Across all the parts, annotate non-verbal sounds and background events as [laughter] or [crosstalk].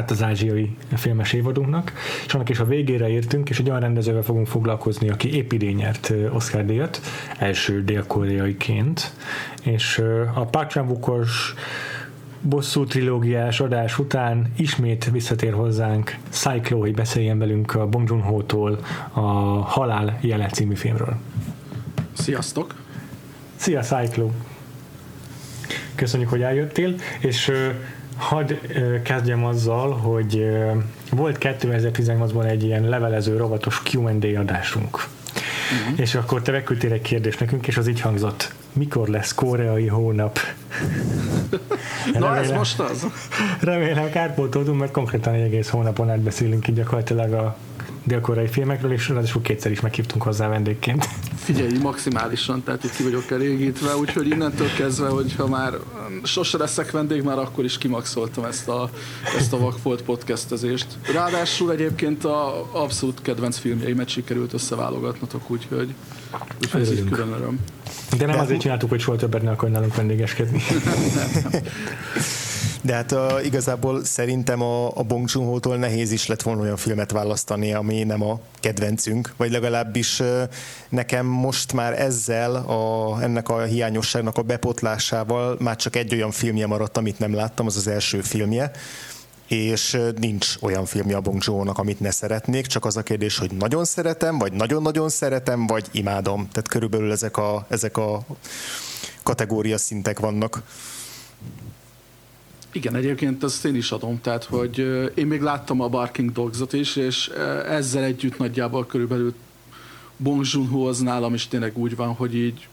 Szakaszát az ázsiai filmes évadunknak, és annak is a végére értünk, és egy olyan rendezővel fogunk foglalkozni, aki épp idén nyert Oscar díjat, első dél-koreaiként, és a Park chan bosszú trilógiás adás után ismét visszatér hozzánk Cyclo, hogy beszéljen velünk a Bong Joon-ho-tól a Halál jele című filmről. Sziasztok! Szia Cyclo! Köszönjük, hogy eljöttél, és Hadd kezdjem azzal, hogy volt 2018-ban egy ilyen levelező rovatos Q&A adásunk. Uh-huh. És akkor te megküldtél egy kérdést nekünk, és az így hangzott. Mikor lesz koreai hónap? [laughs] Na remélem, ez most az. Remélem kárpótoltunk, mert konkrétan egy egész hónapon át beszélünk így gyakorlatilag a dél-koreai filmekről, és ráadásul kétszer is meghívtunk hozzá vendégként. Figyelj, maximálisan, tehát itt ki vagyok elégítve, úgyhogy innentől kezdve, hogyha már sose leszek vendég, már akkor is kimaxoltam ezt a, ezt a Vakfolt podcastezést. Ráadásul egyébként a abszolút kedvenc filmjeimet sikerült összeválogatnotok, úgyhogy, úgyhogy ez így külön öröm. De nem De azért csináltuk, hogy soha többet ne akarj nálunk vendégeskedni. [laughs] [laughs] De hát uh, igazából szerintem a, a Bong joon nehéz is lett volna olyan filmet választani, ami nem a kedvencünk, vagy legalábbis uh, nekem most már ezzel, a, ennek a hiányosságnak a bepotlásával már csak egy olyan filmje maradt, amit nem láttam, az az első filmje, és nincs olyan filmje a Bong joon amit ne szeretnék, csak az a kérdés, hogy nagyon szeretem, vagy nagyon-nagyon szeretem, vagy imádom. Tehát körülbelül ezek a, ezek a kategória szintek vannak. Igen, egyébként ezt én is adom, tehát hogy én még láttam a Barking Dogs-ot is, és ezzel együtt nagyjából körülbelül Bong Joon-ho az nálam is tényleg úgy van, hogy így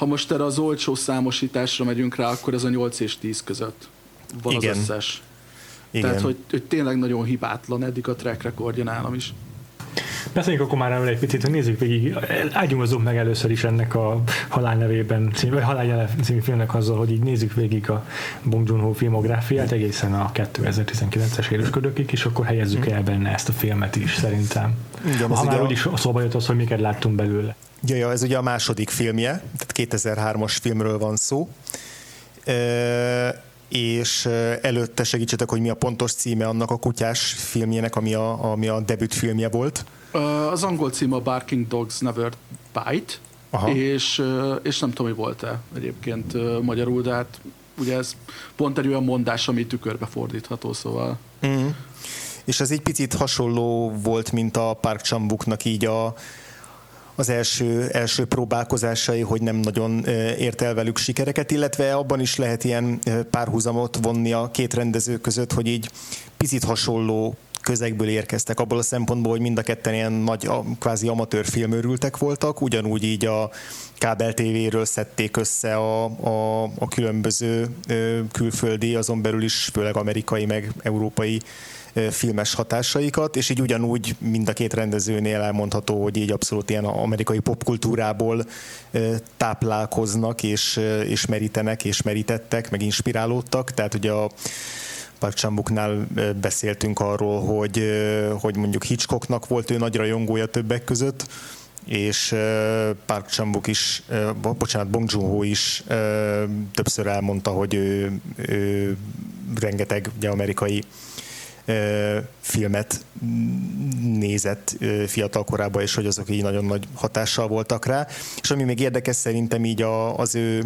ha most erre az olcsó számosításra megyünk rá, akkor ez a 8 és 10 között van Igen. az összes. Igen. Tehát, hogy, hogy tényleg nagyon hibátlan eddig a track rekordja nálam is. Beszéljünk akkor már egy picit, hogy nézzük végig, ágyumozunk meg először is ennek a Halál nevében, vagy Halál című filmnek azzal, hogy így nézzük végig a Bong Joon-ho filmográfiát egészen a 2019-es élősködőkig, és akkor helyezzük el benne ezt a filmet is szerintem. Igen, ha már úgyis a... szóba jött az, hogy miket láttunk belőle. Ja, ja, ez ugye a második filmje, tehát 2003-as filmről van szó. E- és előtte segítsetek, hogy mi a pontos címe annak a kutyás filmjének, ami a, ami a debüt filmje volt. Az angol címe a Barking Dogs Never Bite, Aha. És, és nem tudom, hogy volt-e egyébként magyarul, de hát ugye ez pont egy olyan mondás, ami tükörbe fordítható, szóval. Mm. És ez egy picit hasonló volt, mint a Park Chambuknak így a, az első, első próbálkozásai, hogy nem nagyon ért el velük sikereket, illetve abban is lehet ilyen párhuzamot vonni a két rendező között, hogy így picit hasonló közegből érkeztek, abból a szempontból, hogy mind a ketten ilyen nagy, kvázi amatőr filmőrültek voltak, ugyanúgy így a kábel tévéről szedték össze a, a, a különböző külföldi, azon belül is főleg amerikai meg európai filmes hatásaikat, és így ugyanúgy mind a két rendezőnél elmondható, hogy így abszolút ilyen amerikai popkultúrából táplálkoznak, és, és merítenek, és merítettek, meg inspirálódtak, tehát ugye a Park beszéltünk arról, hogy, hogy mondjuk Hitchcocknak volt ő nagy rajongója többek között, és Park Chambuk is, bocsánat, Bong Joon-ho is többször elmondta, hogy ő, ő rengeteg ugye, amerikai filmet nézett fiatal korában, és hogy azok így nagyon nagy hatással voltak rá. És ami még érdekes szerintem így a, az ő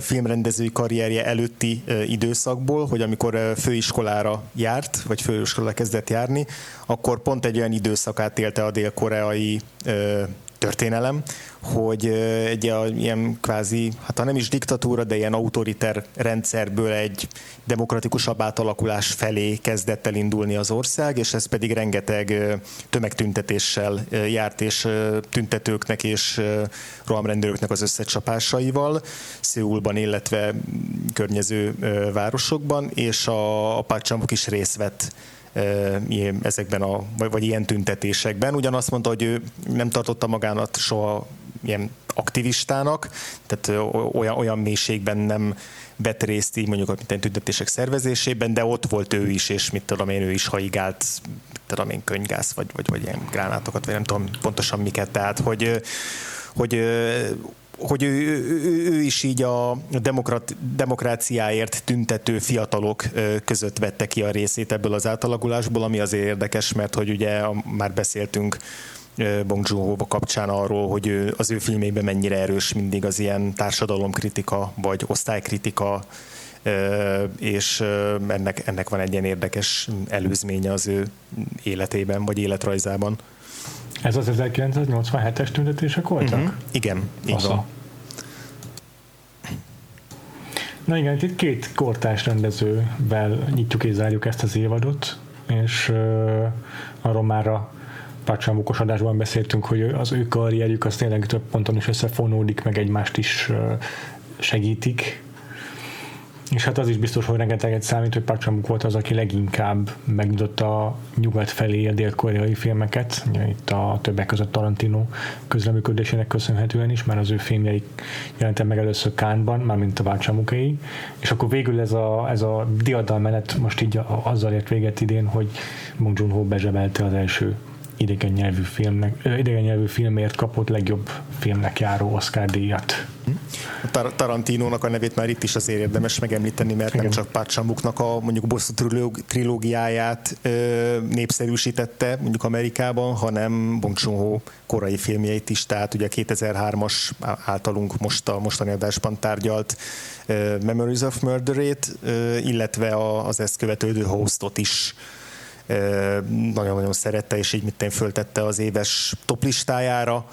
filmrendezői karrierje előtti időszakból, hogy amikor főiskolára járt, vagy főiskolára kezdett járni, akkor pont egy olyan időszakát élte a dél-koreai történelem, hogy egy ilyen kvázi, hát ha nem is diktatúra, de ilyen autoriter rendszerből egy demokratikusabb átalakulás felé kezdett el indulni az ország, és ez pedig rengeteg tömegtüntetéssel járt, és tüntetőknek és rohamrendőröknek az összecsapásaival Szőulban, illetve környező városokban, és a, a is részt vett ezekben a, vagy ilyen tüntetésekben. Ugyanazt mondta, hogy ő nem tartotta magának soha ilyen aktivistának, tehát olyan, olyan mélységben nem vett részt így mondjuk a tüntetések szervezésében, de ott volt ő is, és mit tudom én, ő is haigált, tudom én, könygász, vagy, vagy, vagy ilyen gránátokat, vagy nem tudom pontosan miket, tehát hogy, hogy hogy ő, ő, ő is így a demokrat, demokráciáért tüntető fiatalok között vette ki a részét ebből az átalakulásból, ami azért érdekes, mert hogy ugye már beszéltünk Bong joon kapcsán arról, hogy az ő filmében mennyire erős mindig az ilyen társadalomkritika vagy osztálykritika, és ennek, ennek van egy ilyen érdekes előzménye az ő életében vagy életrajzában. Ez az 1987-es tüntetések voltak? Uh-huh. Igen, így van. Na igen, itt két kortárs rendezővel nyitjuk és zárjuk ezt az évadot, és uh, arról már a Pácsambukos adásban beszéltünk, hogy az ő karrierjük az tényleg több ponton is összefonódik, meg egymást is uh, segítik, és hát az is biztos, hogy rengeteget számít, hogy Park volt az, aki leginkább megnyitotta a nyugat felé a dél-koreai filmeket, itt a többek között Tarantino közleműködésének köszönhetően is, mert az ő filmjeik jelentek meg először Kánban, mármint a Bácsamukei, és akkor végül ez a, ez a diadalmenet most így azzal ért véget idén, hogy Bong Joon-ho bezsebelte az első idegen nyelvű, filmnek, idegen nyelvű filmért kapott legjobb filmnek járó Oscar díjat. A Tar- Tarantinónak a nevét már itt is azért érdemes megemlíteni, mert Igen. nem csak Párcsamuknak a mondjuk bosszú trilógiáját ö, népszerűsítette mondjuk Amerikában, hanem Bong Joon-ho korai filmjeit is, tehát ugye 2003-as általunk most a mostani adásban tárgyalt ö, Memories of Murder-ét, ö, illetve a, az ezt követődő hostot is nagyon-nagyon szerette, és így mit föltette az éves toplistájára.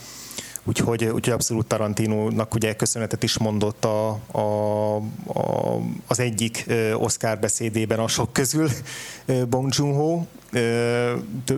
Úgyhogy, úgyhogy abszolút Tarantinónak ugye köszönetet is mondott a, a, a, az egyik Oscar beszédében a sok közül Bong Joon-ho,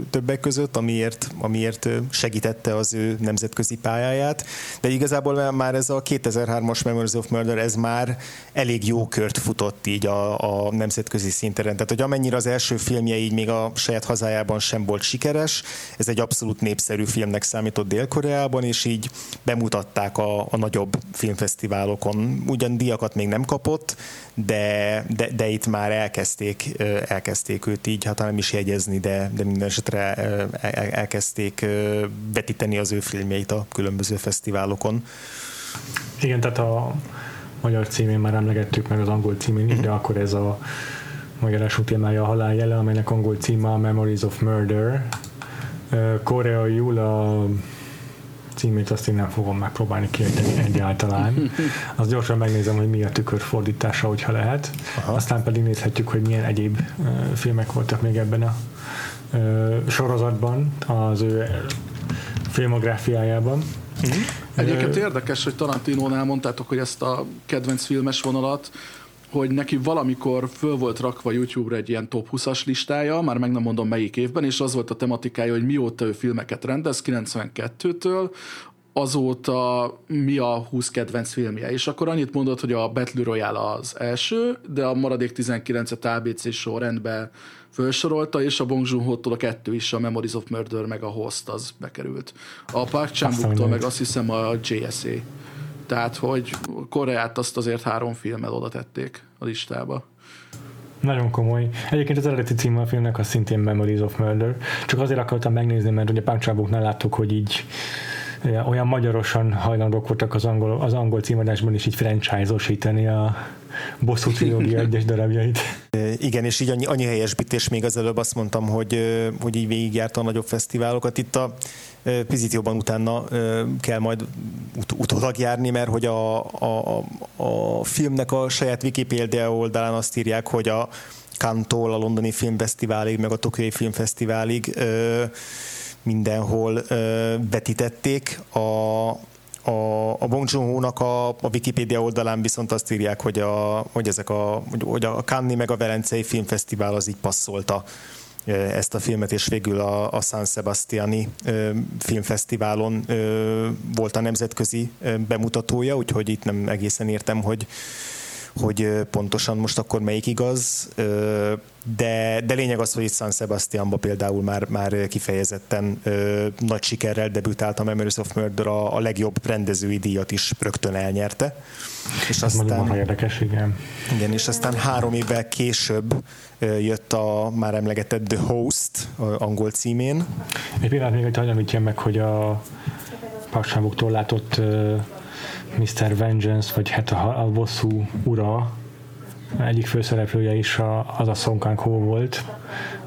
többek között, amiért, amiért segítette az ő nemzetközi pályáját, de igazából már ez a 2003-as Memories of Murder, ez már elég jó kört futott így a, a nemzetközi szinten. Tehát, hogy amennyire az első filmje így még a saját hazájában sem volt sikeres, ez egy abszolút népszerű filmnek számított Dél-Koreában, és így bemutatták a, a nagyobb filmfesztiválokon. Ugyan díjakat még nem kapott, de, de, de itt már elkezdték, elkezdték őt így, hát nem is jegyezni, de, de minden esetre elkezdték vetíteni az ő filmjeit a különböző fesztiválokon. Igen, tehát a magyar címén már emlegettük meg az angol címén de mhm. akkor ez a magyarású témája a haláljele, amelynek angol címe a Memories of Murder. Koreaiul a címét azt én nem fogom megpróbálni kiejteni egyáltalán. Azt gyorsan megnézem, hogy mi a tükör fordítása, hogyha lehet. Aha. Aztán pedig nézhetjük, hogy milyen egyéb uh, filmek voltak még ebben a uh, sorozatban, az ő filmográfiájában. Uh-huh. Egyébként érdekes, hogy Tarantinónál mondtátok, hogy ezt a kedvenc filmes vonalat hogy neki valamikor föl volt rakva YouTube-ra egy ilyen top 20-as listája, már meg nem mondom melyik évben, és az volt a tematikája, hogy mióta ő filmeket rendez, 92-től, azóta mi a 20 kedvenc filmje. És akkor annyit mondott, hogy a Battle Royale az első, de a maradék 19-et ABC sorrendben felsorolta, és a Bong joon a kettő is, a Memories of Murder meg a Host az bekerült. A Park chan meg azt hiszem a JSA. Tehát, hogy Koreát azt azért három filmmel oda tették a listába. Nagyon komoly. Egyébként az eredeti címe a filmnek a szintén Memories of Murder. Csak azért akartam megnézni, mert ugye Páncsábuknál láttuk, hogy így eh, olyan magyarosan hajlandók voltak az angol, az angol címadásban is így franchise-osítani a bosszú trilógia [laughs] egyes darabjait. Igen, és így annyi, annyi helyesbítés még az előbb azt mondtam, hogy, hogy így végigjárta a nagyobb fesztiválokat. Itt a picit jobban utána kell majd ut- utólag járni, mert hogy a, a, a filmnek a saját Wikipedia oldalán azt írják, hogy a Kantól a londoni filmfesztiválig, meg a Tokiai filmfesztiválig mindenhol vetítették. A, a, a Bong Joon-ho-nak a, a Wikipedia oldalán viszont azt írják, hogy, a, hogy ezek a, hogy a Cannes meg a Velencei Filmfesztivál az így passzolta ezt a filmet, és végül a, a San Sebastiani filmfesztiválon volt a nemzetközi bemutatója, úgyhogy itt nem egészen értem, hogy hogy pontosan most akkor melyik igaz, de, de lényeg az, hogy itt San Sebastianba például már, már kifejezetten nagy sikerrel debütált a Memories of Murder, a, a legjobb rendezői díjat is rögtön elnyerte. És Ez aztán, mondjuk érdekes, igen. Igen, és aztán három évvel később jött a már emlegetett The Host angol címén. Egy pillanat még, hogy hagyom meg, hogy a Paksámuktól látott Mr. Vengeance, vagy hát a, a bosszú ura, egyik főszereplője is a, az a Song Kang Ho volt,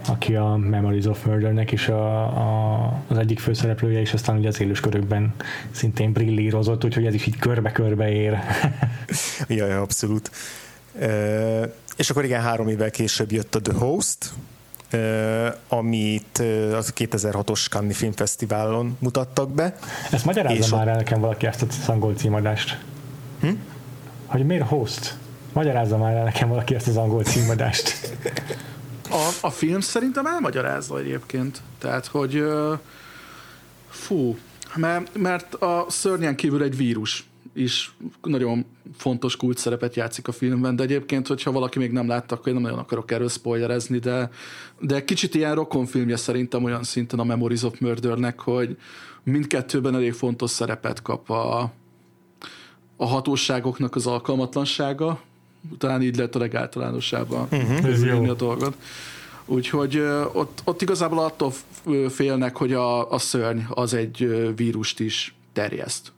aki a Memories of Murdernek is a, a, az egyik főszereplője, és aztán ugye az élős körökben szintén brillírozott, úgyhogy ez is így körbe-körbe ér. [laughs] Jaj, abszolút. E, és akkor igen, három évvel később jött a The Host, amit az 2006-os Cannes Filmfesztiválon mutattak be. Ezt magyarázza már el nekem valaki ezt a angol címadást. Hm? Hogy miért host? Magyarázza már el nekem valaki ezt az angol címadást. A, a film szerintem elmagyarázza egyébként. Tehát, hogy fú, mert, mert a szörnyen kívül egy vírus is nagyon fontos kult szerepet játszik a filmben, de egyébként, hogyha valaki még nem látta, akkor én nem nagyon akarok erről spoilerezni, de, de kicsit ilyen rokonfilmje szerintem olyan szinten a Memories of Murdernek, hogy mindkettőben elég fontos szerepet kap a, a hatóságoknak az alkalmatlansága, talán így lehet a legáltalánosabban uh-huh, a dolgot. Úgyhogy ott, ott igazából attól félnek, hogy a, a szörny az egy vírust is terjeszt.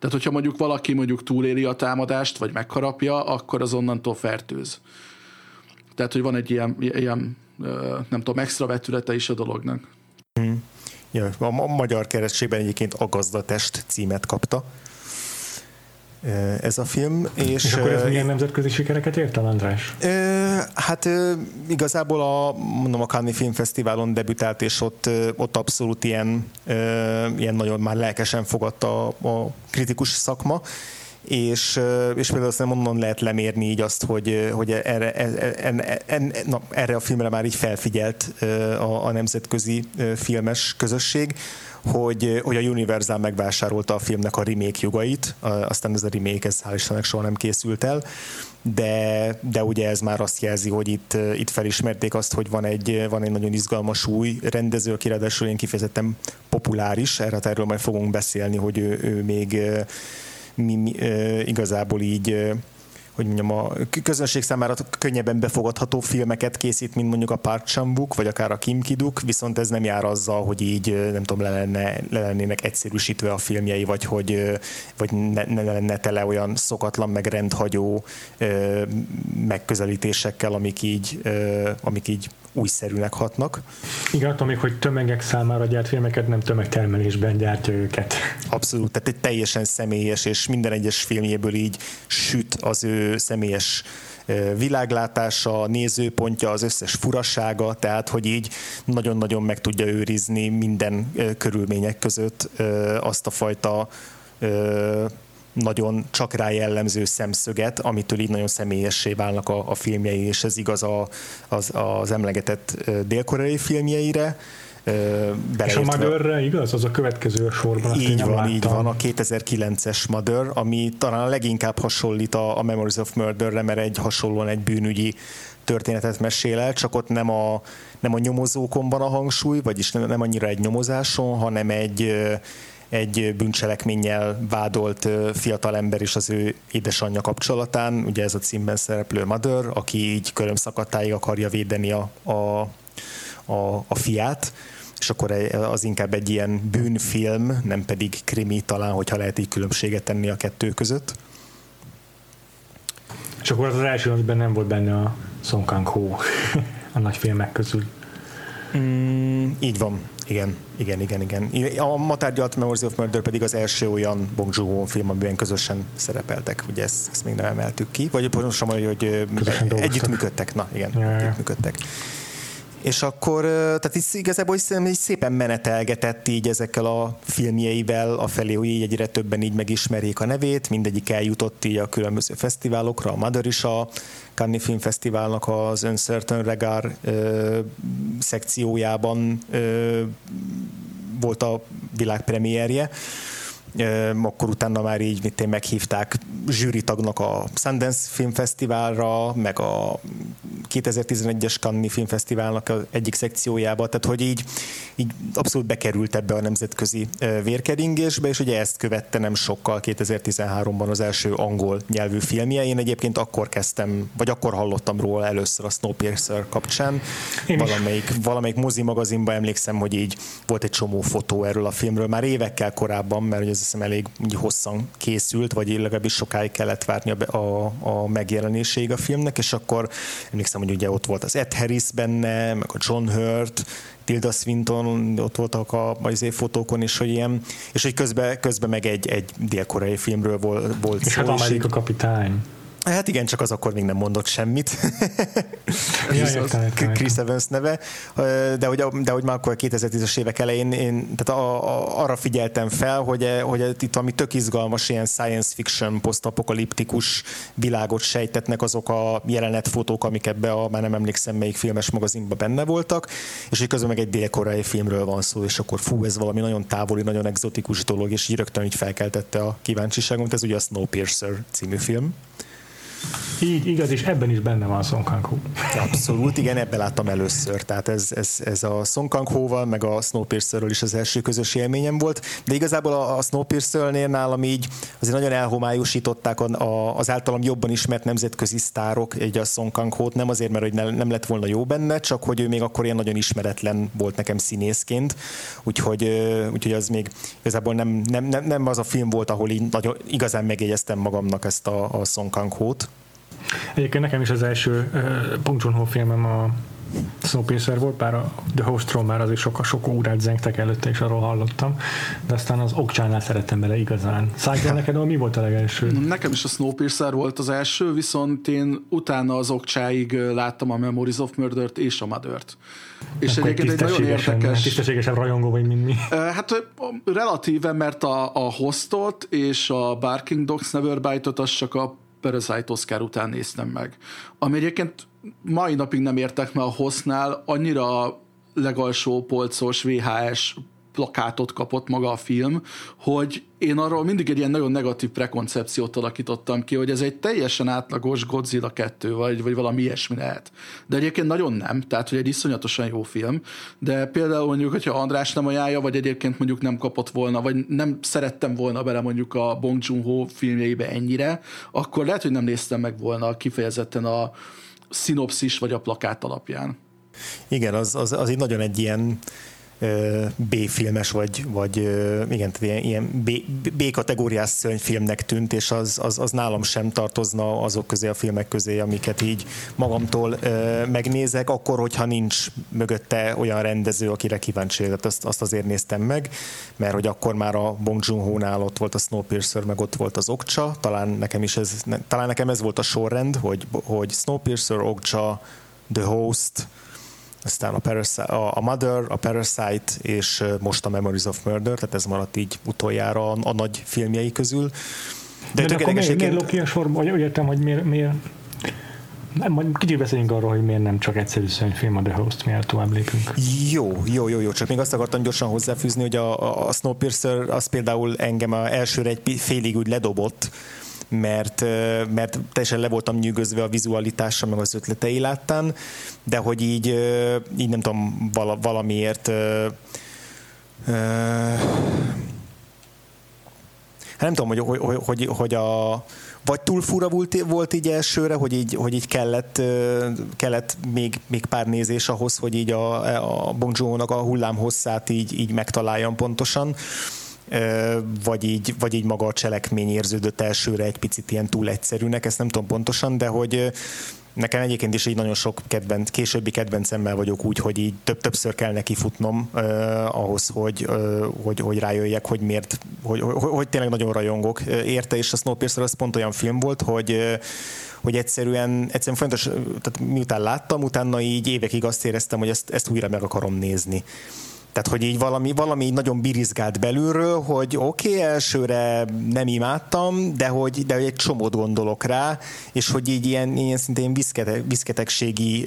Tehát, hogyha mondjuk valaki mondjuk túléli a támadást, vagy megharapja, akkor az onnantól fertőz. Tehát, hogy van egy ilyen, ilyen nem tudom, extra vetülete is a dolognak. Hmm. Ja, a magyar keresztségben egyébként a gazdatest címet kapta ez a film. És, és akkor ez milyen nemzetközi sikereket ért el, András? Hát igazából a, mondom, a Cannes Filmfesztiválon debütált, és ott, ott abszolút ilyen, ilyen nagyon már lelkesen fogadta a, a kritikus szakma, és, és például azt nem onnan lehet lemérni így azt, hogy, hogy erre, en, en, en, na, erre a filmre már így felfigyelt a, a nemzetközi filmes közösség, hogy, hogy a Universal megvásárolta a filmnek a remake jogait, aztán ez a remake, ez hál' Istennek soha nem készült el, de, de ugye ez már azt jelzi, hogy itt, itt felismerték azt, hogy van egy, van egy nagyon izgalmas új rendező, aki ráadásul én kifejezetten populáris, erre hát erről majd fogunk beszélni, hogy ő, ő még mi, mi, igazából így hogy mondjam, a közönség számára könnyebben befogadható filmeket készít, mint mondjuk a Park Chan-wook, vagy akár a Kim Kiduk, viszont ez nem jár azzal, hogy így nem tudom, le, lenne, le lennének egyszerűsítve a filmjei, vagy hogy vagy ne, ne lenne tele olyan szokatlan, meg rendhagyó megközelítésekkel, amik így, amik így újszerűnek hatnak. Igen, attól még, hogy tömegek számára gyárt filmeket, nem tömegtermelésben gyártja őket. Abszolút, tehát egy teljesen személyes, és minden egyes filmjéből így süt az ő személyes világlátása, nézőpontja, az összes furasága, tehát hogy így nagyon-nagyon meg tudja őrizni minden körülmények között azt a fajta nagyon csak rá jellemző szemszöget, amitől így nagyon személyessé válnak a, a filmjei, és ez igaz a, az, az emlegetett dél-koreai filmjeire. És a Motherre igaz? Az a következő a sorban. Így van, láttam. így van, a 2009-es Mother, ami talán a leginkább hasonlít a, a Memories of Murderre, mert egy hasonlóan egy bűnügyi történetet mesél el, csak ott nem a, nem a nyomozókon van a hangsúly, vagyis nem, nem annyira egy nyomozáson, hanem egy egy bűncselekménnyel vádolt fiatalember is az ő édesanyja kapcsolatán, ugye ez a címben szereplő Mother, aki így körömszakadtáig akarja védeni a, a, a, a fiát, és akkor az inkább egy ilyen bűnfilm, nem pedig krimi talán, hogyha lehet így különbséget tenni a kettő között. És akkor az az első, amiben nem volt benne a Song Kang-ho [laughs] a nagy filmek közül. Mm, így van, igen, igen, igen, igen. A Matárgyalt Memories of Murder pedig az első olyan Bong Joon-ho film, amiben közösen szerepeltek. Ugye ezt, ezt még nem emeltük ki. Vagy pontosan hogy, hogy együttműködtek. Na, igen, yeah. együttműködtek. És akkor, tehát így igazából így szépen menetelgetett így ezekkel a filmjeivel a felé, hogy így egyre többen így megismerjék a nevét, mindegyik eljutott így a különböző fesztiválokra, a Mother is a Cannes Film Fesztiválnak az Uncertain Regard ö, szekciójában ö, volt a világpremierje, akkor utána már így mit én, meghívták zsűritagnak a Sundance Filmfesztiválra, meg a 2011-es Cannes Filmfesztiválnak az egyik szekciójába, tehát hogy így, így abszolút bekerült ebbe a nemzetközi vérkeringésbe, és ugye ezt követte nem sokkal 2013-ban az első angol nyelvű filmje. Én egyébként akkor kezdtem, vagy akkor hallottam róla először a Snowpiercer kapcsán. valamelyik, valamelyik mozi magazinban emlékszem, hogy így volt egy csomó fotó erről a filmről, már évekkel korábban, mert hogy azt hiszem elég hosszan készült, vagy legalábbis sokáig kellett várni a, a, a megjelenéséig a filmnek, és akkor emlékszem, hogy ugye ott volt az Ed Harris benne, meg a John Hurt, Tilda Swinton, ott voltak a, az fotókon is, hogy ilyen, és hogy közben, közben meg egy, egy dél-koreai filmről volt, volt és szó. Hát Amerika kapitány. Hát igen, csak az akkor még nem mondott semmit. [laughs] Chris Evans neve, de hogy, de hogy már akkor a 2010-es évek elején én tehát a, a, arra figyeltem fel, hogy, hogy itt ami tök izgalmas, ilyen science fiction, posztapokaliptikus világot sejtetnek azok a jelenetfotók, amik ebbe a, már nem emlékszem melyik filmes magazinban benne voltak, és hogy közben meg egy dél-koreai filmről van szó, és akkor fú, ez valami nagyon távoli, nagyon exotikus dolog, és így rögtön így felkeltette a kíváncsiságomat, ez ugye a Snowpiercer című film. Így, igaz, és ebben is benne van Song Kang-ho. Abszolút, igen, ebben láttam először. Tehát ez, ez, ez a Song Kang-ho-val, meg a Snowpiercerről is az első közös élményem volt. De igazából a, a Snowpiercer-nél nálam így azért nagyon elhomályosították a, a, az általam jobban ismert nemzetközi sztárok egy a Song Kang-ho-t, nem azért, mert hogy ne, nem lett volna jó benne, csak hogy ő még akkor ilyen nagyon ismeretlen volt nekem színészként. Úgyhogy, úgyhogy az még igazából nem, nem, nem, nem az a film volt, ahol így nagyon, igazán megjegyeztem magamnak ezt a, a Song. Egyébként nekem is az első uh, Bong Joon-ho filmem a Snowpiercer volt, bár a The Hostról már azért sok, sok órát zengtek előtte, és arról hallottam, de aztán az Okcsánál szerettem bele igazán. Szájtól neked, mi volt a legelső? Nekem is a Snowpiercer volt az első, viszont én utána az Okcsáig láttam a Memories of Murder-t és a Mother-t. És Akkor egyébként egy nagyon érdekes... Tisztességesen rajongó vagy, mint mi. Hát relatíve, mert a, a Hostot és a Barking Dogs Never Bite-ot az csak a Parasite Oscar után néztem meg. Ami egyébként mai napig nem értek, mert a hosznál annyira legalsó polcos VHS plakátot kapott maga a film, hogy én arról mindig egy ilyen nagyon negatív prekoncepciót alakítottam ki, hogy ez egy teljesen átlagos Godzilla 2, vagy, vagy valami ilyesmi lehet. De egyébként nagyon nem, tehát hogy egy iszonyatosan jó film, de például mondjuk, hogyha András nem ajánlja, vagy egyébként mondjuk nem kapott volna, vagy nem szerettem volna bele mondjuk a Bong Joon-ho filmjeibe ennyire, akkor lehet, hogy nem néztem meg volna kifejezetten a szinopszis vagy a plakát alapján. Igen, az, az, az így nagyon egy ilyen B-filmes, vagy, vagy igen, ilyen, ilyen B-kategóriás szörnyfilmnek tűnt, és az, az, az nálam sem tartozna azok közé a filmek közé, amiket így magamtól megnézek, akkor, hogyha nincs mögötte olyan rendező, akire kíváncsi tehát azt, azt azért néztem meg, mert hogy akkor már a Bong Joon-ho-nál ott volt a Snowpiercer, meg ott volt az Okcsa, talán nekem is ez, talán nekem ez volt a sorrend, hogy, hogy Snowpiercer, Okcsa, The Host, aztán a, Parasite, a, Mother, a Parasite, és most a Memories of Murder, tehát ez maradt így utoljára a, a nagy filmjei közül. De, De, akkor miért, miért ki a sorba, vagy értem, hogy miért, miért nem, majd kicsit beszéljünk arról, hogy miért nem csak egyszerű film a The Host, miért tovább lépünk. Jó, jó, jó, jó, csak még azt akartam gyorsan hozzáfűzni, hogy a, a Snowpiercer az például engem a elsőre egy félig úgy ledobott, mert, mert teljesen le voltam nyűgözve a vizualitása, meg az ötletei láttán, de hogy így, így nem tudom, valamiért hát nem tudom, hogy, hogy, hogy, hogy a, vagy túl fura volt, volt így elsőre, hogy így, hogy így kellett, kellett még, még pár nézés ahhoz, hogy így a, a Bong a hullám hosszát így, így megtaláljam pontosan, vagy így, vagy így maga a cselekmény érződött elsőre egy picit ilyen túl egyszerűnek, ezt nem tudom pontosan, de hogy Nekem egyébként is így nagyon sok kedvenc, későbbi kedvencemmel vagyok úgy, hogy így több, többször kell neki futnom uh, ahhoz, hogy, uh, hogy, hogy rájöjjek, hogy miért, hogy, hogy, hogy tényleg nagyon rajongok érte, és a Snowpiercer az pont olyan film volt, hogy hogy egyszerűen, egyszerűen fontos, tehát miután láttam, utána így évekig azt éreztem, hogy ezt, ezt újra meg akarom nézni. Tehát, hogy így valami, valami nagyon birizgált belülről, hogy oké, okay, elsőre nem imádtam, de hogy, de hogy egy csomót gondolok rá, és hogy így ilyen, ilyen szintén viszkete, viszketegségi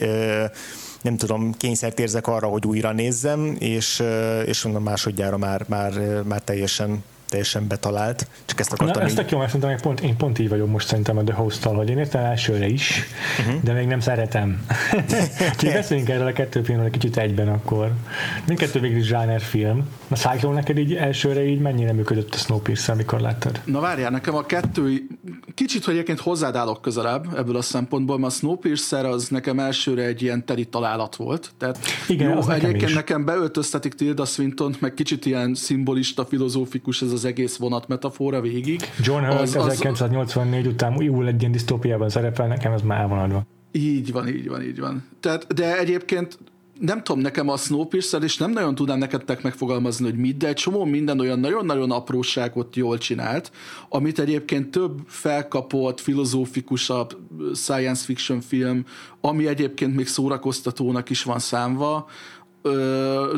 nem tudom, kényszert érzek arra, hogy újra nézzem, és, és mondom másodjára már, már, már teljesen teljesen betalált. Csak ezt akartam Na, ezt tök jó, mert szerintem pont, én pont így vagyok most szerintem a The host hogy én értem elsőre is, uh-huh. de még nem szeretem. [laughs] Úgyhogy beszéljünk erről a kettő filmről kicsit egyben akkor. Mindkettő végül is film. A Cyclone neked így elsőre így mennyire működött a Snowpiercer, amikor láttad? Na várjál, nekem a kettő, kicsit, hogy egyébként hozzád állok közelebb ebből a szempontból, mert a Snowpiercer az nekem elsőre egy ilyen teri találat volt. Tehát Igen, jó, az egyébként nekem, nekem beöltöztetik Tilda Swinton, meg kicsit ilyen szimbolista, filozófikus ez az egész vonat metafora végig. John Hurt az, 1984 az... után újul egy ilyen disztópiában szerepel, nekem ez már elvonadva. Így van, így van, így van. Tehát, de egyébként nem tudom, nekem a Snowpiercer, és nem nagyon tudnám neked megfogalmazni, hogy mit, de egy csomó minden olyan nagyon-nagyon apróságot jól csinált, amit egyébként több felkapott, filozófikusabb science fiction film, ami egyébként még szórakoztatónak is van számva,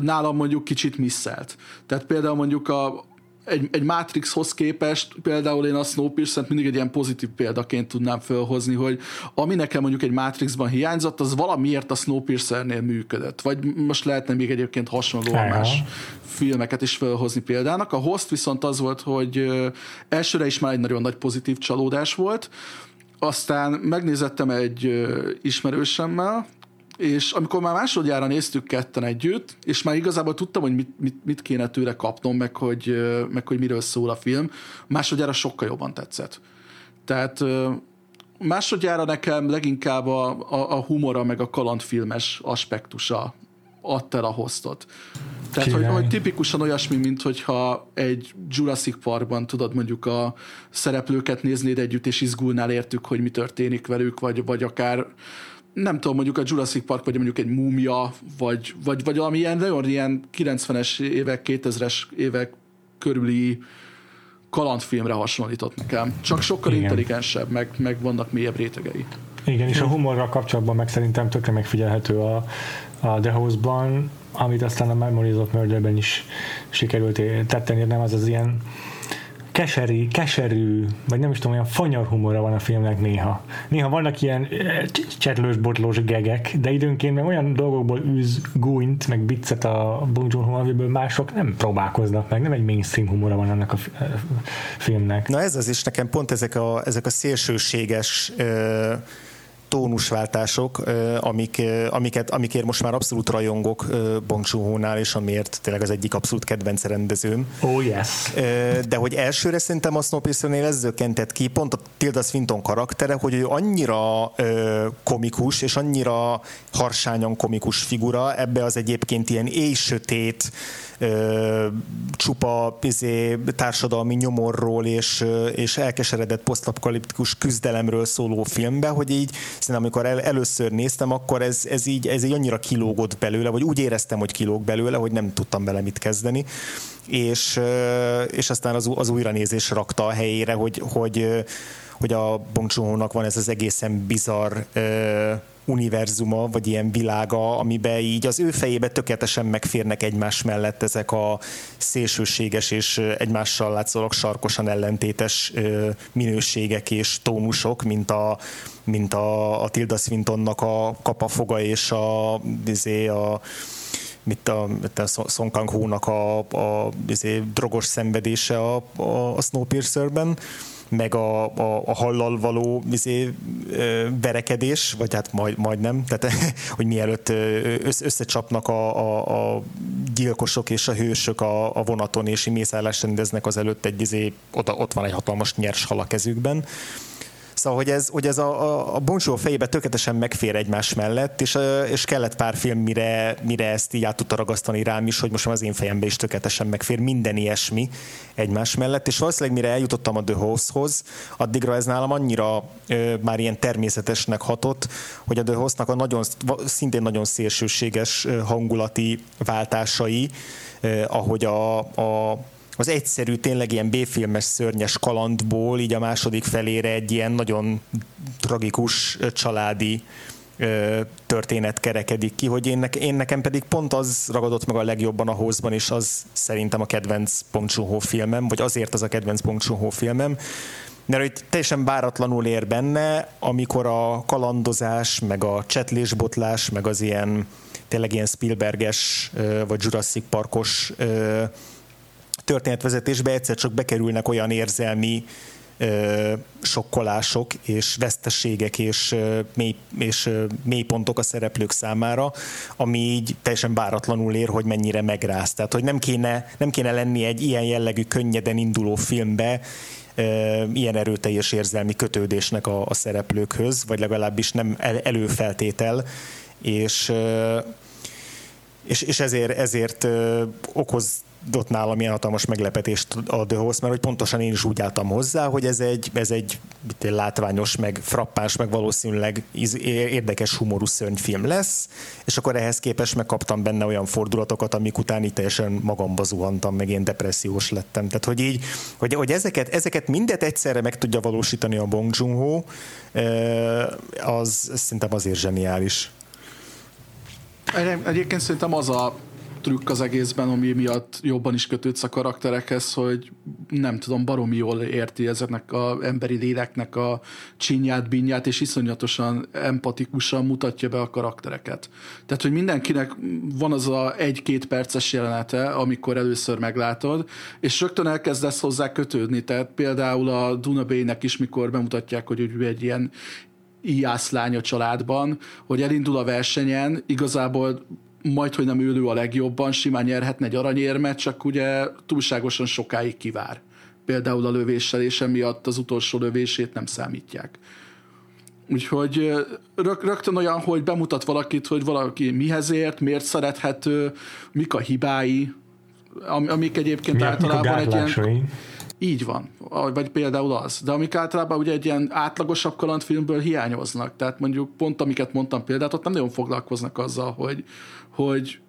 nálam mondjuk kicsit misszelt. Tehát például mondjuk a, egy, egy Matrixhoz képest például én a Snowpiercer-t mindig egy ilyen pozitív példaként tudnám felhozni, hogy ami nekem mondjuk egy Matrixban hiányzott, az valamiért a Snowpiercer-nél működött. Vagy most lehetne még egyébként hasonló más filmeket is felhozni példának. A Host viszont az volt, hogy elsőre is már egy nagyon nagy pozitív csalódás volt, aztán megnézettem egy ismerősemmel, és amikor már másodjára néztük ketten együtt, és már igazából tudtam, hogy mit, mit, mit kéne tőle kapnom, meg hogy, meg hogy miről szól a film, másodjára sokkal jobban tetszett. Tehát másodjára nekem leginkább a, a, a humora, meg a kalandfilmes aspektusa adta el a hostot. Tehát, hogy, hogy tipikusan olyasmi, mint hogyha egy Jurassic Parkban tudod mondjuk a szereplőket néznéd együtt, és izgulnál értük, hogy mi történik velük, vagy, vagy akár nem tudom, mondjuk a Jurassic Park, vagy mondjuk egy múmia, vagy, vagy, vagy valami ilyen nagyon ilyen 90-es évek, 2000-es évek körüli kalandfilmre hasonlított nekem. Csak sokkal Igen. intelligensebb, meg, meg vannak mélyebb rétegei. Igen, és a humorral kapcsolatban meg szerintem tökre megfigyelhető a, a The House-ban, amit aztán a Memories of Murder-ben is sikerült tetten nem az az ilyen keserű, keserű, vagy nem is tudom, olyan fanyar humora van a filmnek néha. Néha vannak ilyen csetlős, botlós gegek, de időnként meg olyan dolgokból űz gúnyt, meg viccet a Bong Joon-ho, amiből mások nem próbálkoznak meg, nem egy mainstream humora van annak a filmnek. Na ez az is nekem pont ezek a, ezek a szélsőséges uh tónusváltások, amik, amiket, amikért most már abszolút rajongok Bong Joon-ho-nál, és amiért tényleg az egyik abszolút kedvenc rendezőm. Oh yes. De hogy elsőre szerintem a Snowpiercer-nél ez zökkentett ki, pont a Tilda Swinton karaktere, hogy ő annyira komikus, és annyira harsányan komikus figura, ebbe az egyébként ilyen éjsötét, csupa izé, társadalmi nyomorról és, és elkeseredett posztapokaliptikus küzdelemről szóló filmbe, hogy így szerintem amikor el, először néztem, akkor ez, ez, így, ez így annyira kilógott belőle, vagy úgy éreztem, hogy kilóg belőle, hogy nem tudtam vele mit kezdeni. És, és aztán az, az újranézés rakta a helyére, hogy, hogy, hogy a Bong Joon-nak van ez az egészen bizarr univerzuma, vagy ilyen világa, amiben így az ő fejébe tökéletesen megférnek egymás mellett ezek a szélsőséges és egymással látszólag sarkosan ellentétes minőségek és tónusok, mint a, mint a, a Tilda Swintonnak a kapafoga és a, izé, a mit a, mit a Song Kang Ho-nak a, a, a izé, drogos szenvedése a, a, a Snowpiercer-ben meg a, a, a hallal való izé, verekedés, vagy hát majd, majdnem, tehát [laughs] hogy mielőtt összecsapnak a, a, a gyilkosok és a hősök a, a vonaton, és mészállást rendeznek az előtt egy izé, ott, ott van egy hatalmas nyers hal a kezükben. Szóval, hogy ez, hogy ez a, a, a Bonjour fejébe tökéletesen megfér egymás mellett, és, és kellett pár film, mire, mire ezt így át tudta ragasztani rám is, hogy most az én fejembe is tökéletesen megfér minden ilyesmi egymás mellett, és valószínűleg mire eljutottam a The House-hoz, addigra ez nálam annyira ö, már ilyen természetesnek hatott, hogy a The House-nak a nagyon, szintén nagyon szélsőséges hangulati váltásai, ahogy a, a az egyszerű, tényleg ilyen B-filmes szörnyes kalandból így a második felére egy ilyen nagyon tragikus családi történet kerekedik ki, hogy én, ne, én nekem pedig pont az ragadott meg a legjobban a hozban, és az szerintem a kedvenc Bong filmem, vagy azért az a kedvenc Bong filmem, mert hogy teljesen báratlanul ér benne, amikor a kalandozás, meg a csetlésbotlás, meg az ilyen tényleg ilyen Spielberges vagy Jurassic Parkos történetvezetésbe egyszer csak bekerülnek olyan érzelmi ö, sokkolások és veszteségek és, mély, és mélypontok a szereplők számára, ami így teljesen báratlanul ér, hogy mennyire megráz. Tehát, hogy nem kéne, nem kéne lenni egy ilyen jellegű, könnyeden induló filmbe, ilyen erőteljes érzelmi kötődésnek a, a szereplőkhöz, vagy legalábbis nem el, előfeltétel, és és, és ezért, ezért okoz ott nálam ilyen hatalmas meglepetést a The Host, mert hogy pontosan én is úgy álltam hozzá, hogy ez egy, ez egy látványos, meg frappás, meg valószínűleg érdekes humorú szörnyfilm lesz, és akkor ehhez képest megkaptam benne olyan fordulatokat, amik után itt teljesen magamba zuhantam, meg én depressziós lettem. Tehát, hogy így, hogy, hogy ezeket, ezeket mindet egyszerre meg tudja valósítani a Bong Joon-ho, az szerintem azért zseniális. Egyébként szerintem az a trükk az egészben, ami miatt jobban is kötődsz a karakterekhez, hogy nem tudom, baromi jól érti ezeknek a emberi léleknek a csinyát, binyát, és iszonyatosan empatikusan mutatja be a karaktereket. Tehát, hogy mindenkinek van az a egy-két perces jelenete, amikor először meglátod, és rögtön elkezdesz hozzá kötődni. Tehát például a Dunabének is, mikor bemutatják, hogy ő egy ilyen íjászlány a családban, hogy elindul a versenyen, igazából majd, hogy nem ülő a legjobban, simán nyerhetne egy aranyérmet, csak ugye túlságosan sokáig kivár. Például a lövéssel, és emiatt az utolsó lövését nem számítják. Úgyhogy rög, rögtön olyan, hogy bemutat valakit, hogy valaki mihez ért, miért szerethető, mik a hibái, amik egyébként Mi, általában egy ilyen... Így van, vagy például az. De amik általában ugye egy ilyen átlagosabb kalandfilmből hiányoznak. Tehát mondjuk pont amiket mondtam példát, ott nem nagyon foglalkoznak azzal, hogy, hogy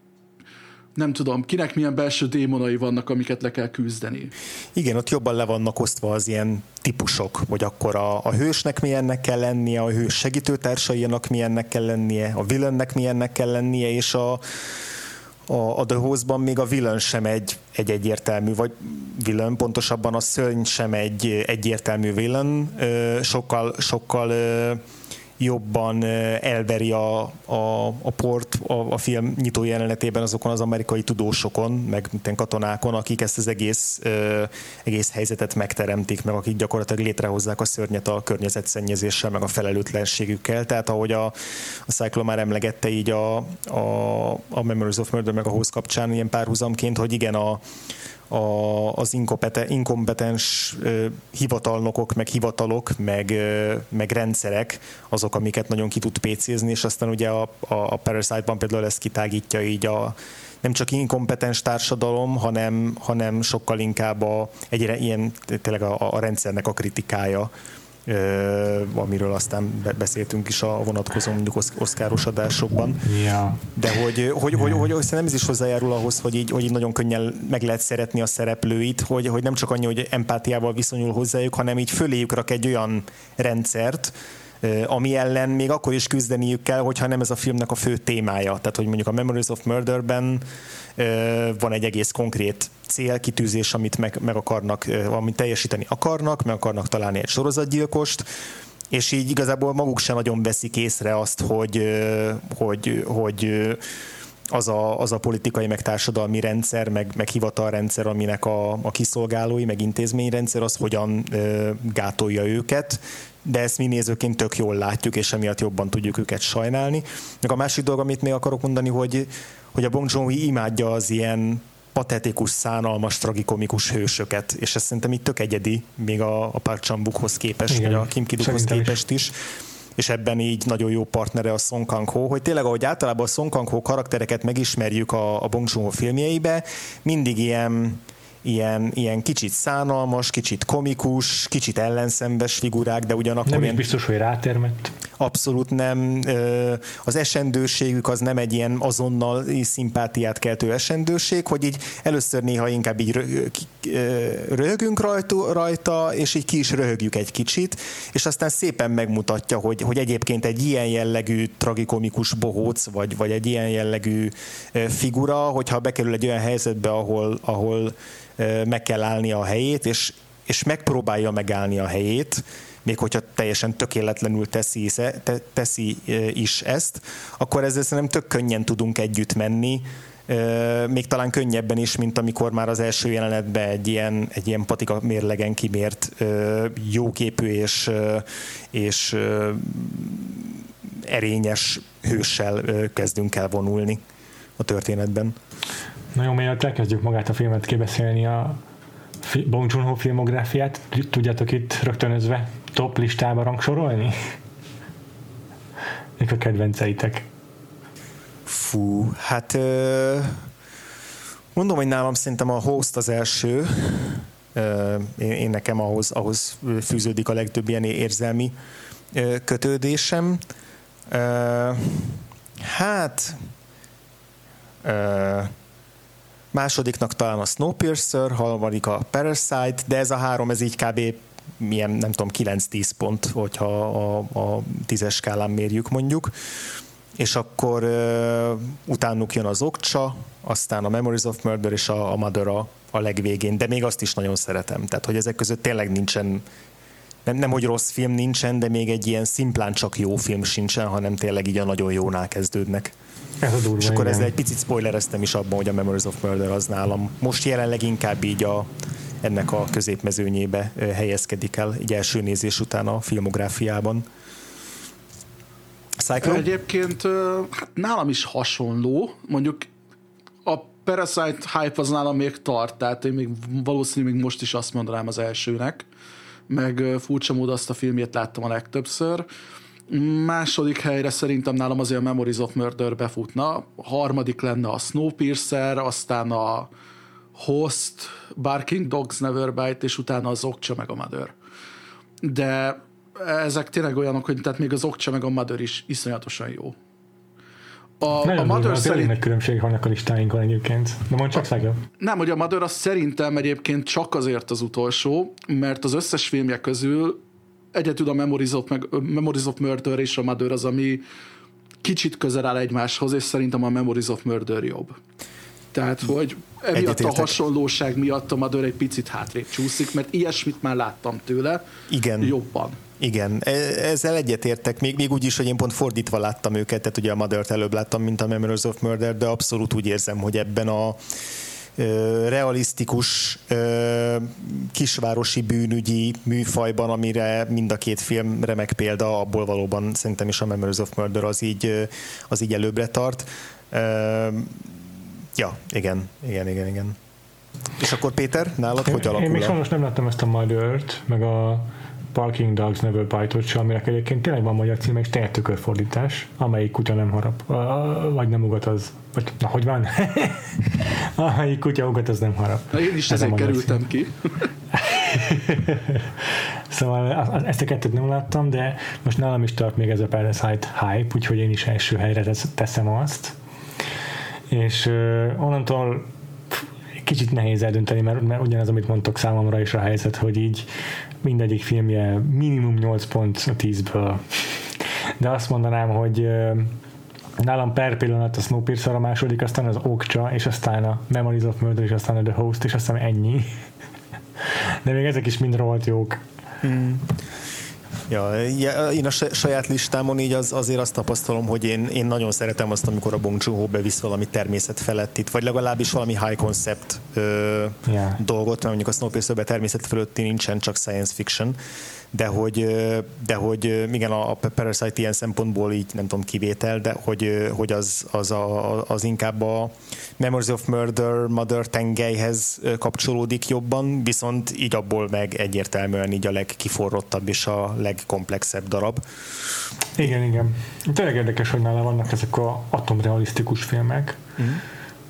nem tudom, kinek milyen belső démonai vannak, amiket le kell küzdeni. Igen, ott jobban le vannak osztva az ilyen típusok, hogy akkor a, a hősnek milyennek kell lennie, a hős segítőtársainak milyennek kell lennie, a villainnek milyennek kell lennie, és a, a, a The Host-ban még a villain sem egy, egy egyértelmű, vagy villain, pontosabban a szörny sem egy egyértelmű villain, sokkal, sokkal jobban elveri a, a, a port a, a film nyitó jelenetében azokon az amerikai tudósokon, meg katonákon, akik ezt az egész, egész helyzetet megteremtik, meg akik gyakorlatilag létrehozzák a szörnyet a környezetszennyezéssel, meg a felelőtlenségükkel. Tehát ahogy a, a Cyclo már emlegette így a, a, a Memories of Murder meg a Host kapcsán ilyen párhuzamként, hogy igen, a, a, az inkompetens hivatalnokok, meg hivatalok, meg, meg rendszerek azok, amiket nagyon ki tud pécézni, és aztán ugye a, a, a Parasite-ban például ezt kitágítja így a nem csak inkompetens társadalom, hanem, hanem sokkal inkább a, egyre ilyen tényleg a, a rendszernek a kritikája amiről aztán beszéltünk is a vonatkozó mondjuk oszkáros adásokban. Ja. De hogy, hogy, hogy, hogy, hogy nem ez is hozzájárul ahhoz, hogy így, hogy így nagyon könnyen meg lehet szeretni a szereplőit, hogy, hogy nem csak annyi, hogy empátiával viszonyul hozzájuk, hanem így föléjük rak egy olyan rendszert, ami ellen még akkor is küzdeniük kell, hogyha nem ez a filmnek a fő témája. Tehát, hogy mondjuk a Memories of Murderben van egy egész konkrét célkitűzés, amit meg, meg akarnak, amit teljesíteni akarnak, meg akarnak találni egy sorozatgyilkost, és így igazából maguk sem nagyon veszik észre azt, hogy, hogy, hogy az a, az a politikai, meg társadalmi rendszer, meg, meg hivatalrendszer, aminek a, a kiszolgálói, meg intézményrendszer, az hogyan gátolja őket, de ezt mi nézőként tök jól látjuk, és emiatt jobban tudjuk őket sajnálni. Meg a másik dolog, amit még akarok mondani, hogy, hogy a Bong joon imádja az ilyen patetikus, szánalmas, tragikomikus hősöket, és ez szerintem itt tök egyedi, még a, a Park Chan-wookhoz képest, Igen, vagy a Kim Kidukhoz képest is. is és ebben így nagyon jó partnere a Song Kang-ho, hogy tényleg ahogy általában a Song Kang-ho karaktereket megismerjük a, a Bong Joon-ho filmjeibe, mindig ilyen ilyen, ilyen kicsit szánalmas, kicsit komikus, kicsit ellenszembes figurák, de ugyanakkor... Nem ilyen... biztos, hogy rátermett. Abszolút nem. Az esendőségük az nem egy ilyen azonnal szimpátiát keltő esendőség, hogy így először néha inkább így röhögünk rajta, és így ki is röhögjük egy kicsit, és aztán szépen megmutatja, hogy, hogy egyébként egy ilyen jellegű tragikomikus bohóc, vagy, vagy egy ilyen jellegű figura, hogyha bekerül egy olyan helyzetbe, ahol, ahol meg kell állni a helyét, és, és megpróbálja megállni a helyét, még hogyha teljesen tökéletlenül teszi, te, teszi is ezt, akkor ezzel szerintem tök könnyen tudunk együtt menni, még talán könnyebben is, mint amikor már az első jelenetben egy ilyen, egy ilyen patika mérlegen kimért jóképű és, és erényes hőssel kezdünk el vonulni a történetben. Na jó, mielőtt elkezdjük magát a filmet kibeszélni, a Bong Joon-ho filmográfiát, tudjátok itt rögtönözve top listába rangsorolni? Mik a kedvenceitek? Fú, hát mondom, hogy nálam szerintem a host az első. Én, én nekem ahhoz, ahhoz fűződik a legtöbb ilyen érzelmi kötődésem. Hát másodiknak talán a Snowpiercer, harmadik a Parasite, de ez a három, ez így kb. Milyen, nem tudom, 9-10 pont, hogyha a, a tízes skálán mérjük mondjuk. És akkor uh, utánuk jön az Okcsa, aztán a Memories of Murder és a, a Mother a, legvégén, de még azt is nagyon szeretem. Tehát, hogy ezek között tényleg nincsen nem, nem, hogy rossz film nincsen, de még egy ilyen szimplán csak jó film sincsen, hanem tényleg így a nagyon jónál kezdődnek. Ez a durva, És akkor ezzel egy picit spoilereztem is abban, hogy a Memories of Murder az nálam most jelenleg inkább így a, ennek a középmezőnyébe helyezkedik el egy első nézés után a filmográfiában. Cyclone? Egyébként hát nálam is hasonló, mondjuk a Parasite hype az nálam még tart, tehát én még valószínűleg még most is azt mondanám az elsőnek, meg furcsa módon azt a filmjét láttam a legtöbbször. Második helyre szerintem nálam azért a Memories of Murder befutna, harmadik lenne a Snowpiercer, aztán a Host, Barking Dogs Never Bite, és utána az Okcsa meg a Mother. De ezek tényleg olyanok, hogy tehát még az Okcsa meg a Mother is iszonyatosan jó. A, Nagyon a Mother szerint... nagy különbség vannak a listáinkon egyébként. De mondj csak a... Nem, hogy a Mother az szerintem egyébként csak azért az utolsó, mert az összes filmje közül egyetül a Memories of, meg, Memories of Murder és a Mother az, ami kicsit közel áll egymáshoz, és szerintem a Memories of Murder jobb. Tehát, hogy emiatt a hasonlóság miatt a Mother egy picit hátrébb csúszik, mert ilyesmit már láttam tőle Igen. jobban. Igen, e, ezzel egyetértek, még, még úgy is, hogy én pont fordítva láttam őket, tehát ugye a Mother-t előbb láttam, mint a Memories of Murder, de abszolút úgy érzem, hogy ebben a realisztikus kisvárosi bűnügyi műfajban, amire mind a két film remek példa, abból valóban szerintem is a Memories of Murder az így, az így előbbre tart. Ja, igen, igen, igen, igen. És akkor Péter, nálad én, hogy alakul? Én még sajnos nem láttam ezt a Mother-t, meg a Parking Dogs Never Bite sem, aminek egyébként tényleg van magyar címe, és tényleg tükörfordítás, amelyik kutya nem harap, vagy nem ugat az, vagy na, hogy van? [laughs] amelyik kutya ugat, az nem harap. Na, én is ezért kerültem cím. ki. [laughs] szóval ezt a kettőt nem láttam, de most nálam is tart még ez a Parasite hype, úgyhogy én is első helyre teszem azt. És onnantól kicsit nehéz eldönteni, mert, mert ugyanaz, amit mondtok számomra is a helyzet, hogy így mindegyik filmje minimum 8 pont a 10-ből. De azt mondanám, hogy nálam per pillanat a Snowpiercer a második, aztán az Okcsa, és aztán a Memories of Murder, és aztán a The Host, és aztán ennyi. De még ezek is mind rohadt jók. Mm. Ja, én a saját listámon így az, azért azt tapasztalom, hogy én, én nagyon szeretem azt, amikor a Bong Joon-ho bevisz valami természet felett itt, vagy legalábbis valami high concept yeah. dolgot, mert mondjuk a Snowpiercer-ben természet fölötti nincsen, csak science fiction, de hogy, de hogy igen, a Parasite ilyen szempontból így nem tudom kivétel, de hogy, hogy az, az, a, az inkább a Memories of Murder, Mother tengelyhez kapcsolódik jobban, viszont így abból meg egyértelműen így a legkiforrottabb és a legkomplexebb darab. Igen, igen. Tényleg érdekes, hogy nála vannak ezek a atomrealisztikus filmek, mm.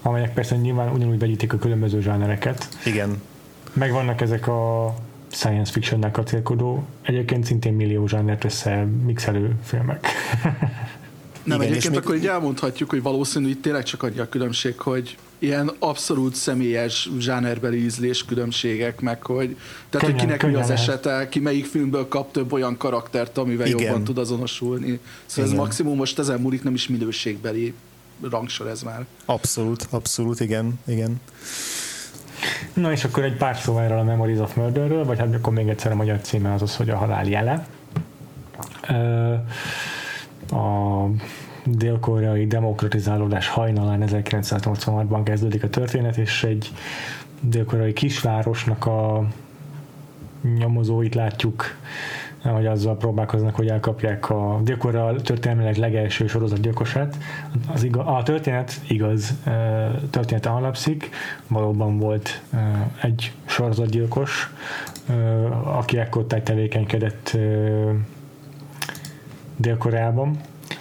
amelyek persze nyilván ugyanúgy vegyítik a különböző zsánereket. Igen. Meg vannak ezek a science fictionnek a célkodó, egyébként szintén millió zsánert össze mixelő filmek. Nem, Igen, egyébként akkor így elmondhatjuk, hogy valószínű itt tényleg csak adja a különbség, hogy ilyen abszolút személyes zsánerbeli ízlés különbségek, meg hogy tehát, könnyen, hogy kinek mi az esete, ki melyik filmből kap több olyan karaktert, amivel Igen. jobban tud azonosulni. Szóval igen. ez maximum most ezen múlik, nem is minőségbeli rangsor ez már. Abszolút, abszolút, igen, igen. Na és akkor egy pár szó erről a Memories of Murderről, vagy hát akkor még egyszer a magyar címe az az, hogy a halál jele. A dél-koreai demokratizálódás hajnalán 1986-ban kezdődik a történet, és egy dél-koreai kisvárosnak a nyomozóit látjuk hogy azzal próbálkoznak, hogy elkapják a Dél-Korea történelmileg legelső sorozatgyilkosát. Az igaz, a történet igaz, történet alapszik, valóban volt egy sorozatgyilkos, aki ekkor tevékenykedett Dél-Koreában,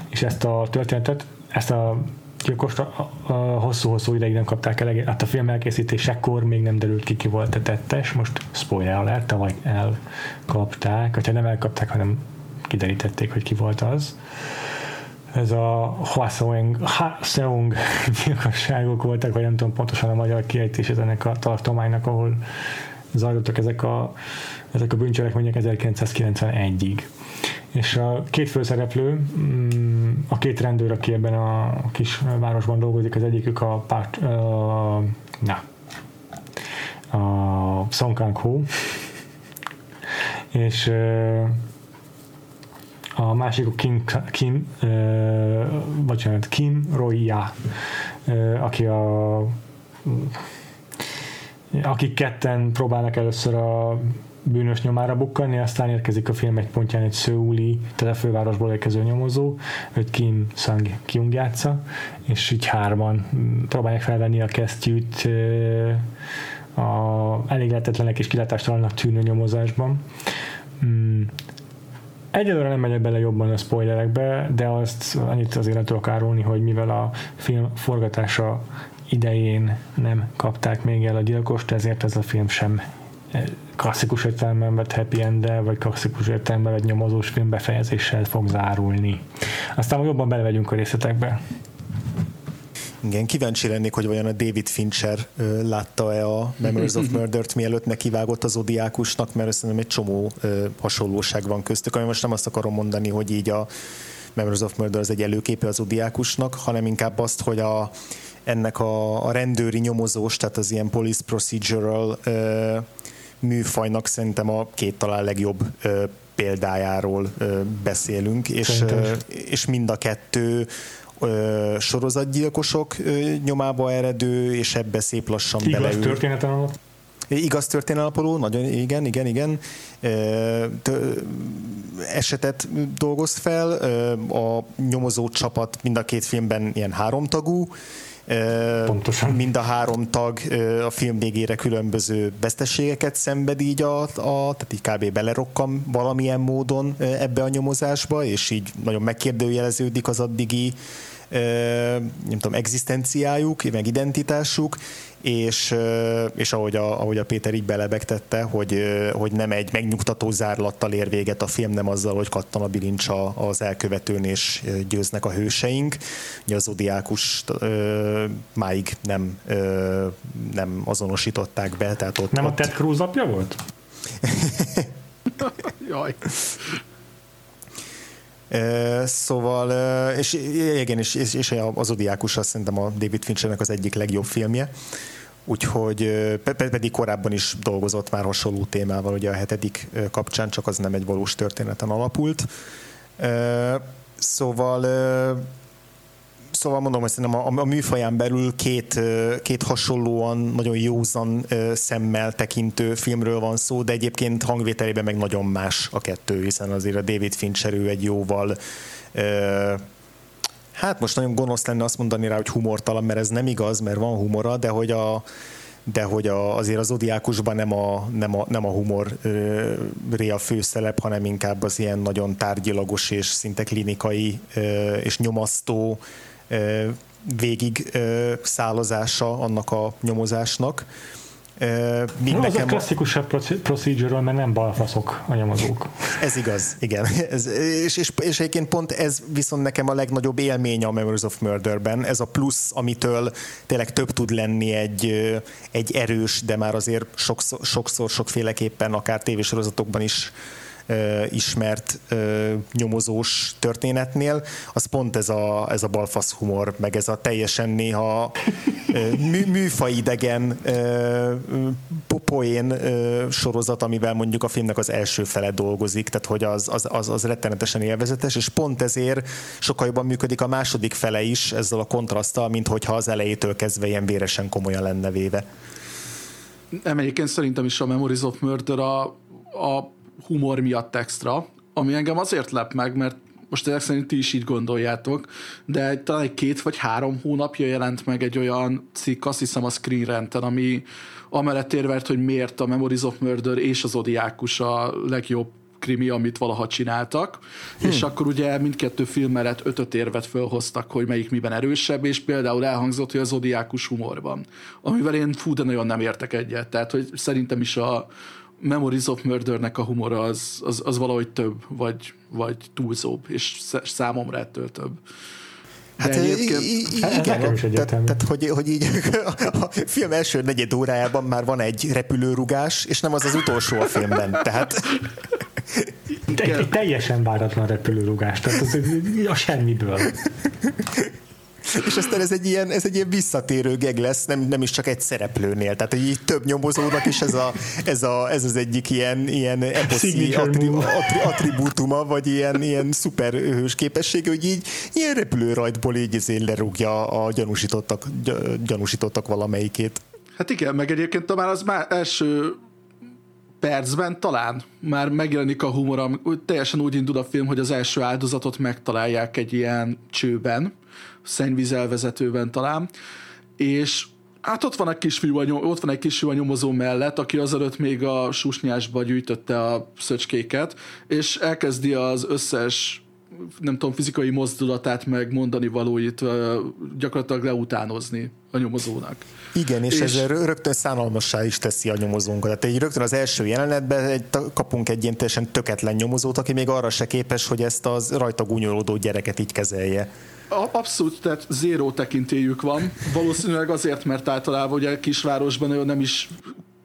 és ezt a történetet, ezt a gyilkost a, a hosszú-hosszú ideig nem kapták el, hát a film elkészítésekor még nem derült ki, ki volt a tettes, most spoiler alert, tavaly elkapták, hogyha nem elkapták, hanem kiderítették, hogy ki volt az. Ez a Hwaseong, Hwaseong [laughs] gyilkosságok voltak, vagy nem tudom pontosan a magyar kiejtés ennek a tartománynak, ahol zajlottak ezek a, ezek a bűncselekmények 1991-ig és a két főszereplő, mm, a két rendőr, aki ebben a kis városban dolgozik, az egyikük a, Park, a, na, a Song Kang Ho, és a másik Kim, Kim bocsánat, Kim Roya, aki a akik ketten próbálnak először a bűnös nyomára bukkanni, aztán érkezik a film egy pontján egy szőuli, tehát a fővárosból érkező nyomozó, őt Kim Sang Kyung játsza, és így hárman próbálják felvenni a kesztyűt a elég lehetetlenek és kilátástalannak tűnő nyomozásban. Mm. Egyelőre nem megyek bele jobban a spoilerekbe, de azt annyit azért nem tudok árulni, hogy mivel a film forgatása idején nem kapták még el a gyilkost, ezért ez a film sem klasszikus értelemben vett happy end vagy klasszikus értelemben vett nyomozós film befejezéssel fog zárulni. Aztán jobban belevegyünk a részletekbe. Igen, kíváncsi lennék, hogy vajon a David Fincher látta-e a Memories of Murder-t, mielőtt nekivágott az Odiákusnak, mert szerintem egy csomó hasonlóság van köztük, ami most nem azt akarom mondani, hogy így a Memories of Murder az egy előképe az Odiákusnak, hanem inkább azt, hogy a, ennek a, a rendőri nyomozós, tehát az ilyen police procedural műfajnak szerintem a két talán legjobb ö, példájáról ö, beszélünk, és, ö, és mind a kettő ö, sorozatgyilkosok ö, nyomába eredő, és ebbe szép lassan Igaz beleül. történeten alatt? Igaz történelapoló, nagyon igen, igen, igen. Esetet dolgoz fel, a nyomozó csapat mind a két filmben ilyen háromtagú, Pontosan. Mind a három tag a film végére különböző veszteségeket szenved így a, a tehát így kb. belerokkam valamilyen módon ebbe a nyomozásba, és így nagyon megkérdőjeleződik az addigi nem tudom, egzisztenciájuk, meg identitásuk, és, és ahogy, a, ahogy a Péter így belebegtette, hogy, hogy nem egy megnyugtató zárlattal ér véget a film, nem azzal, hogy kattan a bilincs az elkövetőn, és győznek a hőseink. Ugye az Odiákus máig nem, nem azonosították be. Tehát ott, nem ott... a Ted Cruz apja volt? [laughs] Jaj. Szóval, és igen, és, és, és az Odiákus azt szerintem a David Finchernek az egyik legjobb filmje, úgyhogy pedig korábban is dolgozott már hasonló témával, ugye a hetedik kapcsán, csak az nem egy valós történeten alapult. Szóval Szóval mondom, hogy szerintem a, a műfaján belül két, két hasonlóan nagyon józan szemmel tekintő filmről van szó, de egyébként hangvételében meg nagyon más a kettő, hiszen azért a David Fincher ő egy jóval hát most nagyon gonosz lenne azt mondani rá, hogy humortalan, mert ez nem igaz, mert van humora, de hogy a, de hogy a, azért az odiákusban nem a, nem a, nem a humor ré a főszelep, hanem inkább az ilyen nagyon tárgyilagos és szinte klinikai és nyomasztó végig szállazása annak a nyomozásnak. Mind az nekem a klasszikusabb procedural, mert nem balfaszok a nyomozók. Ez igaz, igen. [laughs] Ez, és, és, és egyébként pont ez viszont nekem a legnagyobb élmény a Memories of Murderben. Ez a plusz, amitől tényleg több tud lenni egy, egy erős, de már azért sokszor, sokszor sokféleképpen akár tévésorozatokban is ismert nyomozós történetnél, az pont ez a, ez a balfasz humor, meg ez a teljesen néha mű, műfaidegen poén sorozat, amivel mondjuk a filmnek az első fele dolgozik, tehát hogy az, az, az, az rettenetesen élvezetes, és pont ezért sokkal jobban működik a második fele is ezzel a kontraszttal, mint hogyha az elejétől kezdve ilyen véresen komolyan lenne véve. Nem, egyébként szerintem is a Memories of Murder a, a humor miatt extra, ami engem azért lep meg, mert most tényleg szerint ti is így gondoljátok, de talán egy két vagy három hónapja jelent meg egy olyan cikk, azt hiszem a Screen Renten, ami amellett érvert, hogy miért a Memories of Murder és az Odiákus a legjobb krimi, amit valaha csináltak, hmm. és akkor ugye mindkettő film mellett ötöt érvet fölhoztak, hogy melyik miben erősebb, és például elhangzott, hogy az Odiákus humorban, amivel én fú, de nagyon nem értek egyet, tehát hogy szerintem is a, Memories of Murdernek a humora az, az, az valahogy több, vagy, vagy túlzóbb, és számomra ettől több. Hát igen, tehát, tehát hogy, hogy így [laughs] a film első negyed órájában már van egy repülőrugás, és nem az az utolsó a filmben, tehát... Egy, egy teljesen váratlan repülőrugás, tehát az a semmiből. [laughs] És aztán ez egy ilyen, ez egy ilyen visszatérő geg lesz, nem, nem is csak egy szereplőnél. Tehát így több nyomozónak is ez, a, ez, a, ez az egyik ilyen, ilyen eposzi attri, attri, attribútuma, vagy ilyen, ilyen szuperhős képessége, hogy így ilyen repülőrajtból így ezért lerúgja a gyanúsítottak, gyanúsítottak valamelyikét. Hát igen, meg egyébként már az már első percben talán már megjelenik a humor, teljesen úgy indul a film, hogy az első áldozatot megtalálják egy ilyen csőben, szennyvízelvezetőben talán, és Hát ott van egy kisfiú, ott van egy kisfiú a nyomozó mellett, aki azelőtt még a susnyásba gyűjtötte a szöcskéket, és elkezdi az összes nem tudom, fizikai mozdulatát meg mondani valóit gyakorlatilag leutánozni a nyomozónak. Igen, és, és ez rögtön szánalmassá is teszi a nyomozónkat. Tehát egy rögtön az első jelenetben egy, kapunk egy ilyen teljesen töketlen nyomozót, aki még arra se képes, hogy ezt az rajta gúnyolódó gyereket így kezelje. Abszolút, tehát zéró tekintélyük van. Valószínűleg azért, mert általában ugye kisvárosban nem is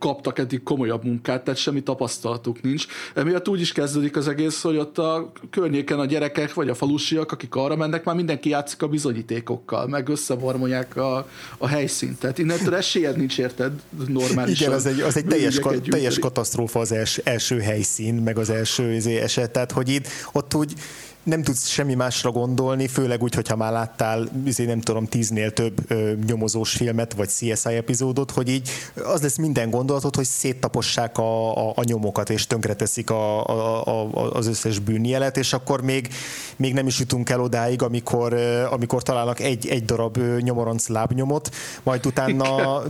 kaptak eddig komolyabb munkát, tehát semmi tapasztalatuk nincs. Emiatt úgy is kezdődik az egész, hogy ott a környéken a gyerekek vagy a falusiak, akik arra mennek, már mindenki játszik a bizonyítékokkal, meg összevormolják a, a helyszínt. Tehát innentől esélyed nincs érted normálisan. Igen, az egy, az egy teljes, ka, teljes katasztrófa az els, első helyszín, meg az első izé eset, tehát hogy itt ott úgy nem tudsz semmi másra gondolni, főleg úgy, hogyha már láttál, izé, nem tudom, tíznél több ö, nyomozós filmet, vagy CSI epizódot, hogy így az lesz minden gondolatod, hogy széttapossák a, a, a nyomokat, és tönkreteszik a, a, a, az összes bűnjelet, és akkor még, még nem is jutunk el odáig, amikor, amikor találnak egy, egy darab nyomoronc lábnyomot, majd utána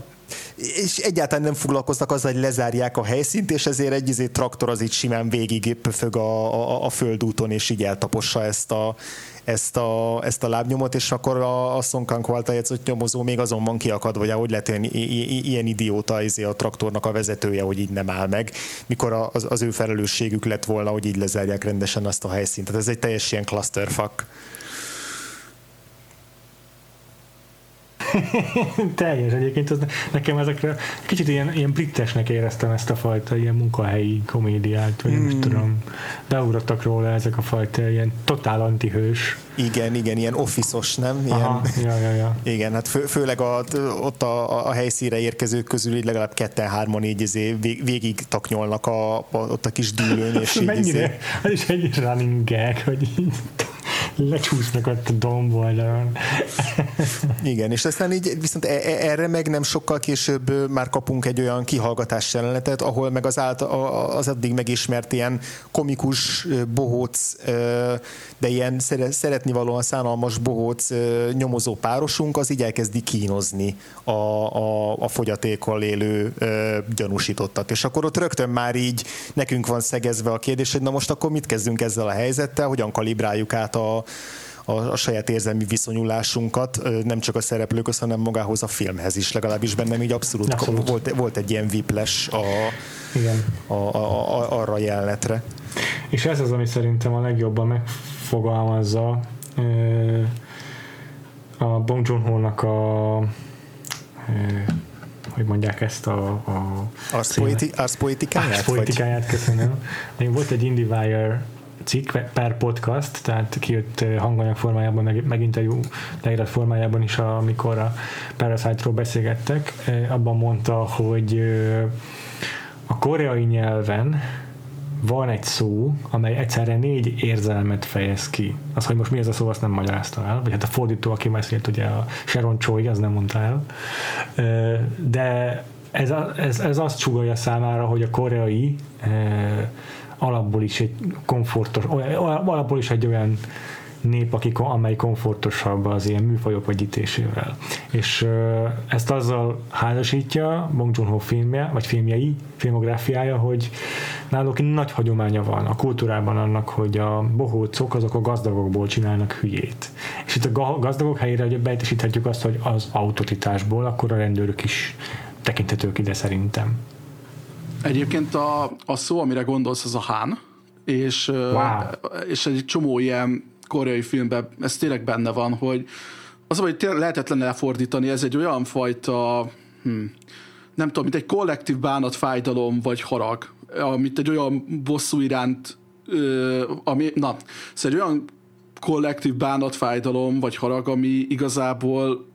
és egyáltalán nem foglalkoznak azzal, hogy lezárják a helyszínt, és ezért egy izé, traktor az így simán végig pöfög a, a, a földúton, és így eltapossa ezt a, ezt a, ezt a lábnyomot, és akkor a, a Walter játszott nyomozó még azon van kiakadva, hogy ahogy lehet ilyen, ilyen idióta izé a traktornak a vezetője, hogy így nem áll meg, mikor az, az ő felelősségük lett volna, hogy így lezárják rendesen azt a helyszínt. Tehát ez egy teljes ilyen clusterfuck. [laughs] Teljes egyébként, az nekem ezekre kicsit ilyen, ilyen brittesnek éreztem ezt a fajta ilyen munkahelyi komédiát, vagy mm. nem hmm. tudom, beugrottak róla ezek a fajta ilyen totál antihős. Igen, igen, ilyen office nem? Ilyen, Aha, ja, ja, ja. [laughs] Igen, hát fő, főleg a, ott a, a helyszíre érkezők közül így legalább ketten-hárman így izé, végig taknyolnak a, a, ott a kis dűlőn, és így [laughs] Mennyire, izé... ez is egy running gag, hogy így lecsúsznak ott a domboldalon. Igen, és aztán így viszont e- e- erre meg nem sokkal később már kapunk egy olyan kihallgatás jelenetet, ahol meg az, által, az addig megismert ilyen komikus bohóc, de ilyen szeretni valóan szánalmas bohóc nyomozó párosunk, az így elkezdi kínozni a, a, a fogyatékkal élő gyanúsítottat. És akkor ott rögtön már így nekünk van szegezve a kérdés, hogy na most akkor mit kezdünk ezzel a helyzettel, hogyan kalibráljuk át a, a, a saját érzelmi viszonyulásunkat, nem csak a szereplőköz, hanem magához a filmhez is, legalábbis bennem így abszolút, abszolút. Volt, volt egy ilyen viples a, Igen. A, a, a, arra jelenetre. És ez az, ami szerintem a legjobban megfogalmazza a Bong Joon-ho-nak a hogy mondják ezt a... a arszpoetikáját? Arszpoetikáját, köszönöm. Volt egy IndieWire cikk per podcast, tehát kijött hanganyag formájában, meg, meg interjú leírat formájában is, amikor a Parasite-ról beszélgettek, abban mondta, hogy a koreai nyelven van egy szó, amely egyszerre négy érzelmet fejez ki. Az, hogy most mi ez a szó, azt nem magyarázta el, vagy hát a fordító, aki beszélt, ugye a Sharon Choi, az nem mondta el. De ez, ez, ez azt csugalja számára, hogy a koreai alapból is egy komfortos, alapból is egy olyan nép, akik, amely komfortosabb az ilyen műfajok vegyítésével. És ezt azzal házasítja Bong Joon-ho filmje, vagy filmjei, filmográfiája, hogy náluk nagy hagyománya van a kultúrában annak, hogy a bohócok azok a gazdagokból csinálnak hülyét. És itt a gazdagok helyére hogy beitesíthetjük azt, hogy az autotitásból, akkor a rendőrök is tekinthetők ide szerintem. Egyébként a, a szó, amire gondolsz, az a hán, és, wow. és egy csomó ilyen koreai filmben ez tényleg benne van, hogy az, hogy tényleg lehetetlen lefordítani, ez egy olyan fajta, hm, nem tudom, mint egy kollektív bánat, fájdalom vagy harag, amit egy olyan bosszú iránt, ö, ami, na, szóval egy olyan kollektív bánat, fájdalom vagy harag, ami igazából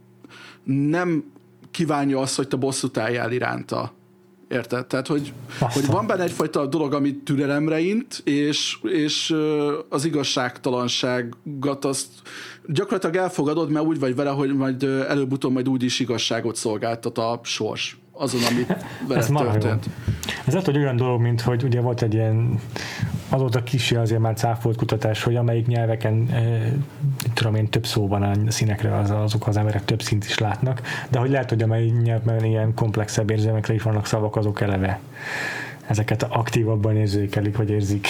nem kívánja azt, hogy te bosszút álljál iránta Érted? Tehát, hogy, hogy van benne egyfajta dolog, ami türelemre int, és, és az igazságtalanságot azt gyakorlatilag elfogadod, mert úgy vagy vele, hogy majd előbb-utóbb majd úgy is igazságot szolgáltat a sors azon, amit vele Ez történt. Ez lehet, hogy olyan dolog, mint hogy ugye volt egy ilyen azóta kicsi azért már cáfolt kutatás, hogy amelyik nyelveken e, tudom én, több szó van a színekre, az, azok az emberek több szint is látnak, de hogy lehet, hogy amelyik nyelvben ilyen komplexebb érzelmekre is vannak szavak, azok eleve ezeket aktívabban érzékelik, vagy érzik.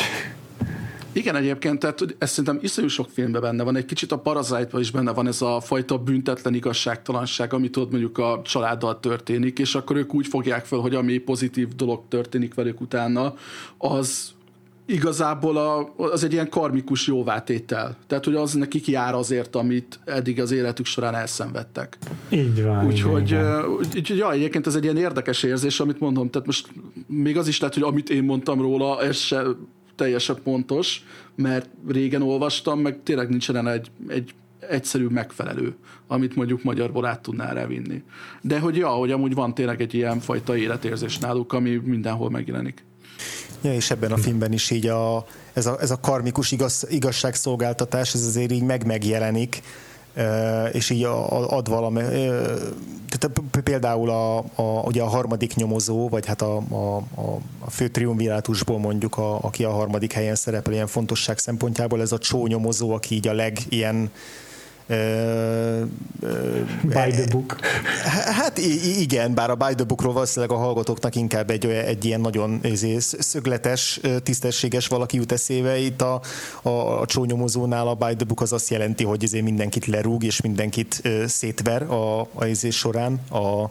Igen, egyébként, tehát ez szerintem iszonyú sok filmben benne van, egy kicsit a parasite is benne van ez a fajta büntetlen igazságtalanság, ami tudod mondjuk a családdal történik, és akkor ők úgy fogják fel, hogy ami pozitív dolog történik velük utána, az igazából a, az egy ilyen karmikus jóvátétel. Tehát, hogy az nekik jár azért, amit eddig az életük során elszenvedtek. Így van. Úgyhogy, úgy, ja, egyébként ez egy ilyen érdekes érzés, amit mondom. Tehát most még az is lehet, hogy amit én mondtam róla, ez se teljesen pontos, mert régen olvastam, meg tényleg nincsen egy, egy egyszerű megfelelő, amit mondjuk magyarból át tudná revinni. De hogy ja, hogy amúgy van tényleg egy ilyen fajta életérzés náluk, ami mindenhol megjelenik. Ja, és ebben a filmben is így a, ez, a, ez a karmikus igaz, igazságszolgáltatás, ez azért így meg megjelenik, és így ad valami, tehát például a, a, ugye a harmadik nyomozó, vagy hát a, a, a fő triumvirátusból mondjuk, a, aki a harmadik helyen szerepel ilyen fontosság szempontjából, ez a csó nyomozó, aki így a leg ilyen by the book. Hát igen, bár a by the bookról valószínűleg a hallgatóknak inkább egy, egy ilyen nagyon izé, szögletes, tisztességes valaki jut eszébe. Itt a, a, a csónyomozónál a by the book az azt jelenti, hogy izé mindenkit lerúg és mindenkit szétver a, a izé során, a,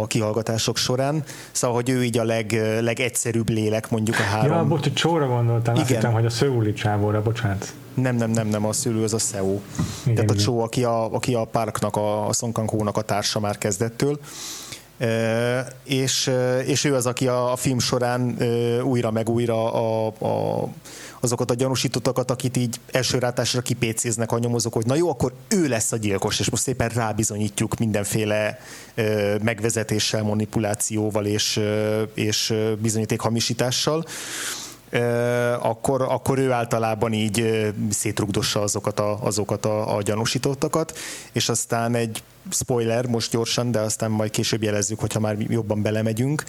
a kihallgatások során. Szóval, hogy ő így a leg, legegyszerűbb lélek mondjuk a három. Ja, bocs, hogy csóra gondoltam, Igen. azt hittem, hogy a szőuli csávóra, bocsánat. Nem, nem, nem, nem, a szülő az a SEO. Igen, Tehát a Csó, aki a, aki a Parknak, a, a Song Kang-hónak a társa már kezdettől. E, és, és ő az, aki a, a film során e, újra meg újra a, a, azokat a gyanúsítottakat, akit így első rátásra kipécéznek a nyomozók, hogy na jó, akkor ő lesz a gyilkos, és most szépen rábizonyítjuk mindenféle e, megvezetéssel, manipulációval és, és bizonyítékhamisítással. akkor, akkor ő általában így szétrugdossa azokat a, azokat a, a gyanúsítottakat, és aztán egy spoiler most gyorsan, de aztán majd később jelezzük, hogyha már jobban belemegyünk,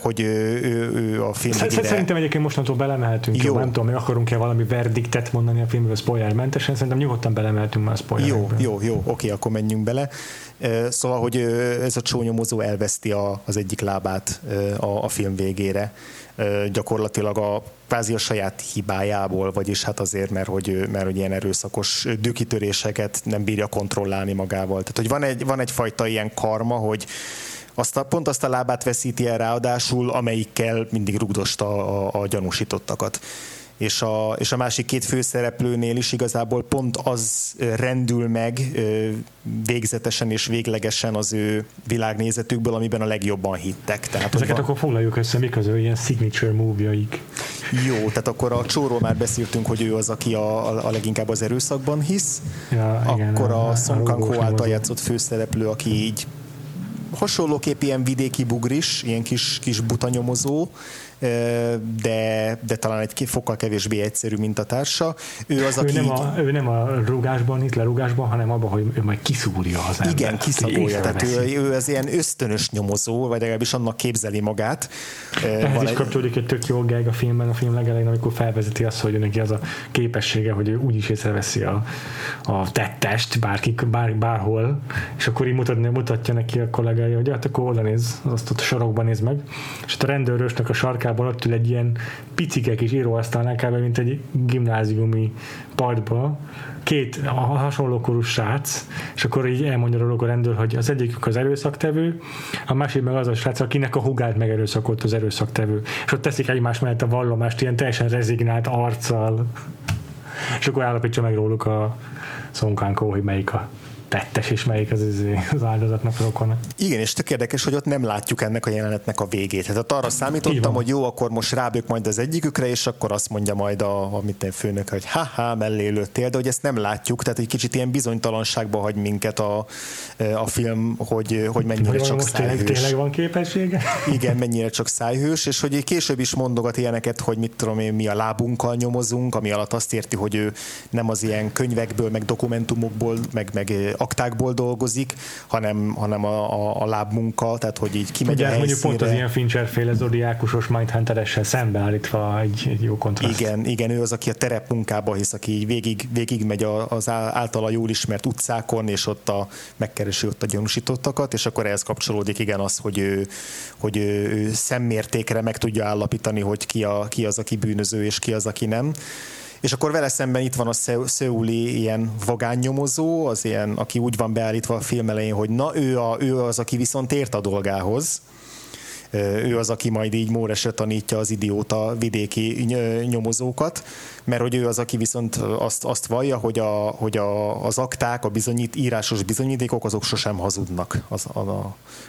hogy ő, ő, ő a film Szerintem egyébként mostantól belemehetünk, jó. nem tudom, hogy akarunk-e valami verdiktet mondani a filmről spoilermentesen, szerintem nyugodtan belemehetünk már a spoilerekbe. Jó, jó, jó, oké, akkor menjünk bele. Szóval, hogy ez a csónyomozó elveszti a, az egyik lábát a, a film végére gyakorlatilag a kvázi a saját hibájából, vagyis hát azért, mert hogy, mert hogy ilyen erőszakos dükitöréseket nem bírja kontrollálni magával. Tehát, hogy van, egy, van egyfajta ilyen karma, hogy azt a, pont azt a lábát veszíti el ráadásul, amelyikkel mindig rugdosta a, a, a gyanúsítottakat és a, és a másik két főszereplőnél is igazából pont az rendül meg végzetesen és véglegesen az ő világnézetükből, amiben a legjobban hittek. Tehát, Ezeket van... akkor foglaljuk össze, mik az ő ilyen signature movie-jaik. Jó, tehát akkor a csóról már beszéltünk, hogy ő az, aki a, a, a leginkább az erőszakban hisz. Ja, igen, akkor a, a Song Kang Ho által játszott főszereplő, aki így hasonlóképp ilyen vidéki bugris, ilyen kis, kis butanyomozó, de, de talán egy fokkal kevésbé egyszerű, mint a társa. Ő, az, aki ő, nem a, ő nem a rugásban, itt lerugásban, hanem abban, hogy ő majd kiszúrja az embert. Igen, kiszagolja. Tehát ő, ő az ilyen ösztönös nyomozó, vagy legalábbis annak képzeli magát. Ehhez is egy... kapcsolódik egy tök jó gag a filmben, a film legelején, amikor felvezeti azt, hogy neki az a képessége, hogy ő úgyis észreveszi a, a tettest, bárki, bár, bárhol, és akkor így mutatni, mutatja neki a kollégája, hogy hát akkor oda néz, azt ott a sarokban néz meg, és a rendőrösnek a sarkán sarkában ott ül egy ilyen picike kis íróasztalnál kb. mint egy gimnáziumi padba, két hasonló korú srác, és akkor így elmondja róluk a rendőr, hogy az egyik az erőszaktevő, a másik meg az a srác, akinek a hugát megerőszakolt az erőszaktevő. És ott teszik egymás mellett a vallomást ilyen teljesen rezignált arccal. És akkor állapítsa meg róluk a Szonkánkó, hogy melyik a tettes, és melyik az, az áldozatnak az okona. Igen, és tök érdekes, hogy ott nem látjuk ennek a jelenetnek a végét. Hát arra számítottam, hogy jó, akkor most rábök majd az egyikükre, és akkor azt mondja majd a, a minden főnök, hogy ha-ha, mellé lőttél, de hogy ezt nem látjuk, tehát egy kicsit ilyen bizonytalanságba hagy minket a, a film, hogy, hogy mennyire csak szájhős. Tényleg, tényleg van képessége? [laughs] Igen, mennyire csak szájhős, és hogy később is mondogat ilyeneket, hogy mit tudom én, mi a lábunkkal nyomozunk, ami alatt azt érti, hogy ő nem az ilyen könyvekből, meg dokumentumokból, meg, meg aktákból dolgozik, hanem, hanem a, a, a lábmunka, tehát hogy így kimegy Ugye, a mondjuk pont az ilyen Fincher-féle zodiákusos Mindhunteressel szembeállítva egy, egy jó kontraszt. Igen, igen, ő az, aki a terepmunkába hisz, aki így végig, végig megy az általa jól ismert utcákon, és ott a, megkeresi ott a gyanúsítottakat, és akkor ehhez kapcsolódik igen az, hogy ő, hogy ő, ő szemmértékre meg tudja állapítani, hogy ki, a, ki az, aki bűnöző, és ki az, aki nem és akkor vele szemben itt van a szöuli ilyen vagánynyomozó, az ilyen, aki úgy van beállítva a film elején, hogy na ő, a, ő az, aki viszont ért a dolgához, ő az, aki majd így Móresre tanítja az idióta vidéki nyomozókat, mert hogy ő az, aki viszont azt, azt vallja, hogy, a, hogy a, az akták, a bizonyít, írásos bizonyítékok, azok sosem hazudnak. Az, a,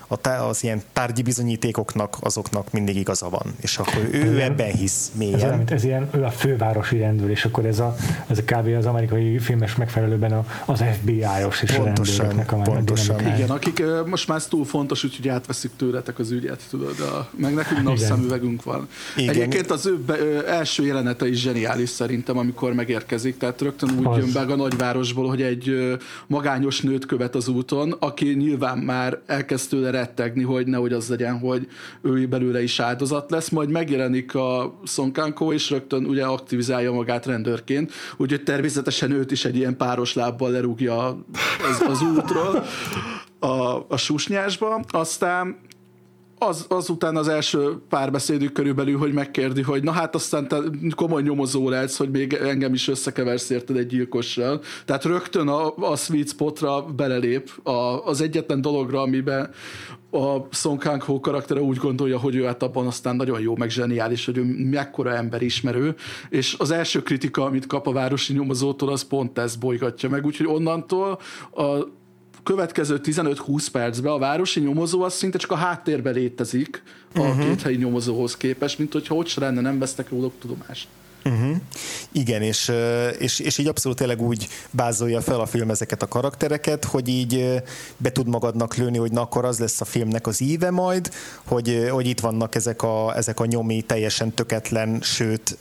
a, az ilyen tárgyi bizonyítékoknak, azoknak mindig igaza van. És akkor ő, ő ebben hisz mélyen. Ez, ez ilyen, ő a fővárosi rendőr, és akkor ez a, ez a kb. az amerikai filmes megfelelőben a, az FBI-os és pontosan, a rendőröknek a pontosan. Igen, akik most már ez túl fontos, úgyhogy átveszik tőletek az ügyet, tudod, a, meg nekünk napszemüvegünk van. Igen. Egyébként az ő be, ö, első jelenete is zseniális szerintem, amikor megérkezik, tehát rögtön úgy az. jön be a nagyvárosból, hogy egy magányos nőt követ az úton, aki nyilván már elkezd tőle rettegni, hogy nehogy az legyen, hogy ő belőle is áldozat lesz, majd megjelenik a Szonkánkó, és rögtön ugye aktivizálja magát rendőrként, úgyhogy természetesen őt is egy ilyen páros lábbal lerúgja az, az útról a, a susnyásba, aztán az, azután az első párbeszédük körülbelül, hogy megkérdi, hogy na hát aztán te komoly nyomozó lesz, hogy még engem is összekeversz érted egy gyilkossal. Tehát rögtön a, a sweet spotra belelép a, az egyetlen dologra, amiben a Song Kang Ho karaktere úgy gondolja, hogy ő hát abban aztán nagyon jó, meg zseniális, hogy ő mekkora ember ismerő, és az első kritika, amit kap a városi nyomozótól, az pont ezt bolygatja meg, úgyhogy onnantól a következő 15-20 percben a városi nyomozó az szinte csak a háttérben létezik a uh-huh. két helyi nyomozóhoz képest, mint hogyha ott se lenne, nem vesztek róluk tudomást. Uh-huh. Igen, és, és, és így abszolút tényleg úgy bázolja fel a film ezeket a karaktereket, hogy így be tud magadnak lőni, hogy na akkor az lesz a filmnek az íve majd, hogy, hogy itt vannak ezek a, ezek a nyomi teljesen töketlen, sőt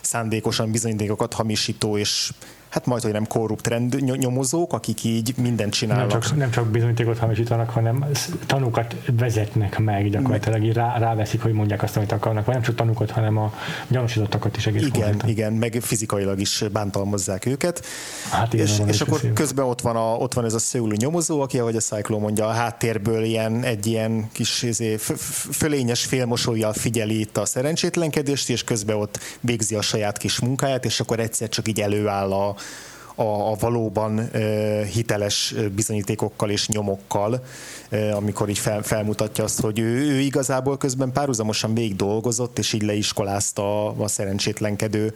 szándékosan bizonyítékokat hamisító és hát majd, hogy nem korrupt rend nyomozók, akik így mindent csinálnak. Nem csak, nem csak bizonyítékot hamisítanak, hanem tanúkat vezetnek meg, gyakorlatilag így rá, ráveszik, hogy mondják azt, amit akarnak, vagy nem csak tanúkat, hanem a gyanúsítottakat is egész Igen, konkrétan. igen, meg fizikailag is bántalmazzák őket. Hát igen, és, és akkor szépen. közben ott van, a, ott van ez a szőlő nyomozó, aki, ahogy a Cyclone mondja, a háttérből ilyen, egy ilyen kis izé, fölényes félmosolyjal figyeli itt a szerencsétlenkedést, és közben ott végzi a saját kis munkáját, és akkor egyszer csak így előáll a, a, a valóban hiteles bizonyítékokkal és nyomokkal, amikor így fel, felmutatja azt, hogy ő, ő igazából közben párhuzamosan végig dolgozott, és így leiskolázta a, a szerencsétlenkedő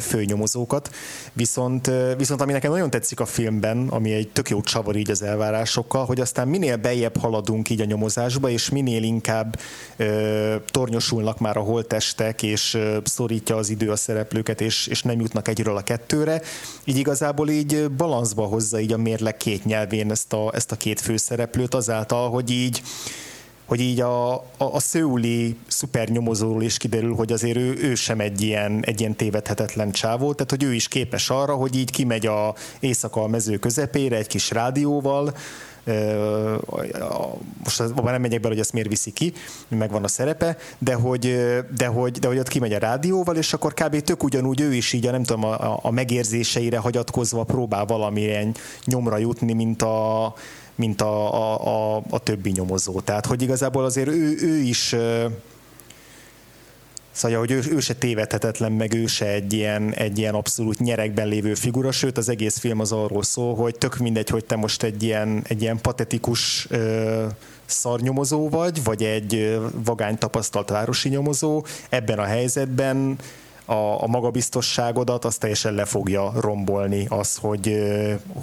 főnyomozókat. Viszont, viszont ami nekem nagyon tetszik a filmben, ami egy tök jó csavar így az elvárásokkal, hogy aztán minél bejebb haladunk így a nyomozásba, és minél inkább ö, tornyosulnak már a holtestek, és ö, szorítja az idő a szereplőket, és, és nem jutnak egyről a kettőre, így igazából így balanszba hozza így a mérleg két nyelvén ezt a, ezt a két főszereplőt azáltal, hogy így hogy így a, a, a szőuli szupernyomozóról is kiderül, hogy azért ő, ő sem egy ilyen, egy ilyen tévedhetetlen csávó, tehát hogy ő is képes arra, hogy így kimegy a éjszaka a mező közepére egy kis rádióval, most abban nem megyek bele, hogy ezt miért viszi ki, megvan a szerepe, de hogy, de hogy, de hogy ott kimegy a rádióval, és akkor kb. tök ugyanúgy ő is így, a, nem tudom, a, a megérzéseire hagyatkozva próbál valamilyen nyomra jutni, mint a, mint a, a, a, a többi nyomozó. Tehát, hogy igazából azért ő, ő is Szóval, hogy ő, ő se tévedhetetlen, meg ő se egy ilyen, egy ilyen abszolút nyerekben lévő figura, sőt az egész film az arról szól, hogy tök mindegy, hogy te most egy ilyen, egy ilyen patetikus ö, szarnyomozó vagy, vagy egy vagány tapasztalt városi nyomozó, ebben a helyzetben a, a magabiztosságodat az teljesen le fogja rombolni az, hogy,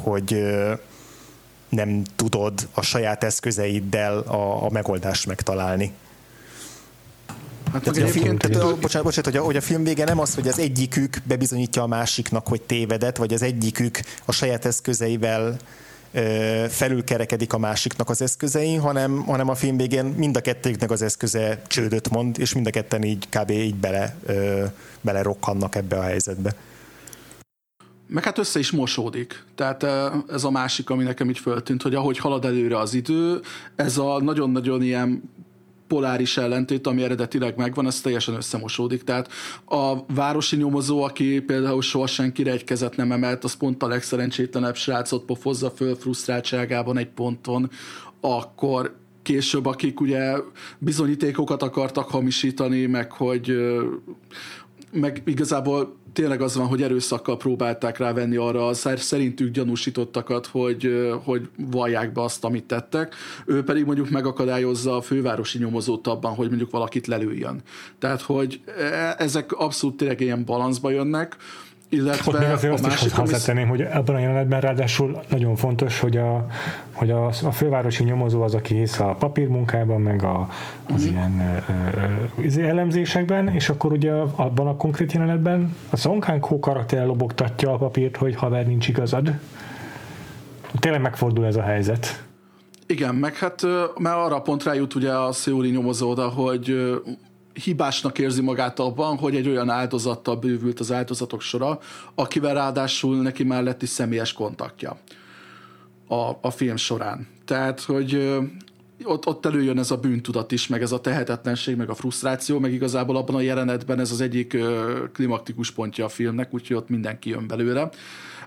hogy nem tudod a saját eszközeiddel a, a megoldást megtalálni. Hát tehát, a film, tehát, a, bocsánat, bocsánat hogy, a, hogy a film vége nem az, hogy az egyikük bebizonyítja a másiknak, hogy tévedett, vagy az egyikük a saját eszközeivel ö, felülkerekedik a másiknak az eszközein, hanem, hanem a film végén mind a kettőknek az eszköze csődöt mond, és mind a ketten így kb. így bele, ö, bele rokkannak ebbe a helyzetbe. Meg hát össze is mosódik. Tehát ez a másik, ami nekem így föltűnt, hogy ahogy halad előre az idő, ez a nagyon-nagyon ilyen poláris ellentét, ami eredetileg megvan, ez teljesen összemosódik. Tehát a városi nyomozó, aki például soha senkire egy kezet nem emelt, az pont a legszerencsétlenebb srácot pofozza föl frusztráltságában egy ponton, akkor később, akik ugye bizonyítékokat akartak hamisítani, meg hogy meg igazából tényleg az van, hogy erőszakkal próbálták rávenni arra a szerintük gyanúsítottakat, hogy, hogy vallják be azt, amit tettek. Ő pedig mondjuk megakadályozza a fővárosi nyomozót abban, hogy mondjuk valakit lelőjön. Tehát, hogy e, ezek abszolút tényleg ilyen balanszba jönnek, illetve Ott még azért azt is hozzátenném, hogy ebben a jelenetben ráadásul nagyon fontos, hogy a, hogy a, a fővárosi nyomozó az, aki hisz a papírmunkában, meg a, az mm. ilyen ö, ö, elemzésekben, és akkor ugye abban a konkrét jelenetben a Ho karakter lobogtatja a papírt, hogy haver, nincs igazad. Tényleg megfordul ez a helyzet. Igen, meg hát mert arra pont rájut ugye a széuli nyomozó oda, hogy hibásnak érzi magát abban, hogy egy olyan áldozattal bővült az áldozatok sora, akivel ráadásul neki már lett is személyes kontaktja a, a film során. Tehát, hogy ott, ott előjön ez a bűntudat is, meg ez a tehetetlenség, meg a frusztráció, meg igazából abban a jelenetben ez az egyik klimaktikus pontja a filmnek, úgyhogy ott mindenki jön belőle.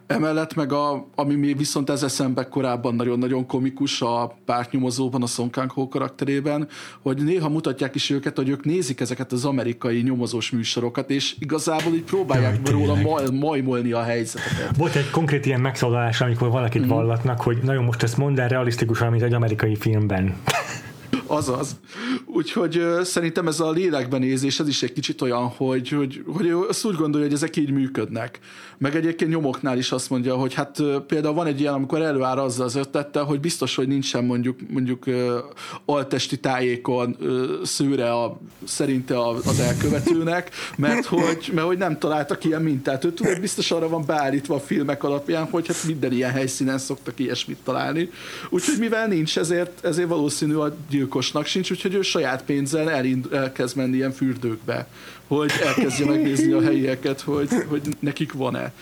Emellett meg, a, ami még viszont ez eszembe korábban nagyon-nagyon komikus a pártnyomozóban, a Song Kang Ho karakterében, hogy néha mutatják is őket, hogy ők nézik ezeket az amerikai nyomozós műsorokat, és igazából így próbálják Jaj, róla maj, majmolni a helyzetet. Volt egy konkrét ilyen megszólalás, amikor valakit mm. vallatnak, hogy nagyon most ezt mondd el realisztikusan, mint egy amerikai filmben. Azaz. Úgyhogy szerintem ez a lélekben nézés, ez is egy kicsit olyan, hogy, hogy, hogy azt úgy gondolja, hogy ezek így működnek. Meg egyébként nyomoknál is azt mondja, hogy hát például van egy ilyen, amikor előáll azzal az ötlettel, hogy biztos, hogy nincsen mondjuk, mondjuk altesti tájékon szőre a, szerinte az elkövetőnek, mert hogy, mert hogy nem találtak ilyen mintát. Ő tudod, biztos arra van beállítva a filmek alapján, hogy hát minden ilyen helyszínen szoktak ilyesmit találni. Úgyhogy mivel nincs, ezért, ezért valószínű a gyilkosnak sincs, úgyhogy ő saját pénzzel elind, elkezd menni ilyen fürdőkbe hogy elkezdje megnézni a helyieket, hogy, hogy nekik van-e.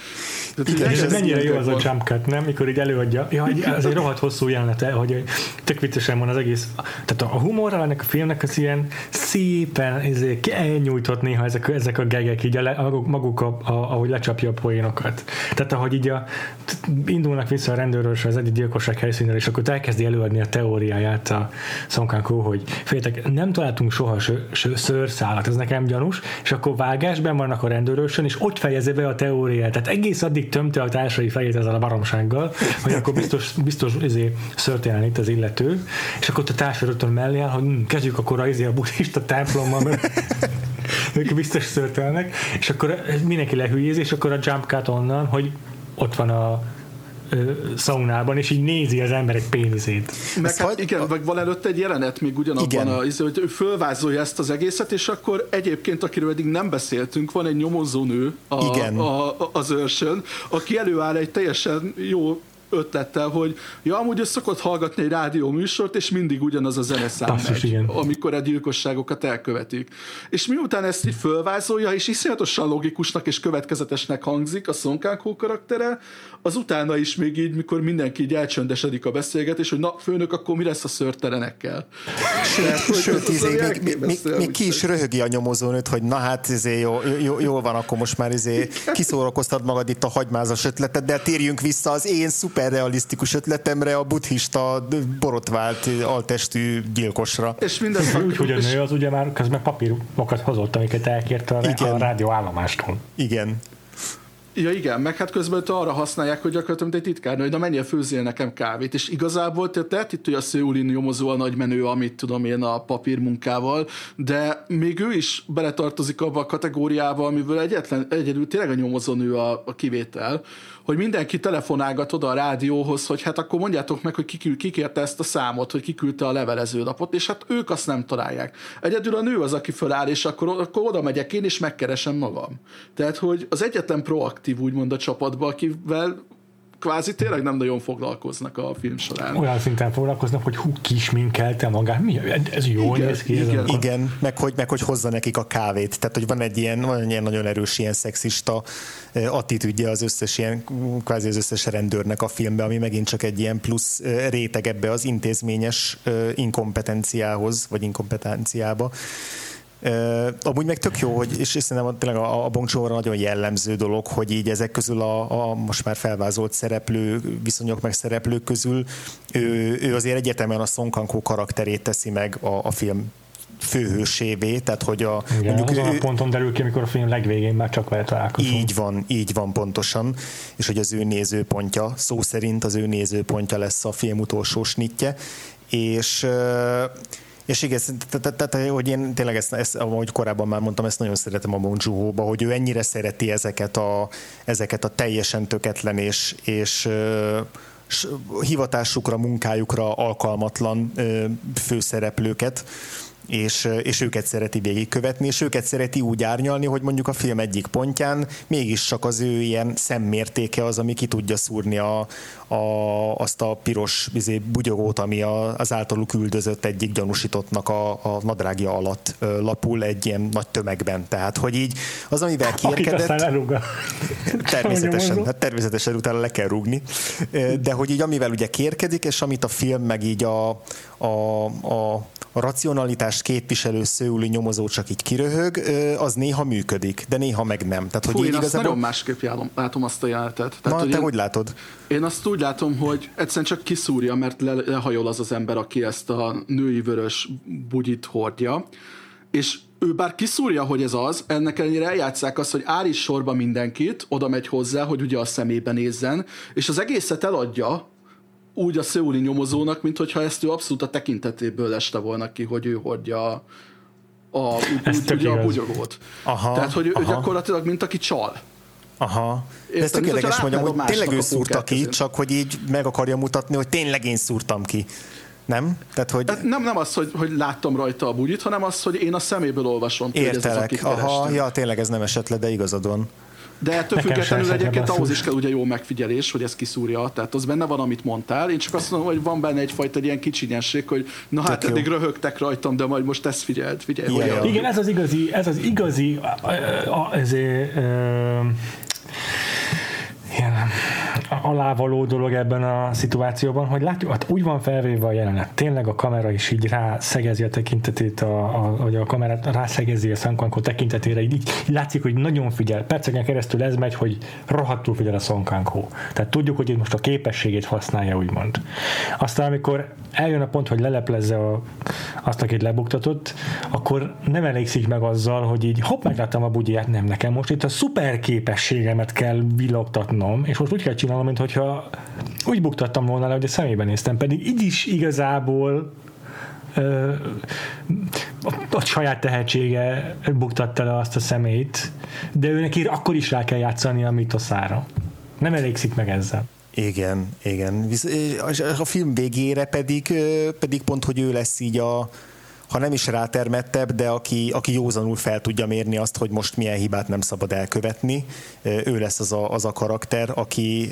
Tehát, és ez mennyire jó az a jump cut, nem? Mikor így előadja. Ja, ez egy rohadt hosszú jelenete, hogy tök viccesen van az egész. Tehát a humorral ennek a filmnek az ilyen szépen ezért elnyújtott néha ezek, ezek a gegek, így a, maguk, a, a, ahogy lecsapja a poénokat. Tehát ahogy így a, indulnak vissza a rendőrös az egyik gyilkosság helyszínről, és akkor elkezdi előadni a teóriáját a Sonkanko, hogy féltek, nem találtunk soha szőrszálat, ez nekem gyanús, és akkor vágásban vannak a rendőrösön, és ott fejezi be a teóriát. Tehát egész addig tömte a társai fejét ezzel a baromsággal, hogy akkor biztos, biztos izé, szörtélen itt az illető, és akkor a társa rögtön mellé áll, hogy hm, kezdjük akkor a, izé, a buddhista templommal, mert [laughs] ők biztos szörtelnek, és akkor mindenki lehülyéz, és akkor a jump cut onnan, hogy ott van a szaunában, és így nézi az emberek pénzét. Meg hát, hogy... igen, meg van előtte egy jelenet még ugyanabban, a, izé, hogy ő fölvázolja ezt az egészet, és akkor egyébként, akiről eddig nem beszéltünk, van egy nyomozónő a, igen. A, a, az őrsön, aki előáll egy teljesen jó ötlettel, hogy ja, amúgy ő szokott hallgatni egy rádió műsort, és mindig ugyanaz a zeneszám Basszus, megy, igen. amikor a gyilkosságokat elkövetik. És miután ezt így fölvázolja, és iszonyatosan logikusnak és következetesnek hangzik a Sonkánkó karaktere, az utána is még így, mikor mindenki így elcsöndesedik a beszélgetés, hogy na, főnök, akkor mi lesz a szörtelenekkel? Sőt, sőt izé, még, még, még, még ki is röhögi a nyomozónőt, hogy na hát, izé, jó, jó, jó van, akkor most már izé, kiszórakoztad magad itt a hagymázas ötletet, de térjünk vissza az én szuperrealisztikus ötletemre, a buddhista borotvált altestű gyilkosra. És mindezt úgy, hogy a nő az ugye már közben papírokat hozott, amiket elkért a, a rádióállomástól. Igen. Ja igen, meg hát közben arra használják, hogy gyakorlatilag mint egy titkárnő, hogy na menjél főzzél nekem kávét, és igazából te tehát itt a Szőulin nyomozó a nagy menő, amit tudom én a papírmunkával, de még ő is beletartozik abba a kategóriába, amiből egyetlen, egyedül tényleg a nyomozónő a, a kivétel, hogy mindenki telefonálgat oda a rádióhoz, hogy hát akkor mondjátok meg, hogy ki, ki kérte ezt a számot, hogy kiküldte a levelezőlapot, és hát ők azt nem találják. Egyedül a nő az, aki föláll, és akkor, akkor oda megyek én, és megkeresem magam. Tehát, hogy az egyetlen proaktív úgymond a csapatba, akivel kvázi tényleg nem nagyon foglalkoznak a film során. Olyan szinten foglalkoznak, hogy hú, kisminkelte magát, mi, ez jó igen, néz ki. Igen, ez igen meg, hogy, meg hogy hozza nekik a kávét. Tehát, hogy van egy ilyen, van egy ilyen nagyon erős ilyen szexista attitűdje az összes ilyen, kvázi az összes rendőrnek a filmben, ami megint csak egy ilyen plusz réteg ebbe az intézményes inkompetenciához, vagy inkompetenciába. Uh, amúgy meg tök jó, hogy, és szerintem tényleg a, a Bong nagyon jellemző dolog, hogy így ezek közül a, a most már felvázolt szereplő, viszonyok meg szereplők közül ő, ő azért egyetemen a Song Kang-ho karakterét teszi meg a, a film főhősévé, tehát hogy a... Igen, mondjuk azon ő, a ponton derül ki, amikor a film legvégén már csak vele találkozunk. Így van, így van pontosan, és hogy az ő nézőpontja, szó szerint az ő nézőpontja lesz a film utolsó snitje, és és igen, tehát, hogy én tényleg ezt, ezt, ahogy korábban már mondtam, ezt nagyon szeretem a Bong hogy ő ennyire szereti ezeket a, ezeket a teljesen töketlen és, és hivatásukra, munkájukra alkalmatlan főszereplőket, és, és őket szereti végigkövetni, és őket szereti úgy árnyalni, hogy mondjuk a film egyik pontján mégiscsak az ő ilyen szemmértéke az, ami ki tudja szúrni a, a, azt a piros izé, bugyogót, ami a, az általuk üldözött egyik gyanúsítottnak a, a nadrágja alatt lapul egy ilyen nagy tömegben. Tehát, hogy így az, amivel kérkedett... [laughs] Természetesen, [laughs] hát természetesen utána le kell rúgni. De hogy így amivel ugye kérkedik, és amit a film meg így a, a, a a racionalitást képviselő szőuli nyomozó csak így kiröhög, az néha működik, de néha meg nem. Tehát, hogy Fú, én, én igazából... nagyon másképp látom azt a jelenetet. Tehát, Na, hogy te én, hogy látod? Én azt úgy látom, hogy egyszerűen csak kiszúrja, mert le, lehajol az az ember, aki ezt a női vörös bugyit hordja, és ő bár kiszúrja, hogy ez az, ennek ellenére eljátszák azt, hogy állít sorba mindenkit, oda megy hozzá, hogy ugye a szemébe nézzen, és az egészet eladja, úgy a szőuli nyomozónak, mint hogyha ezt ő abszolút a tekintetéből este volna ki, hogy ő hordja a, a, úgy, ugye a bugyogót. Aha, Tehát, hogy aha. ő gyakorlatilag, mint aki csal. Aha. De ez tök érdekes mondjam, hogy tényleg ő szúrta ki, csak hogy így meg akarja mutatni, hogy tényleg én szúrtam ki. Nem? Tehát, hogy... Tehát nem, nem az, hogy, hogy láttam rajta a bugyit, hanem az, hogy én a szeméből olvasom. Értelek. Hogy ez az, Aha, ja, tényleg ez nem esett le, de igazad van. De ettől Nekem függetlenül egyébként ahhoz is kell ugye jó megfigyelés, hogy ez kiszúrja, tehát az benne van, amit mondtál. Én csak azt mondom, hogy van benne egyfajta ilyen kicsinyesség, hogy na hát Tök eddig jó. röhögtek rajtam, de majd most ezt figyeld, figyelj. Ja. Igen, ez az igazi, ez az igazi, ezért, ilyen alávaló dolog ebben a szituációban, hogy látjuk, hát úgy van felvéve a jelenet, tényleg a kamera is így rászegezi a tekintetét, a, a, vagy a kamerát rászegezi a Sankankó tekintetére, így, így látszik, hogy nagyon figyel, perceken keresztül ez megy, hogy rohadtul figyel a Sankankó. Tehát tudjuk, hogy itt most a képességét használja, úgymond. Aztán, amikor eljön a pont, hogy leleplezze a, azt, akit lebuktatott, akkor nem elégszik meg azzal, hogy így hopp, megláttam a bugyját, nem nekem most itt a szuper képességemet kell villogtatnom, és most úgy kell csinálnom, mintha úgy buktattam volna le, hogy a szemébe néztem, pedig így is igazából ö, a, a saját tehetsége buktatta le azt a szemét, de ő neki akkor is rá kell játszani a mitoszára. Nem elégszik meg ezzel. Igen, igen. A film végére pedig, pedig pont, hogy ő lesz így a, ha nem is rátermettebb, de aki, aki józanul fel tudja mérni azt, hogy most milyen hibát nem szabad elkövetni, ő lesz az a, az a karakter, aki,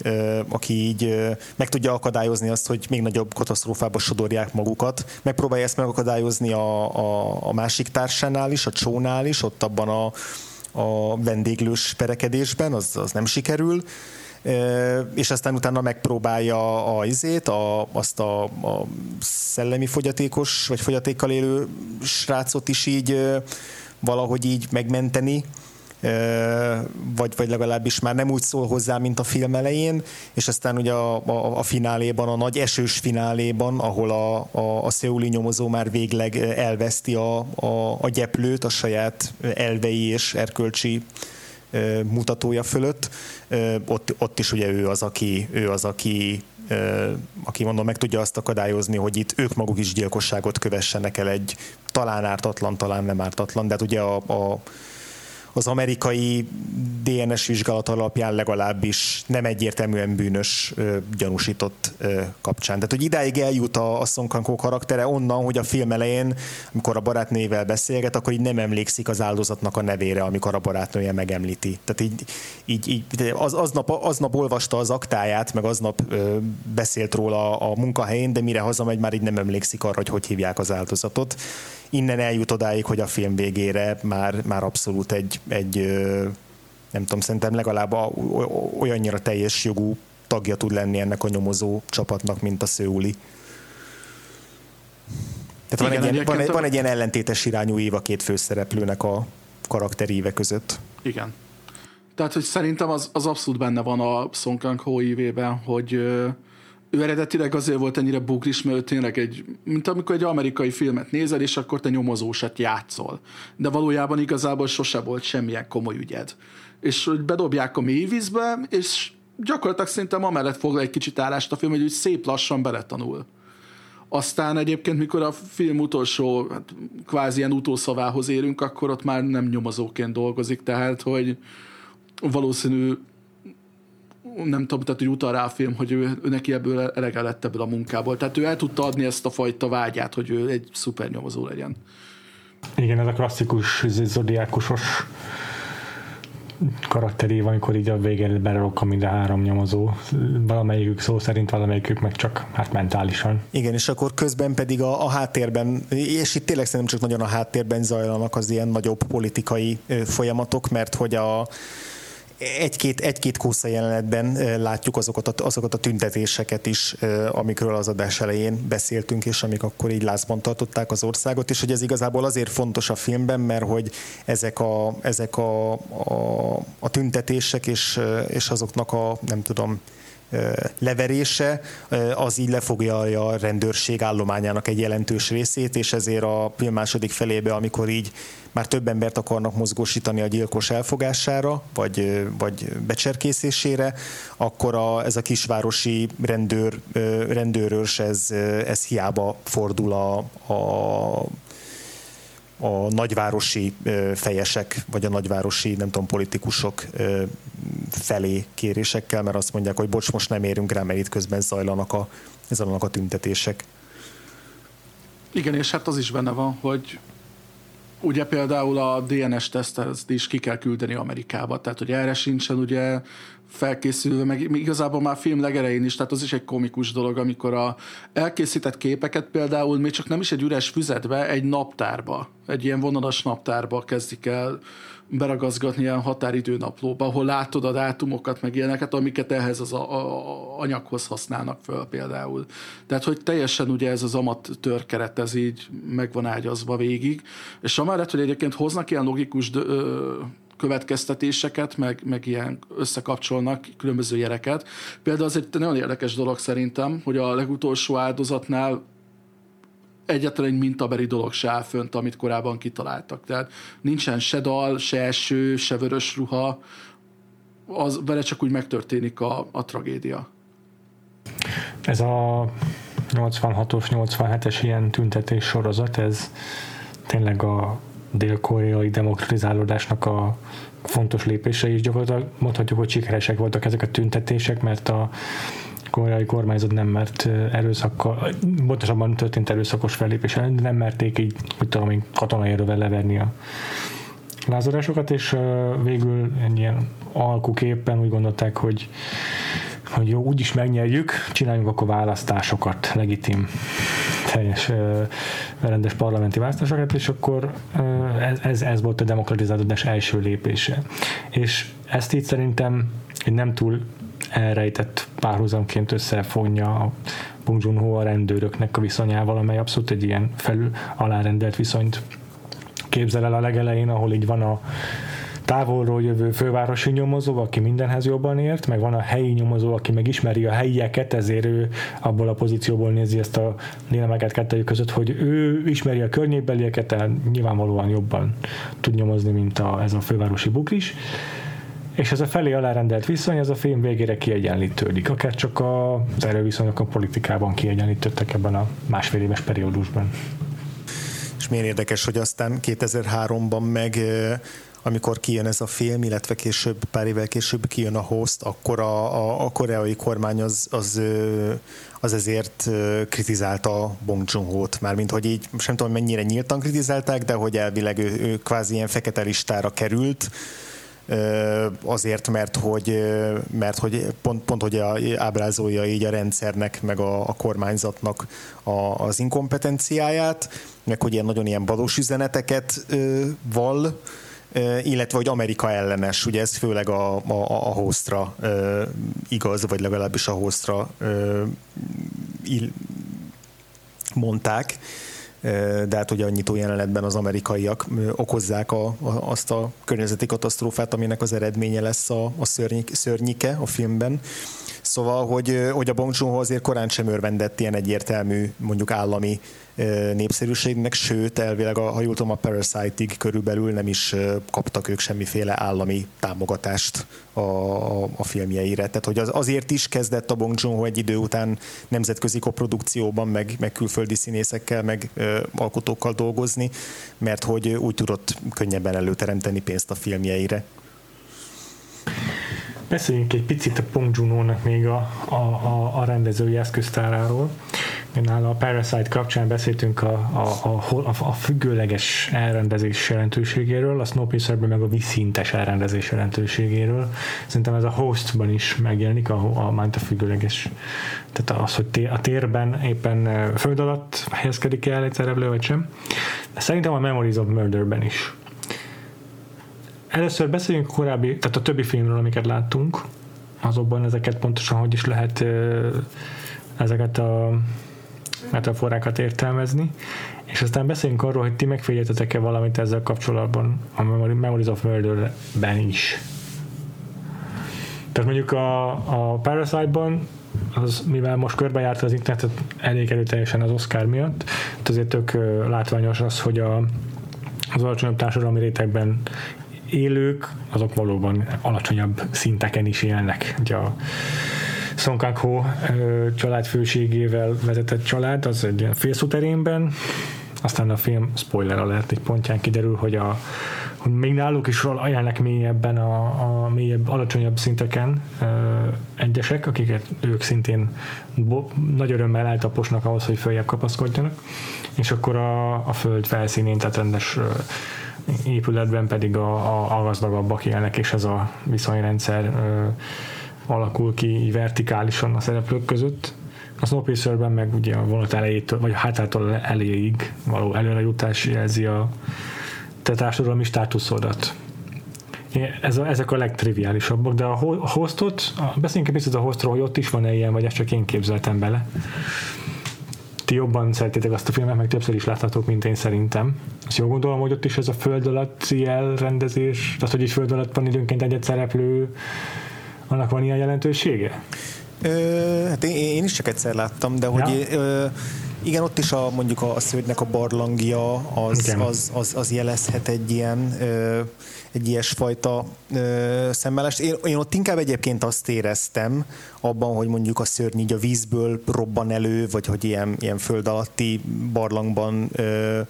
aki így meg tudja akadályozni azt, hogy még nagyobb katasztrófába sodorják magukat. Megpróbálja ezt megakadályozni a, a, a másik társánál is, a csónál is, ott abban a, a vendéglős perekedésben, az, az nem sikerül és aztán utána megpróbálja a izét, a, azt a, a szellemi fogyatékos, vagy fogyatékkal élő srácot is így valahogy így megmenteni, vagy, vagy legalábbis már nem úgy szól hozzá, mint a film elején, és aztán ugye a, a, a fináléban, a nagy esős fináléban, ahol a, a, a szeuli nyomozó már végleg elveszti a, a, a gyeplőt a saját elvei és erkölcsi mutatója fölött, ott, ott is ugye ő az, aki, ő az, aki aki mondom, meg tudja azt akadályozni, hogy itt ők maguk is gyilkosságot kövessenek el egy talán ártatlan, talán nem ártatlan, de hát ugye a, a az amerikai DNS vizsgálat alapján legalábbis nem egyértelműen bűnös gyanúsított kapcsán. Tehát, hogy idáig eljut a, a Song karaktere onnan, hogy a film elején, amikor a barátnőjével beszélget, akkor így nem emlékszik az áldozatnak a nevére, amikor a barátnője megemlíti. Tehát így, így, így az, aznap, aznap olvasta az aktáját, meg aznap ö, beszélt róla a, a munkahelyén, de mire hazamegy, már így nem emlékszik arra, hogy hogy hívják az áldozatot innen eljut odáig, hogy a film végére már, már abszolút egy, egy nem tudom, szerintem legalább olyannyira teljes jogú tagja tud lenni ennek a nyomozó csapatnak, mint a Szőuli. Tehát Igen, van, egy ilyen, van, egy, van egy ilyen ellentétes irányú év a két főszereplőnek a karakteríve között. Igen. Tehát, hogy szerintem az, az abszolút benne van a Song Kang Ho hogy ő eredetileg azért volt ennyire bugris, mert ő tényleg egy, mint amikor egy amerikai filmet nézel, és akkor te nyomozósat játszol. De valójában igazából sose volt semmilyen komoly ügyed. És hogy bedobják a mélyvízbe, és gyakorlatilag szerintem amellett foglal egy kicsit állást a film, hogy úgy szép lassan beletanul. Aztán egyébként, mikor a film utolsó, hát kvázi ilyen utószavához érünk, akkor ott már nem nyomozóként dolgozik, tehát, hogy valószínű nem tudom, tehát hogy utal rá a film, hogy ő, ő neki ebből elege lett ebből a munkából. Tehát ő el tudta adni ezt a fajta vágyát, hogy ő egy szuper nyomozó legyen. Igen, ez a klasszikus zodiákusos karakterév, amikor így a végén berok mind a három nyomozó. Valamelyikük szó szerint, valamelyikük meg csak hát mentálisan. Igen, és akkor közben pedig a, a háttérben, és itt tényleg szerintem csak nagyon a háttérben zajlanak az ilyen nagyobb politikai folyamatok, mert hogy a egy-két, egy-két kósza jelenetben látjuk azokat a, azokat a tüntetéseket is, amikről az adás elején beszéltünk, és amik akkor így lázban tartották az országot, és hogy ez igazából azért fontos a filmben, mert hogy ezek a, ezek a, a, a tüntetések és, és azoknak a, nem tudom, leverése, az így lefoglalja a rendőrség állományának egy jelentős részét, és ezért a film második felébe, amikor így már több embert akarnak mozgósítani a gyilkos elfogására, vagy, vagy becserkészésére, akkor a, ez a kisvárosi rendőr, rendőrös, ez, ez hiába fordul a, a a nagyvárosi fejesek, vagy a nagyvárosi, nem tudom, politikusok felé kérésekkel, mert azt mondják, hogy bocs, most nem érünk rá, mert itt közben zajlanak a, zajlanak a tüntetések. Igen, és hát az is benne van, hogy ugye például a DNS tesztet is ki kell küldeni Amerikába, tehát hogy erre sincsen ugye felkészülve, meg igazából már film legerején is, tehát az is egy komikus dolog, amikor a elkészített képeket például még csak nem is egy üres füzetbe, egy naptárba, egy ilyen vonalas naptárba kezdik el beragazgatni ilyen határidő naplóba, ahol látod a dátumokat, meg ilyeneket, amiket ehhez az a, a, anyaghoz használnak föl például. Tehát, hogy teljesen ugye ez az amatőr keret, ez így meg van ágyazva végig, és amellett, hogy egyébként hoznak ilyen logikus ö, következtetéseket, meg, meg ilyen összekapcsolnak különböző jereket. Például az egy nagyon érdekes dolog szerintem, hogy a legutolsó áldozatnál egyetlen egy mintabeli dolog se áll fönt, amit korábban kitaláltak. Tehát nincsen se dal, se eső, se vörös ruha, az vele csak úgy megtörténik a, a tragédia. Ez a 86-os, 87-es ilyen tüntetés sorozat, ez tényleg a dél-koreai demokratizálódásnak a fontos lépése, és gyakorlatilag mondhatjuk, hogy sikeresek voltak ezek a tüntetések, mert a koreai kormányzat nem mert erőszakkal, pontosabban történt erőszakos fellépés ellen, de nem merték így, hogy tudom katonai erővel leverni a lázadásokat, és végül egy ilyen alkuképpen úgy gondolták, hogy hogy jó, úgyis megnyerjük, csináljunk akkor választásokat, legitim, teljes rendes parlamenti választásokat, és akkor ez, ez, volt a demokratizálódás első lépése. És ezt így szerintem egy nem túl elrejtett párhuzamként összefonja a Bong Joon-ho a rendőröknek a viszonyával, amely abszolút egy ilyen felül alárendelt viszonyt képzel el a legelején, ahol így van a távolról jövő fővárosi nyomozó, aki mindenhez jobban ért, meg van a helyi nyomozó, aki megismeri a helyieket, ezért ő abból a pozícióból nézi ezt a dilemekát kettőjük között, hogy ő ismeri a környékbelieket, tehát nyilvánvalóan jobban tud nyomozni, mint a, ez a fővárosi bukris. És ez a felé alárendelt viszony, ez a film végére kiegyenlítődik, akár csak az erőviszonyok a politikában kiegyenlítődtek ebben a másfél éves periódusban. És miért érdekes, hogy aztán 2003-ban meg amikor kijön ez a film, illetve később, pár évvel később kijön a host, akkor a, a, a koreai kormány az, az, az ezért kritizálta Bong Joon-ho-t, mármint hogy így, nem tudom, mennyire nyíltan kritizálták, de hogy elvileg ő, ő kvázi ilyen fekete listára került, azért, mert hogy, mert hogy pont, pont hogy ábrázolja így a rendszernek, meg a, a kormányzatnak a, az inkompetenciáját, meg hogy ilyen nagyon ilyen valós üzeneteket val, illetve hogy Amerika ellenes, ugye ez főleg a, a, a hostra igaz, vagy legalábbis a hostra mondták de hát ugye a nyitó jelenetben az amerikaiak okozzák a, a, azt a környezeti katasztrófát, aminek az eredménye lesz a, a szörnyik, szörnyike a filmben. Szóval, hogy, hogy a Bong Joon-ho azért korán sem örvendett ilyen egyértelmű, mondjuk állami népszerűségnek, sőt, elvileg, a, ha jól a Parasite-ig körülbelül nem is kaptak ők semmiféle állami támogatást a, a, a filmjeire. Tehát, hogy az, azért is kezdett a Bong Joon-ho egy idő után nemzetközi koprodukcióban, meg, meg külföldi színészekkel, meg ö, alkotókkal dolgozni, mert hogy úgy tudott könnyebben előteremteni pénzt a filmjeire. Beszéljünk egy picit a Pong Juno-nak még a, a, a, a rendezői eszköztáráról. Nála a Parasite kapcsán beszéltünk a, a, a, a függőleges elrendezés jelentőségéről, a Snowpiercerben meg a viszintes elrendezés jelentőségéről. Szerintem ez a hostban is megjelenik, a, a, a, a függőleges, tehát az, hogy a térben éppen föld alatt helyezkedik el egy szereplő, vagy sem. Szerintem a Memories of Murderben is Először beszéljünk korábbi, tehát a többi filmről, amiket láttunk, azokban ezeket pontosan hogy is lehet ezeket a metaforákat értelmezni, és aztán beszéljünk arról, hogy ti megfigyeltetek-e valamit ezzel kapcsolatban a Memories of Murder-ben is. Tehát mondjuk a, a Parasite-ban az, mivel most körbejárt az internetet elég erőteljesen az Oscar miatt, azért tök látványos az, hogy a, az alacsonyabb társadalmi rétegben élők, azok valóban alacsonyabb szinteken is élnek. Ugye a Song Kang Ho családfőségével vezetett család, az egy ilyen félszuterényben, aztán a film spoiler alert egy pontján kiderül, hogy a hogy még náluk is ajánlnak mélyebben a, a mélyebb, alacsonyabb szinteken ö, egyesek, akiket ők szintén bo, nagy örömmel eltaposnak ahhoz, hogy följebb kapaszkodjanak, és akkor a, a föld felszínén, tehát rendes ö, épületben pedig a, a, a gazdagabbak élnek, és ez a viszonyrendszer ö, alakul ki vertikálisan a szereplők között. A Snowpiercerben meg ugye a vonat elejétől, vagy a hátától elejéig való előrejutás jelzi a te társadalmi státuszodat. Ez a, ezek a legtriviálisabbak, de a hostot, beszéljünk egy picit a hostról, hogy ott is van-e ilyen, vagy ezt csak én képzeltem bele. Ti jobban szeretitek azt a filmet, meg többször is láthatók, mint én szerintem. Azt jól gondolom, hogy ott is ez a föld alatti elrendezés, tehát hogy is föld alatt van időnként egy szereplő, annak van ilyen jelentősége? Ö, hát én, én is csak egyszer láttam, de hogy ja. ö, igen, ott is a, mondjuk a, a sződnek a barlangja az, az, az, az jelezhet egy ilyen ö, egy ilyesfajta ö, szemmelest. Én, én ott inkább egyébként azt éreztem abban, hogy mondjuk a szörny így a vízből robban elő, vagy hogy ilyen, ilyen föld alatti barlangban ö,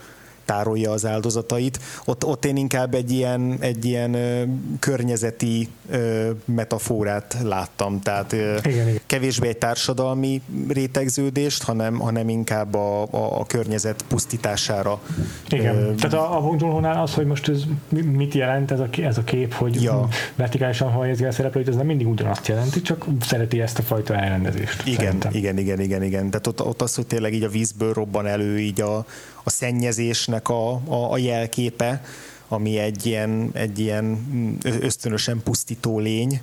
tárolja az áldozatait. Ott, ott én inkább egy ilyen, egy ilyen ö, környezeti ö, metaforát láttam, tehát ö, igen, igen. kevésbé egy társadalmi rétegződést, hanem, hanem inkább a, a, a környezet pusztítására. Igen, ö, tehát a, a Bong az, hogy most ez mit jelent ez a, ez a kép, hogy ja. vertikálisan helyezi a szereplőt, ez nem mindig ugyanazt jelenti, csak szereti ezt a fajta elrendezést. Igen, szerintem. igen, igen, igen, igen. Tehát ott, ott az, hogy tényleg így a vízből robban elő így a, a szennyezésnek a, a, a jelképe, ami egy ilyen, egy ilyen ösztönösen pusztító lény,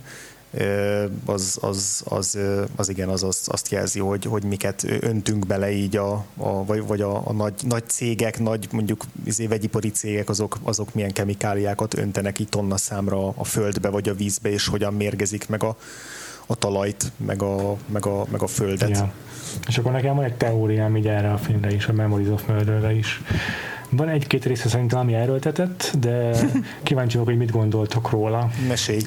az, az, az, az igen, az azt, azt jelzi, hogy, hogy miket öntünk bele így, a, a, vagy, vagy a, a nagy, nagy cégek, nagy mondjuk izé, vegyipari cégek, azok, azok milyen kemikáliákat öntenek így tonna számra a földbe vagy a vízbe, és hogyan mérgezik meg a, a talajt, meg a, meg a, meg a földet. Ja. És akkor nekem van egy teóriám így erre a filmre is, a Memories of Murder-re is. Van egy-két része szerintem, ami erőltetett, de [laughs] kíváncsi vagyok, hogy mit gondoltok róla. Mesélj.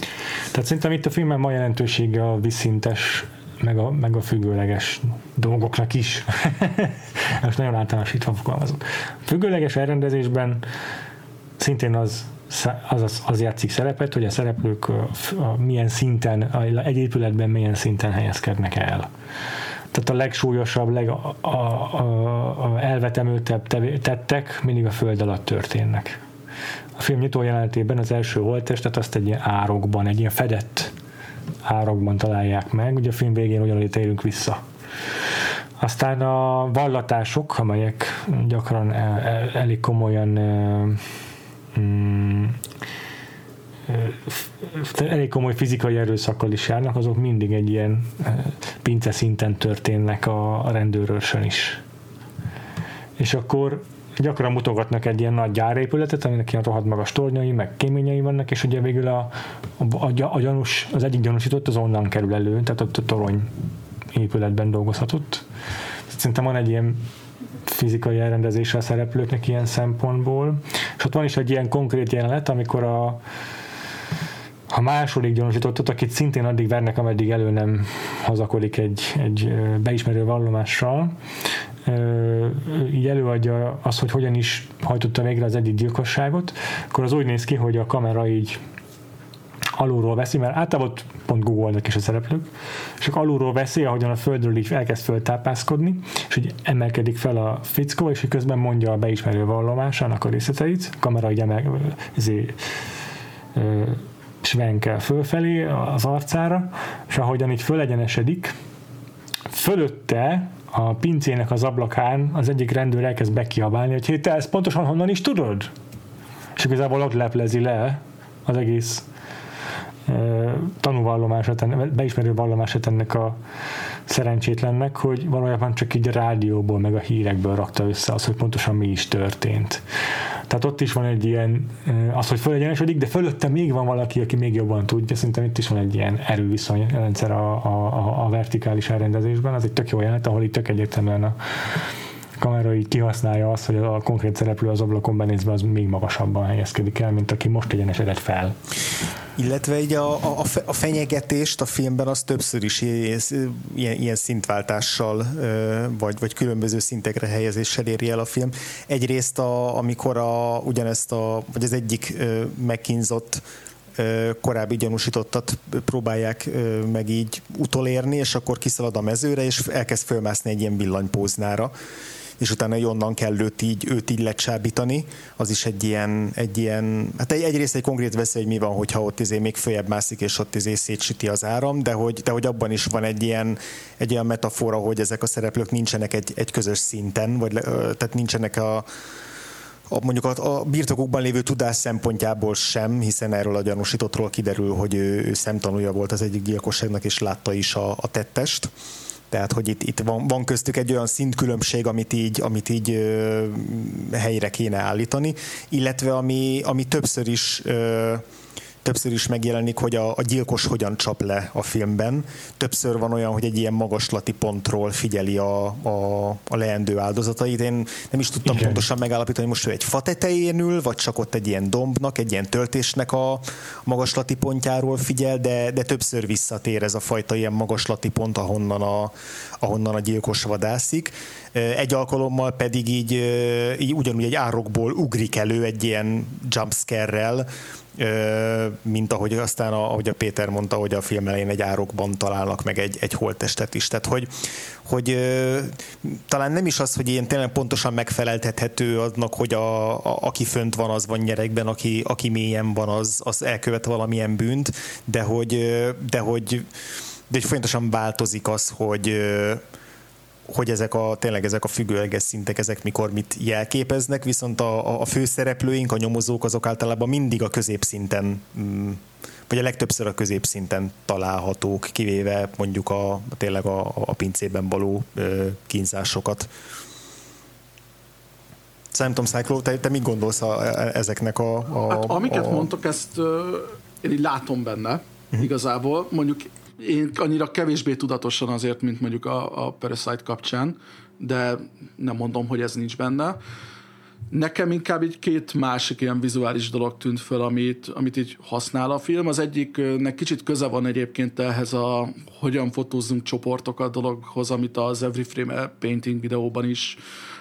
Tehát szerintem itt a filmben ma jelentősége a visszintes meg a, meg a függőleges dolgoknak is. [laughs] Most nagyon általánosítva fogalmazok. Függőleges elrendezésben szintén az az, az, az játszik szerepet, hogy a szereplők milyen szinten, egy épületben milyen szinten helyezkednek el tehát a legsúlyosabb, leg, a, a, a, elvetemültebb tettek mindig a föld alatt történnek. A film nyitó jelenetében az első holttestet azt egy ilyen árokban, egy ilyen fedett árokban találják meg, ugye a film végén ugyanúgy térünk vissza. Aztán a vallatások, amelyek gyakran el, el, elég komolyan mm, elég komoly fizikai erőszakkal is járnak, azok mindig egy ilyen pince szinten történnek a, rendőrőrsön is. És akkor gyakran mutogatnak egy ilyen nagy gyárépületet, aminek ilyen rohadt magas tornyai, meg kéményei vannak, és ugye végül a, a, a, a gyanús, az egyik gyanúsított az onnan kerül elő, tehát ott a torony épületben dolgozhatott. Szerintem van egy ilyen fizikai elrendezése a szereplőknek ilyen szempontból, és ott van is egy ilyen konkrét jelenet, amikor a, a második gyanúsítottat, akit szintén addig vernek, ameddig elő nem hazakodik egy, egy beismerő vallomással, így előadja azt, hogy hogyan is hajtotta végre az egyik gyilkosságot, akkor az úgy néz ki, hogy a kamera így alulról veszi, mert általában ott pont googolnak is a szereplők, és akkor alulról veszi, ahogyan a földről így elkezd föltápászkodni, és így emelkedik fel a fickó, és közben mondja a beismerő vallomásának a részleteit, a kamera így emel, ezért, svenkel fölfelé az arcára, és ahogyan így fölegyenesedik, fölötte a pincének az ablakán az egyik rendőr elkezd bekiabálni, hogy hey, te ezt pontosan honnan is tudod? És igazából ott leplezi le az egész tanúvallomását, beismerő vallomását ennek a szerencsétlennek, hogy valójában csak így a rádióból, meg a hírekből rakta össze az, hogy pontosan mi is történt. Tehát ott is van egy ilyen, az, hogy fölegyenesedik, de fölötte még van valaki, aki még jobban tudja. Szerintem itt is van egy ilyen erőviszonyrendszer a, a, a vertikális elrendezésben. Az egy tök jó jelenet, ahol itt tök egyértelműen a kamera így kihasználja azt, hogy a konkrét szereplő az ablakon benézve az még magasabban helyezkedik el, mint aki most egyenesedett fel. Illetve így a, a, a fenyegetést a filmben az többször is ilyen, ilyen szintváltással vagy, vagy különböző szintekre helyezéssel éri el a film. Egyrészt, a, amikor a, ugyanezt a, vagy az egyik megkínzott korábbi gyanúsítottat próbálják meg így utolérni, és akkor kiszalad a mezőre, és elkezd fölmászni egy ilyen villanypóznára és utána onnan kell őt így, őt így lecsábítani, az is egy ilyen, egy ilyen hát egy, egyrészt egy konkrét veszély, hogy mi van, hogyha ott izé még följebb mászik, és ott izé szétsüti az áram, de hogy, de hogy abban is van egy ilyen, egy olyan metafora, hogy ezek a szereplők nincsenek egy, egy közös szinten, vagy tehát nincsenek a, a, mondjuk a, a birtokukban lévő tudás szempontjából sem, hiszen erről a gyanúsítottról kiderül, hogy ő, ő szemtanúja volt az egyik gyilkosságnak, és látta is a, a tettest. Tehát, hogy itt, itt van, van köztük egy olyan szintkülönbség, amit így, amit így ö, helyre kéne állítani, illetve ami, ami többször is ö, többször is megjelenik, hogy a, a gyilkos hogyan csap le a filmben. Többször van olyan, hogy egy ilyen magaslati pontról figyeli a, a, a leendő áldozatait. Én nem is tudtam Igen. pontosan megállapítani, most ő egy fa tetején ül, vagy csak ott egy ilyen dombnak, egy ilyen töltésnek a magaslati pontjáról figyel, de, de többször visszatér ez a fajta ilyen magaslati pont, ahonnan a, ahonnan a gyilkos vadászik. Egy alkalommal pedig így, így ugyanúgy egy árokból ugrik elő egy ilyen jumpscare-rel, mint ahogy aztán, a, ahogy a Péter mondta, hogy a film elején egy árokban találnak meg egy, egy holttestet is. Tehát, hogy, hogy talán nem is az, hogy ilyen tényleg pontosan megfeleltethető aznak, hogy a, a, aki fönt van, az van nyerekben, aki, aki mélyen van, az, az elkövet valamilyen bűnt, de hogy, de hogy, de hogy folyamatosan változik az, hogy, hogy ezek a, tényleg ezek a függőleges szintek, ezek mikor mit jelképeznek, viszont a, a főszereplőink, a nyomozók azok általában mindig a középszinten mm, vagy a legtöbbször a középszinten találhatók, kivéve mondjuk a, tényleg a, a pincében való ö, kínzásokat. Szerintem, Cyclo, te, te mit gondolsz a, ezeknek a... a hát, amiket a... mondtok, ezt ö, én így látom benne, uh-huh. igazából. Mondjuk én annyira kevésbé tudatosan azért, mint mondjuk a, a Parasite kapcsán, de nem mondom, hogy ez nincs benne. Nekem inkább így két másik ilyen vizuális dolog tűnt föl, amit, amit így használ a film. Az egyiknek kicsit köze van egyébként ehhez a hogyan fotózzunk csoportokat dologhoz, amit az Every Frame Painting videóban is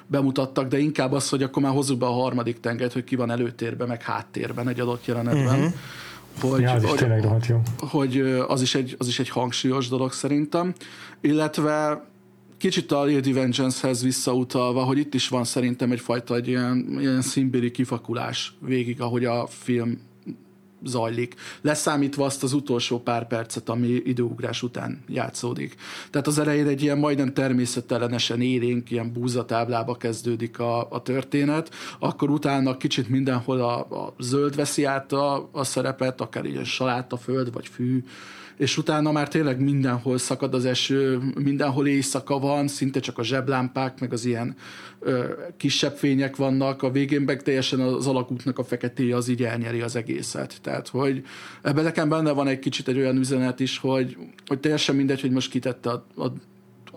bemutattak, de inkább az, hogy akkor már hozzuk be a harmadik tengelyt, hogy ki van előtérben, meg háttérben egy adott jelenetben. Uh-huh hogy, ja, az is hogy, jó. hogy az, is egy, az is egy hangsúlyos dolog szerintem, illetve kicsit a Lady Vengeance-hez visszautalva, hogy itt is van szerintem egyfajta egy ilyen, ilyen színbéli kifakulás végig, ahogy a film zajlik, leszámítva azt az utolsó pár percet, ami időugrás után játszódik. Tehát az elején egy ilyen majdnem természetellenesen élénk, ilyen búzatáblába kezdődik a, a történet, akkor utána kicsit mindenhol a, a zöld veszi át a, a szerepet, akár ilyen salátaföld vagy fű, és utána már tényleg mindenhol szakad az eső, mindenhol éjszaka van, szinte csak a zseblámpák, meg az ilyen ö, kisebb fények vannak, a végén meg teljesen az alakútnak a feketéje az így elnyeri az egészet. Tehát, hogy ebben nekem benne van egy kicsit egy olyan üzenet is, hogy, hogy teljesen mindegy, hogy most kitette a, a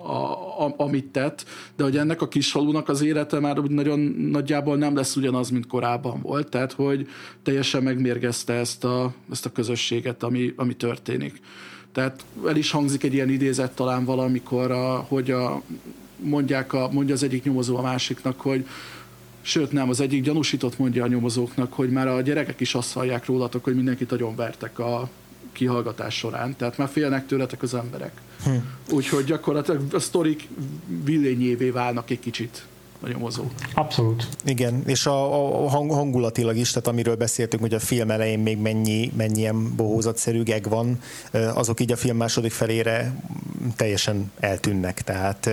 a, amit tett, de hogy ennek a kis falunak az élete már úgy nagyon nagyjából nem lesz ugyanaz, mint korábban volt, tehát hogy teljesen megmérgezte ezt a, ezt a közösséget, ami, ami történik. Tehát el is hangzik egy ilyen idézet talán valamikor, a, hogy a, mondják a, mondja az egyik nyomozó a másiknak, hogy Sőt, nem, az egyik gyanúsított mondja a nyomozóknak, hogy már a gyerekek is azt hallják rólatok, hogy mindenkit nagyon vertek a kihallgatás során, tehát már félnek tőletek az emberek. Hm. Úgyhogy gyakorlatilag a sztorik villényévé válnak egy kicsit a nyomozó. Abszolút. Igen, és a, a hang, hangulatilag is, tehát amiről beszéltünk, hogy a film elején még mennyi, mennyi ilyen bohózatszerű geg van, azok így a film második felére teljesen eltűnnek. Tehát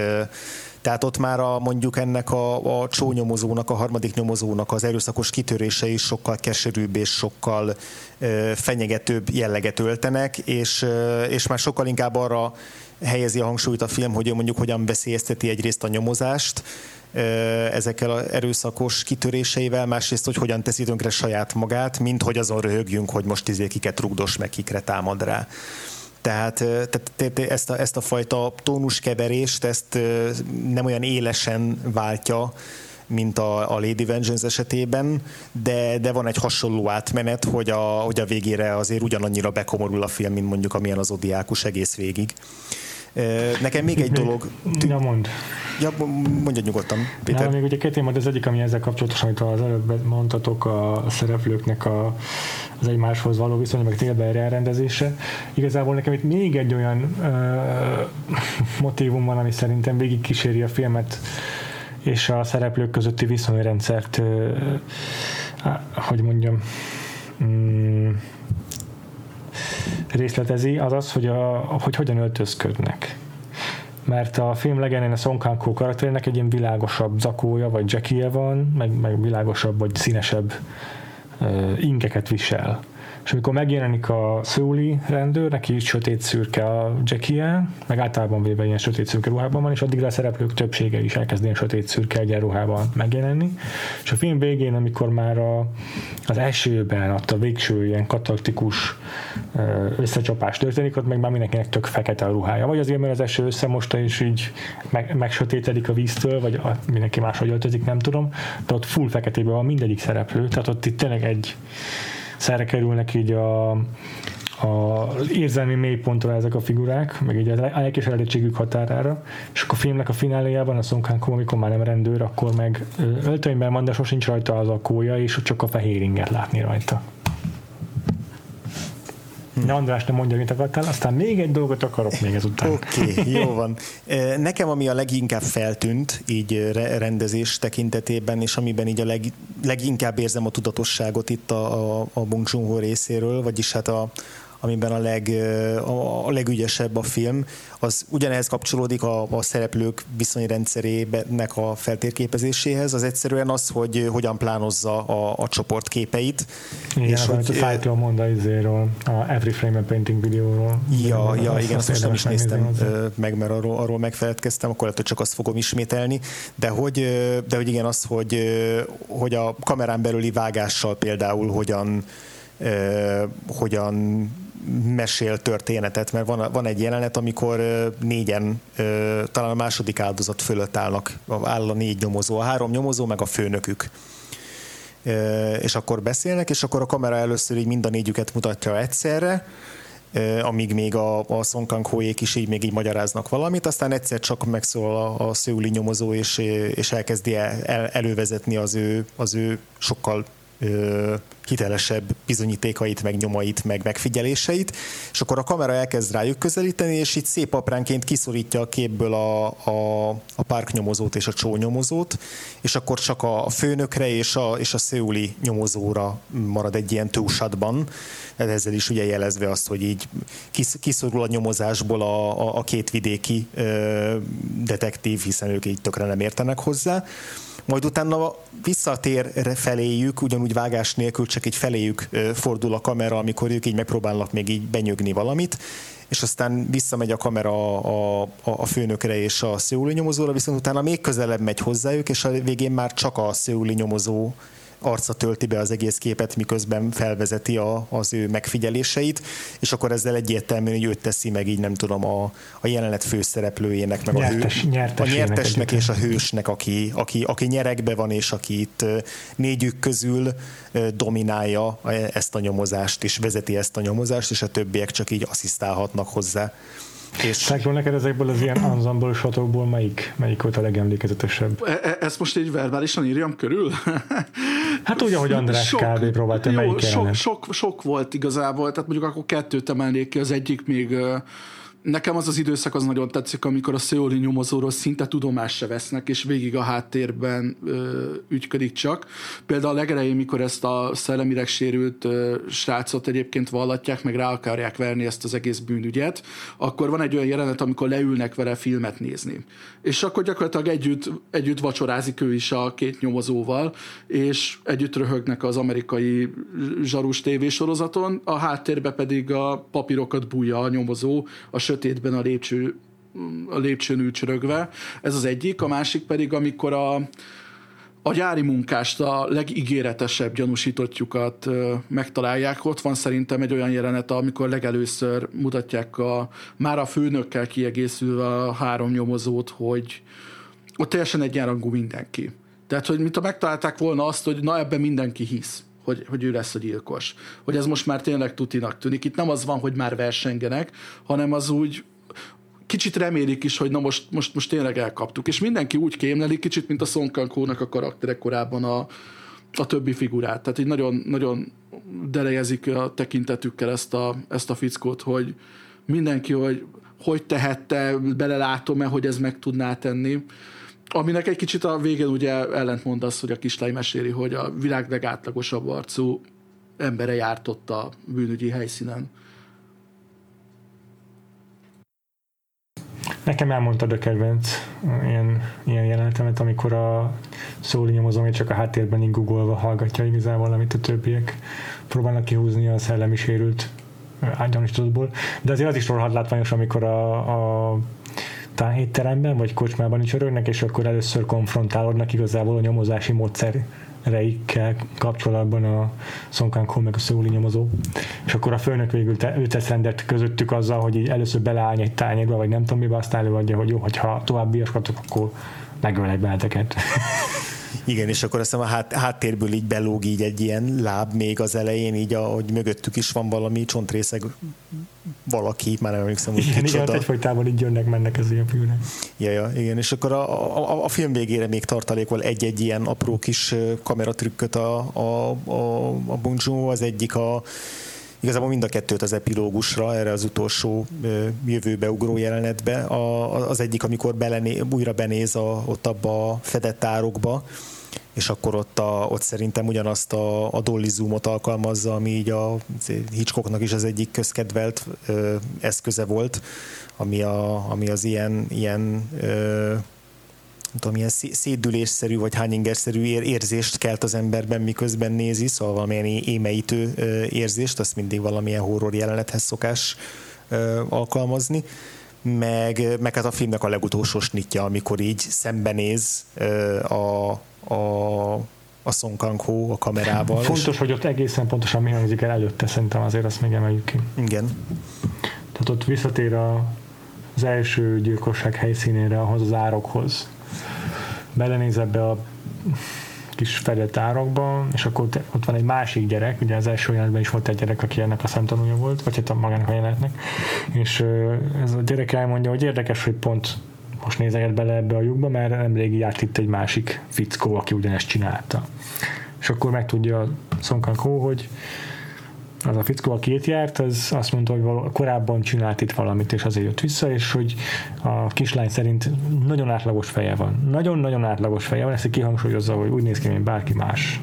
tehát ott már a, mondjuk ennek a, a csónyomozónak, a harmadik nyomozónak az erőszakos kitörése is sokkal keserűbb és sokkal ö, fenyegetőbb jelleget öltenek, és, ö, és már sokkal inkább arra helyezi a hangsúlyt a film, hogy ő mondjuk hogyan veszélyezteti egyrészt a nyomozást, ezekkel az erőszakos kitöréseivel, másrészt, hogy hogyan teszi tönkre saját magát, mint hogy azon röhögjünk, hogy most izé kiket rugdos, meg kikre támad rá. Tehát, tehát ezt, a, ezt a fajta tónuskeverést, ezt nem olyan élesen váltja, mint a, a Lady Vengeance esetében, de, de van egy hasonló átmenet, hogy a, hogy a végére azért ugyanannyira bekomorul a film, mint mondjuk amilyen az Odiákus egész végig. Nekem még egy [laughs] dolog... Tű... Na mond. Ja, mondja nyugodtan, Péter. Nálam még ugye két téma, az egyik, ami ezzel kapcsolatos, amit az előbb mondtatok a szereplőknek a, az egymáshoz való viszony, meg télben elrendezése. Igazából nekem itt még egy olyan uh, [laughs] motivum van, ami szerintem végig kíséri a filmet, és a szereplők közötti viszonyrendszert, uh, hogy mondjam, um, részletezi, az az, hogy, a, hogy hogyan öltözködnek. Mert a film legelején a Song Kang-ho karakterének egy ilyen világosabb zakója, vagy jackie van, meg, meg világosabb, vagy színesebb uh, inkeket visel és amikor megjelenik a Szőli rendőr, neki is sötét szürke a jackie meg általában véve ilyen sötét szürke ruhában van, és addig a szereplők többsége is elkezd ilyen sötét szürke egyenruhában megjelenni. És a film végén, amikor már a, az esőben, ott a végső ilyen katartikus összecsapás történik, ott meg már mindenkinek tök fekete a ruhája. Vagy azért, mert az eső összemosta, és így meg, megsötétedik a víztől, vagy a, mindenki máshogy öltözik, nem tudom, de ott full feketében van mindegyik szereplő, tehát ott itt tényleg egy szerre kerülnek így a, a érzelmi mélypontra ezek a figurák, meg így a elkeseredettségük határára, és akkor a filmnek a fináléjában, a Song amikor már nem rendőr, akkor meg öltönyben van, de sosincs rajta az a kója, és csak a fehér inget látni rajta. De András, nem mondja, mit akartál, aztán még egy dolgot akarok még ezután. Oké, okay, jó van. [laughs] Nekem ami a leginkább feltűnt, így rendezés tekintetében, és amiben így a leg, leginkább érzem a tudatosságot itt a, a, a Bong Joon-ho részéről, vagyis hát a, amiben a, leg, a, a legügyesebb a film, az ugyanehhez kapcsolódik a, a szereplők viszonyrendszerének a feltérképezéséhez, az egyszerűen az, hogy hogyan plánozza a, a csoport képeit. Igen, és hogy, a Cyclone mond a izéről, a Every Frame a Painting videóról. Ja, ja igen, azt most nem is néztem meg, mert arról, arról megfeledkeztem, akkor lehet, hogy csak azt fogom ismételni, de hogy, de hogy igen, az, hogy, hogy a kamerán belüli vágással például hogyan hogyan mesél történetet, mert van, van egy jelenet, amikor négyen, talán a második áldozat fölött állnak, áll a négy nyomozó, a három nyomozó, meg a főnökük. És akkor beszélnek, és akkor a kamera először így mind a négyüket mutatja egyszerre, amíg még a, a Song Kang is így még így magyaráznak valamit, aztán egyszer csak megszólal a, a szőuli nyomozó, és, és elkezdi el, elővezetni az ő, az ő sokkal hitelesebb bizonyítékait, meg nyomait, meg megfigyeléseit, és akkor a kamera elkezd rájuk közelíteni, és itt szép apránként kiszorítja a képből a, a, a párknyomozót és a csónyomozót, és akkor csak a főnökre és a, és a szőuli nyomozóra marad egy ilyen túlsatban, ezzel is ugye jelezve azt, hogy így kiszorul a nyomozásból a, a, a két vidéki ö, detektív, hiszen ők így tökre nem értenek hozzá majd utána visszatér feléjük, ugyanúgy vágás nélkül csak egy feléjük fordul a kamera, amikor ők így megpróbálnak még így benyögni valamit, és aztán visszamegy a kamera a, a, a főnökre és a szőuli nyomozóra, viszont utána még közelebb megy hozzájuk, és a végén már csak a szőuli nyomozó arca tölti be az egész képet, miközben felvezeti a, az ő megfigyeléseit, és akkor ezzel egyértelműen, hogy őt teszi meg így nem tudom a, a jelenet főszereplőjének, meg Nyertes, a, hő, nyertes a nyertesnek és a hősnek, aki, aki, aki nyerekbe van, és aki itt négyük közül dominálja ezt a nyomozást, és vezeti ezt a nyomozást, és a többiek csak így asszisztálhatnak hozzá. És... Szákról neked ezekből az ilyen ensemble satokból melyik, melyik volt a legemlékezetesebb? E- e- ezt most így verbálisan írjam körül? [laughs] hát úgy, ahogy András sok, kb. próbálta, melyik sok, sok, sok, volt igazából, tehát mondjuk akkor kettőt emelnék ki, az egyik még nekem az az időszak az nagyon tetszik, amikor a Szeoli nyomozóról szinte tudomást se vesznek, és végig a háttérben ö, ügyködik csak. Például a legelején, mikor ezt a szellemileg sérült ö, srácot egyébként vallatják, meg rá akarják verni ezt az egész bűnügyet, akkor van egy olyan jelenet, amikor leülnek vele filmet nézni. És akkor gyakorlatilag együtt, együtt vacsorázik ő is a két nyomozóval, és együtt röhögnek az amerikai zsarus tévésorozaton, a háttérbe pedig a papírokat bújja a nyomozó, a sötétben a lépcső a lépcsőn ülcsörögve. Ez az egyik. A másik pedig, amikor a, a gyári munkást, a legígéretesebb gyanúsítottjukat megtalálják. Ott van szerintem egy olyan jelenet, amikor legelőször mutatják a, már a főnökkel kiegészülve a három nyomozót, hogy ott teljesen egyenrangú mindenki. Tehát, hogy mint megtalálták volna azt, hogy na ebben mindenki hisz hogy, hogy ő lesz a gyilkos. Hogy ez most már tényleg tutinak tűnik. Itt nem az van, hogy már versengenek, hanem az úgy kicsit remélik is, hogy na most, most, most tényleg elkaptuk. És mindenki úgy kémleli, kicsit, mint a kang a karakterek korábban a, a többi figurát. Tehát így nagyon, nagyon delejezik a tekintetükkel ezt a, ezt a fickót, hogy mindenki, hogy hogy tehette, belelátom-e, hogy ez meg tudná tenni. Aminek egy kicsit a végén ugye ellentmond az, hogy a kislány meséli, hogy a világ legátlagosabb arcú embere járt ott a bűnügyi helyszínen. Nekem elmondtad a kedvenc ilyen, ilyen jelenetemet, amikor a szóli nyomozom, csak a háttérben így googolva hallgatja igazából, amit a többiek próbálnak kihúzni a szellemi sérült ágyanistodból. De azért az is rohadt látványos, amikor a, a étteremben vagy kocsmában is örögnek, és akkor először konfrontálódnak igazából a nyomozási módszer reikkel kapcsolatban a Kong meg a Szóli nyomozó. És akkor a főnök végül te, ő tesz rendet közöttük azzal, hogy így először beleállj egy tányérba, vagy nem tudom mibe, aztán előadja, hogy jó, hogyha tovább bíjaskatok, akkor megölek benneteket. Igen, és akkor azt hiszem a hát, háttérből így belóg így egy ilyen láb még az elején, így ahogy mögöttük is van valami csontrészeg valaki, már nem emlékszem, hogy igen, kicsoda. Igen, egyfajtában így jönnek, mennek ez ilyen filmnek. Ja, ja, igen, és akkor a, a, a film végére még tartalékol egy-egy ilyen apró kis kameratrükköt a, a, a, a Bong az egyik a igazából mind a kettőt az epilógusra, erre az utolsó jövőbe ugró jelenetbe. A, az egyik, amikor belené, újra benéz a, ott abba a fedett árokba, és akkor ott, a, ott szerintem ugyanazt a, a dolly alkalmazza, ami így a Hitchcocknak is az egyik közkedvelt ö, eszköze volt, ami, a, ami az ilyen, ilyen ö, nem tudom, ilyen szédülésszerű vagy Hanninger-szerű érzést kelt az emberben, miközben nézi, szóval valamilyen émeítő érzést, azt mindig valamilyen horror jelenethez szokás alkalmazni meg, meg hát a filmnek a legutolsó snitja, amikor így szembenéz a, a, a Song Kang-ho a kamerával. Fontos, és... hogy ott egészen pontosan mi hangzik el előtte, szerintem azért azt még emeljük ki. Igen. Tehát ott visszatér a, az első gyilkosság helyszínére, ahhoz az árokhoz, belenéz ebbe a kis fedett árokba, és akkor ott van egy másik gyerek, ugye az első jelenetben is volt egy gyerek, aki ennek a szemtanúja volt, vagy hát magának a jelenetnek, és ez a gyerek elmondja, hogy érdekes, hogy pont most nézeget bele ebbe a lyukba, mert nemrég járt itt egy másik fickó, aki ugyanezt csinálta. És akkor megtudja Kang Ho, hogy az a fickó, aki itt járt, az azt mondta, hogy korábban csinált itt valamit, és azért jött vissza, és hogy a kislány szerint nagyon átlagos feje van. Nagyon-nagyon átlagos feje van, ezt kihangsúlyozza, hogy úgy néz ki, mint bárki más.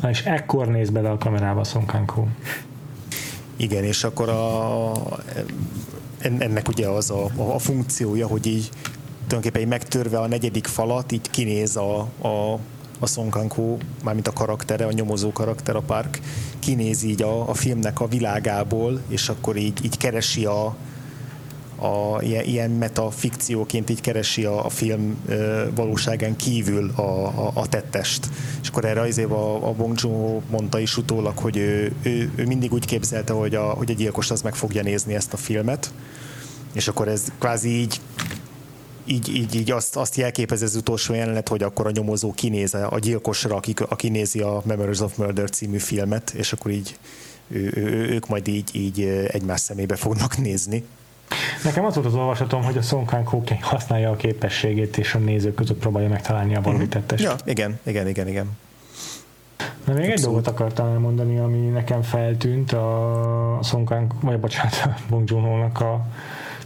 Na, és ekkor néz bele a kamerába Kang-ho. Igen, és akkor a, ennek ugye az a, a funkciója, hogy így tulajdonképpen megtörve a negyedik falat, így kinéz a, a a Song Kang-ho, mármint a karaktere, a nyomozó karakter, a Park, kinéz így a, a filmnek a világából, és akkor így, így keresi a, a, ilyen, ilyen metafikcióként így keresi a, a film ö, valóságán kívül a, a, a tettest. És akkor erre azért a, a Bong Joon mondta is utólag, hogy ő, ő, ő mindig úgy képzelte, hogy a, hogy a gyilkos az meg fogja nézni ezt a filmet, és akkor ez kvázi így így, így, így azt, azt jelképez az utolsó jelenet, hogy akkor a nyomozó kinéz a gyilkosra, aki, aki nézi a Memories of Murder című filmet, és akkor így ő, ő, ők majd így, így egymás szemébe fognak nézni. Nekem az volt az olvasatom, hogy a Song Kang használja a képességét, és a nézők között próbálja megtalálni a valami tettest. Ja, igen, igen, igen, igen. Na, még egy dolgot akartam elmondani, ami nekem feltűnt a Song Kang, vagy bocsánat, a Bong joon a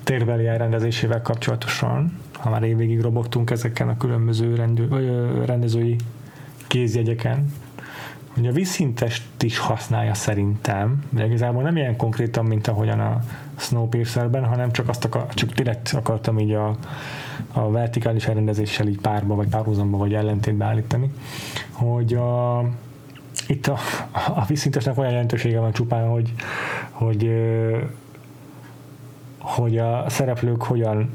térbeli elrendezésével kapcsolatosan, ha már évvégig robogtunk ezeken a különböző rendő, rendezői kézjegyeken, hogy a vízszintest is használja szerintem, de igazából nem ilyen konkrétan, mint ahogyan a Snowpiercerben, hanem csak azt akar, csak direkt akartam így a, a vertikális elrendezéssel így párba, vagy párhuzamba, vagy ellentétbe állítani, hogy a, itt a, a vízszintesnek olyan jelentősége van csupán, hogy, hogy, hogy a szereplők hogyan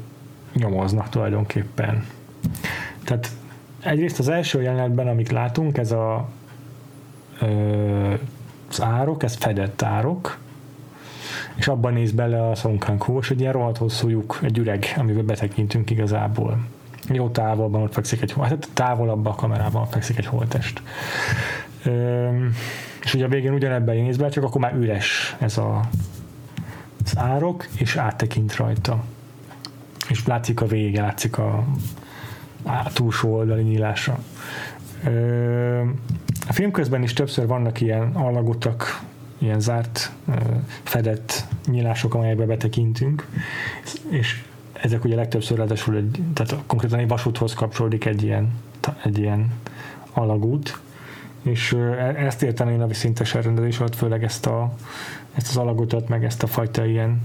nyomoznak tulajdonképpen. Tehát egyrészt az első jelenetben, amit látunk, ez a az árok, ez fedett árok, és abban néz bele a Ho, és egy ilyen rohadt hosszú lyuk, egy üreg, amiben betekintünk igazából. Jó távolban ott fekszik egy, hát távolabb a kamerában fekszik egy holtest. Üm, és ugye a végén ugyanebben néz be, csak akkor már üres ez a, az árok, és áttekint rajta. És látszik a vége, látszik a, a túlsó oldali nyílása. Üm, a film közben is többször vannak ilyen allagutak, ilyen zárt, fedett nyílások, amelyekbe betekintünk, és ezek ugye legtöbbször ráadásul egy, tehát konkrétan egy vasúthoz kapcsolódik egy ilyen, egy ilyen alagút, és e, ezt érteni én a viszintes elrendezés alatt, főleg ezt, a, ezt az alagutat, meg ezt a fajta ilyen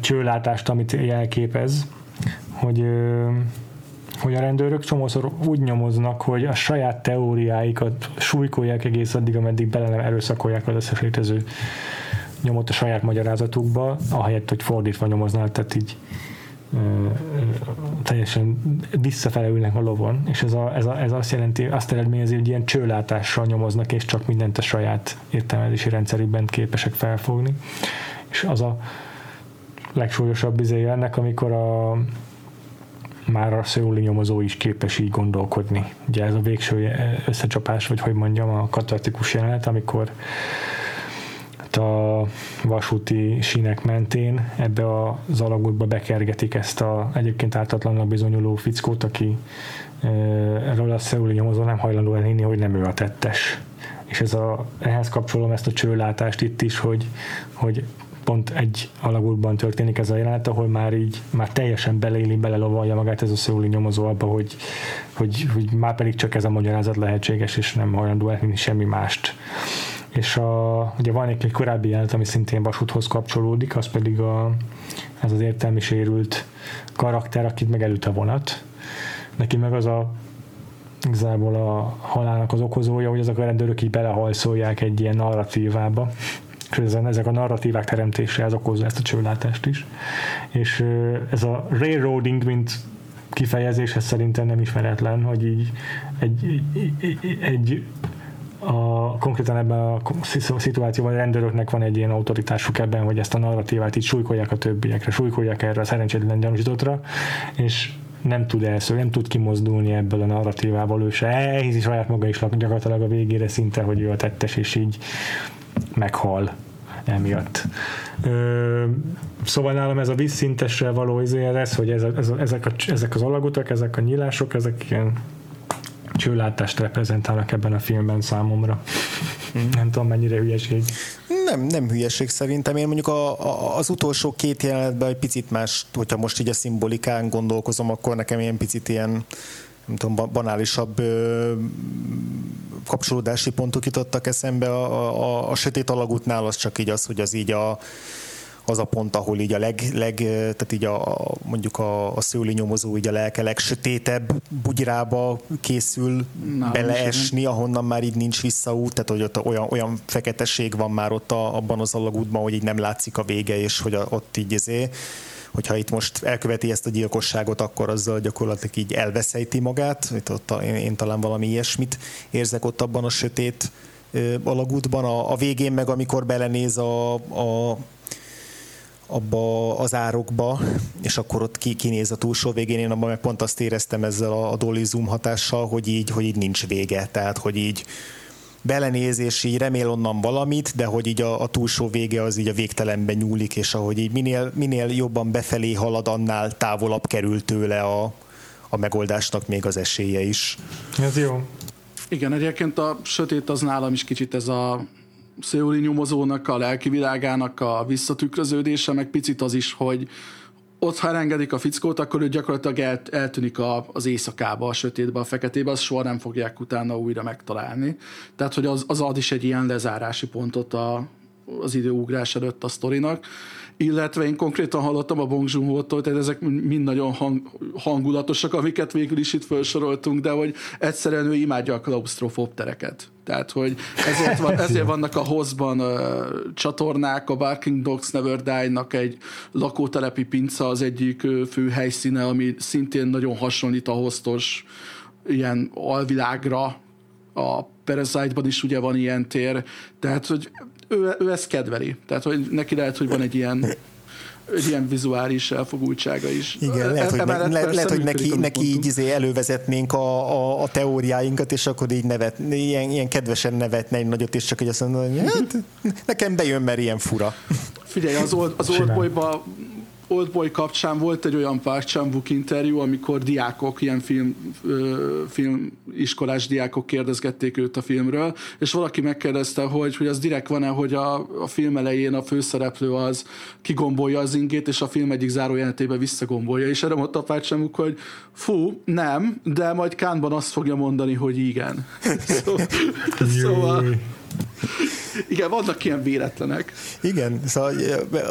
csőlátást, amit jelképez, hogy hogy a rendőrök csomószor úgy nyomoznak, hogy a saját teóriáikat súlykolják egész addig, ameddig bele nem erőszakolják az összes létező nyomot a saját magyarázatukba, ahelyett, hogy fordítva nyomoznak, tehát így teljesen visszafele ülnek a lovon, és ez, a, ez, a, ez azt jelenti, azt eredményezi, hogy ilyen csőlátással nyomoznak, és csak mindent a saját értelmezési rendszerükben képesek felfogni. És az a legsúlyosabb izéje ennek, amikor a már a szőuli nyomozó is képes így gondolkodni. Ugye ez a végső összecsapás, vagy hogy mondjam, a katartikus jelenet, amikor hát a vasúti sínek mentén ebbe az alagútba bekergetik ezt a egyébként ártatlannak bizonyuló fickót, aki erről a szőuli nyomozó nem hajlandó elhinni, hogy nem ő a tettes. És ez a, ehhez kapcsolom ezt a csőlátást itt is, hogy, hogy pont egy alagútban történik ez a jelenet, ahol már így már teljesen beleéli, belelovalja magát ez a szőli nyomozó abba, hogy, hogy, hogy már pedig csak ez a magyarázat lehetséges, és nem hajlandó elhinni semmi mást. És a, ugye van egy, korábbi jelenet, ami szintén vasúthoz kapcsolódik, az pedig a, ez az értelmi sérült karakter, akit meg előtt a vonat. Neki meg az a igazából a halálnak az okozója, hogy azok a rendőrök így belehajszolják egy ilyen narratívába, ezen, ezek a narratívák teremtése ez okozza ezt a csőlátást is. És ez a railroading, mint kifejezés, ez szerintem nem ismeretlen, hogy így egy, egy, egy a, konkrétan ebben a szituációban a rendőröknek van egy ilyen autoritásuk ebben, hogy ezt a narratívát így súlykolják a többiekre, súlykolják erre a szerencsétlen gyanúsítottra, és nem tud elszólni, nem tud kimozdulni ebből a narratívából, ő se elhiszi saját maga is gyakorlatilag a végére szinte, hogy ő a tettes, és így meghal emiatt. Ö, szóval nálam ez a vízszintesre való izé, ez, hogy ez a, ez a, ezek, a, ezek az alagutak, ezek a nyílások, ezek ilyen csőlátást reprezentálnak ebben a filmben számomra. Mm. Nem tudom, mennyire hülyeség. Nem, nem hülyeség szerintem. Én mondjuk a, a, az utolsó két jelenetben egy picit más, hogyha most így a szimbolikán gondolkozom, akkor nekem ilyen picit ilyen nem tudom, banálisabb ö, kapcsolódási pontok jutottak eszembe. A, a, a sötét alagútnál az csak így az, hogy az így a, az a pont, ahol így a leg, leg tehát így a, mondjuk a, a szőli nyomozó így a lelke legsötétebb bugyrába készül Na, beleesni, ahonnan már így nincs visszaút, tehát hogy ott olyan, olyan feketeség van már ott a, abban az alagútban, hogy így nem látszik a vége, és hogy a, ott így ezért hogyha itt most elköveti ezt a gyilkosságot, akkor azzal gyakorlatilag így elveszejti magát. Itt ott én, én talán valami ilyesmit érzek ott abban a sötét alagútban. A, a végén meg, amikor belenéz a, a abba az árokba, és akkor ott ki, kinéz a túlsó végén, én abban meg pont azt éreztem ezzel a, a dolly zoom hatással, hogy így, hogy így nincs vége, tehát hogy így belenéz, és így remél onnan valamit, de hogy így a, a túlsó vége az így a végtelenben nyúlik, és ahogy így minél, minél jobban befelé halad, annál távolabb kerül tőle a, a megoldásnak még az esélye is. Ez jó. Igen, egyébként a sötét az nálam is kicsit ez a Széuli nyomozónak a lelki világának a visszatükröződése, meg picit az is, hogy ott, ha elengedik a fickót, akkor ő gyakorlatilag el, eltűnik a, az éjszakába, a sötétbe, a feketébe, azt soha nem fogják utána újra megtalálni. Tehát, hogy az, az ad is egy ilyen lezárási pontot a, az időugrás előtt a sztorinak illetve én konkrétan hallottam a Bong joon tehát ezek mind nagyon hang, hangulatosak, amiket végül is itt felsoroltunk, de hogy egyszerűen ő imádja a klaustrofób tereket. Tehát, hogy ezért, van, ezért vannak a hozban csatornák, a Barking Dogs Never Die-nak egy lakótelepi pinca az egyik uh, fő helyszíne, ami szintén nagyon hasonlít a hoztos ilyen alvilágra, a Parasite-ban is ugye van ilyen tér, tehát hogy ő, ő ezt kedveli. Tehát, hogy neki lehet, hogy van egy ilyen egy ilyen vizuális elfogultsága is. Igen, lehet, hogy, ne, le, lehet, hogy neki, neki így izé elővezetnénk a, a, a, teóriáinkat, és akkor így nevet, ilyen, ilyen kedvesen nevetne egy nagyot, és csak hogy azt mondja, hogy hát, nekem bejön, mert ilyen fura. Figyelj, az, old, az Oldboy-ba Oldboy kapcsán volt egy olyan Park chan interjú, amikor diákok, ilyen film, filmiskolás diákok kérdezgették őt a filmről, és valaki megkérdezte, hogy, hogy az direkt van-e, hogy a, a film elején a főszereplő az kigombolja az ingét, és a film egyik zárójelenetében visszagombolja, és erre mondta Park chan hogy fú, nem, de majd Kánban azt fogja mondani, hogy igen. [laughs] szóval, szóval igen, vannak ilyen véletlenek. Igen, szóval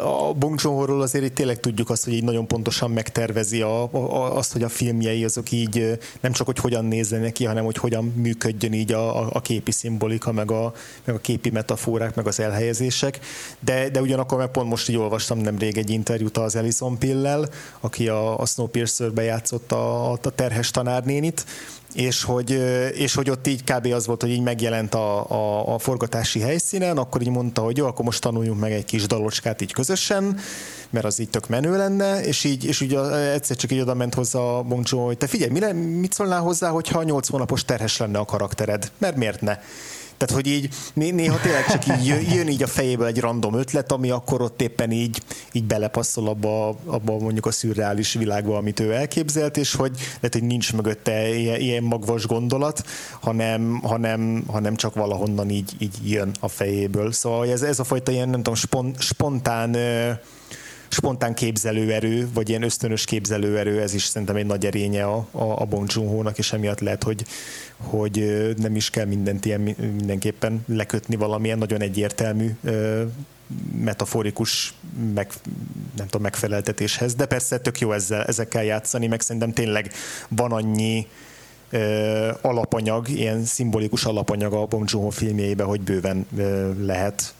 a Bong joon azért így tényleg tudjuk azt, hogy így nagyon pontosan megtervezi a, a, azt, hogy a filmjei azok így nem csak, hogy hogyan nézzenek ki, hanem hogy hogyan működjön így a, a képi szimbolika, meg a, meg a képi metaforák, meg az elhelyezések. De, de ugyanakkor meg pont most így olvastam nemrég egy interjút az Alison Pillel, aki a, a Snowpiercer-be játszott a, a terhes tanárnénit, és hogy, és hogy ott így kb. az volt, hogy így megjelent a, a, a forgatási helyszínen, akkor így mondta, hogy jó, akkor most tanuljunk meg egy kis dalocskát így közösen, mert az így tök menő lenne, és így, és így egyszer csak így oda ment hozzá a Bong hogy te figyelj, mit szólnál hozzá, hogyha 8 hónapos terhes lenne a karaktered? Mert miért ne? Tehát, hogy így néha tényleg csak így jön, így a fejébe egy random ötlet, ami akkor ott éppen így, így belepasszol abba, abba mondjuk a szürreális világba, amit ő elképzelt, és hogy lehet, hogy nincs mögötte ilyen, ilyen magvas gondolat, hanem, hanem, hanem csak valahonnan így, így jön a fejéből. Szóval ez, ez a fajta ilyen, nem tudom, spon, spontán spontán képzelőerő, vagy ilyen ösztönös képzelőerő, ez is szerintem egy nagy erénye a, a, a Bong Joon-ho-nak, és emiatt lehet, hogy, hogy nem is kell mindent ilyen mindenképpen lekötni valamilyen nagyon egyértelmű metaforikus meg, nem tudom, megfeleltetéshez, de persze tök jó ezzel, ezekkel játszani, meg szerintem tényleg van annyi alapanyag, ilyen szimbolikus alapanyag a Bong Joon-ho filmjeiben, hogy bőven lehet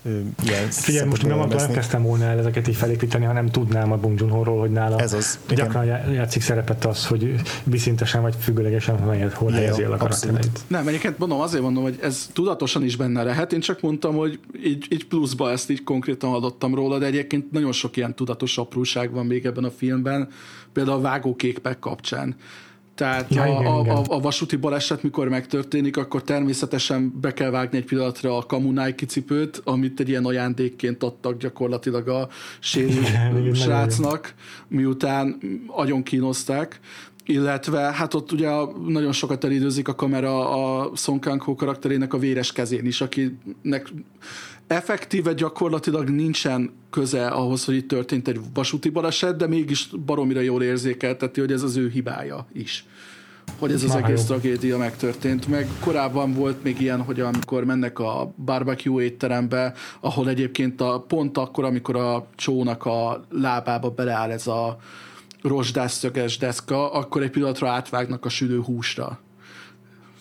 ilyen Figyelj, most nem, nem kezdtem volna el ezeket így felépíteni, hanem tudnám a Bong Joon-ho-ról, hogy nála Ez az, gyakran igen. játszik szerepet az, hogy viszintesen vagy függőlegesen hol helyezi el a karaktereit. Nem, egyébként mondom, azért mondom, hogy ez tudatosan is benne lehet. Én csak mondtam, hogy így, így pluszba ezt így konkrétan hallottam róla, de egyébként nagyon sok ilyen tudatos apróság van még ebben a filmben, például a vágókékpek kapcsán tehát ja, a, igen, a, igen. A, vasúti baleset, mikor megtörténik, akkor természetesen be kell vágni egy pillanatra a kamunáj kicipőt, amit egy ilyen ajándékként adtak gyakorlatilag a sérült srácnak, miután agyon kínozták illetve hát ott ugye nagyon sokat elidőzik a kamera a Song Kang-ho karakterének a véres kezén is, akinek effektíve gyakorlatilag nincsen köze ahhoz, hogy itt történt egy vasúti baleset, de mégis baromira jól érzékelteti, hogy ez az ő hibája is hogy ez az egész tragédia megtörtént. Meg korábban volt még ilyen, hogy amikor mennek a barbecue étterembe, ahol egyébként a, pont akkor, amikor a csónak a lábába beleáll ez a rozsdás szöges deszka, akkor egy pillanatra átvágnak a sülő húsra.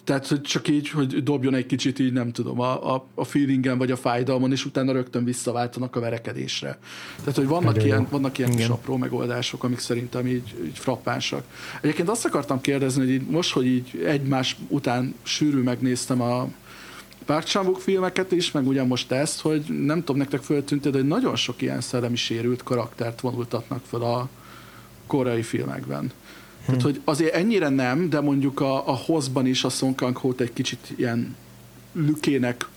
Tehát, hogy csak így, hogy dobjon egy kicsit így, nem tudom, a, a, a feelingen vagy a fájdalmon, és utána rögtön visszaváltanak a verekedésre. Tehát, hogy vannak ilyen, vannak ilyen kis apró megoldások, amik szerintem így, így frappánsak. Egyébként azt akartam kérdezni, hogy így, most, hogy így egymás után sűrű megnéztem a Park chan filmeket is, meg ugye most ezt, hogy nem tudom, nektek föltűnt, de hogy nagyon sok ilyen szellemi sérült karaktert vonultatnak fel a koreai filmekben. Tehát, hogy azért ennyire nem, de mondjuk a, a hozban is a Song kang ho egy kicsit ilyen lükének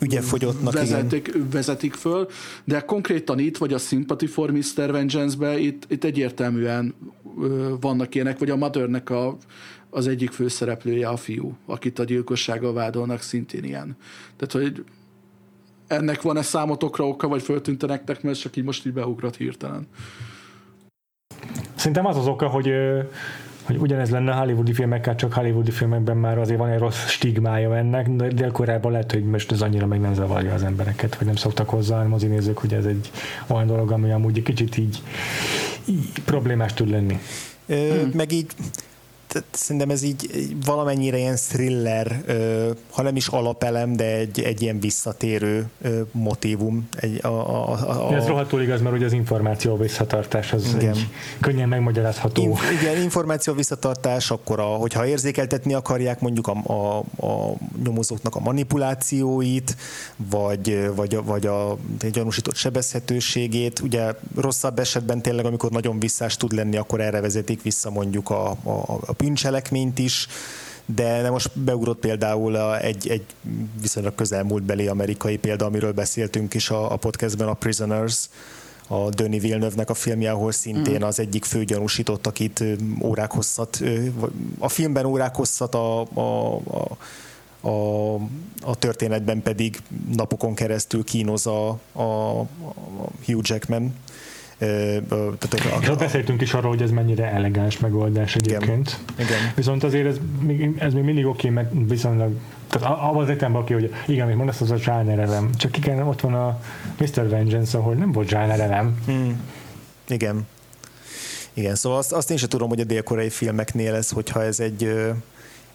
vezetik, vezetik föl, de konkrétan itt, vagy a Sympathy for Mr. Vengeance-be itt, itt egyértelműen ö, vannak ilyenek, vagy a Mothernek a, az egyik főszereplője a fiú, akit a gyilkossággal vádolnak, szintén ilyen. Tehát, hogy ennek van-e számotokra oka, vagy föltűnte nektek, mert csak így most így beugrott hirtelen. Szerintem az az oka, hogy hogy ugyanez lenne a hollywoodi filmekkel, csak hollywoodi filmekben már azért van egy rossz stigmája ennek, de dél lehet, hogy most ez annyira meg nem zavarja az embereket, vagy nem szoktak hozzá a mozinézők, hogy ez egy olyan dolog, ami amúgy egy kicsit így, így problémás tud lenni. Ö, hmm. Meg így szerintem ez így valamennyire ilyen thriller, ha nem is alapelem, de egy, egy ilyen visszatérő motivum. Egy, a, a, a, a... Ez rohadtul igaz, mert ugye az információ visszatartás az igen. egy könnyen megmagyarázható. In, igen, információ visszatartás, akkor a, hogyha érzékeltetni akarják mondjuk a, a, a nyomozóknak a manipulációit, vagy, vagy, vagy a, a gyanúsított sebezhetőségét. Ugye rosszabb esetben tényleg, amikor nagyon visszás tud lenni, akkor erre vezetik vissza mondjuk a, a, a bűncselekményt is, de, de most beugrott például a, egy, egy viszonylag közelmúltbeli amerikai példa, amiről beszéltünk is a, a podcastben, a Prisoners, a Denis Villeneuve-nek a filmje, ahol szintén mm. az egyik főgyanúsított, akit órák hosszat, a filmben órák hosszat, a, a, a a, a történetben pedig napokon keresztül kínoz a, a, a Hugh Jackman, tehát a, a, a, beszéltünk is arról, hogy ez mennyire elegáns megoldás egyébként. Igen. igen. Viszont azért ez, ez még mindig oké, okay, meg viszonylag tehát abban az értelemben oké, hogy igen, amit mondasz, az a zsáner elem. Csak igen, ott van a Mr. Vengeance, ahol nem volt zsáner elem. Hmm. Igen. Igen, szóval azt, azt én sem tudom, hogy a dél-koreai filmeknél ez, hogyha ez egy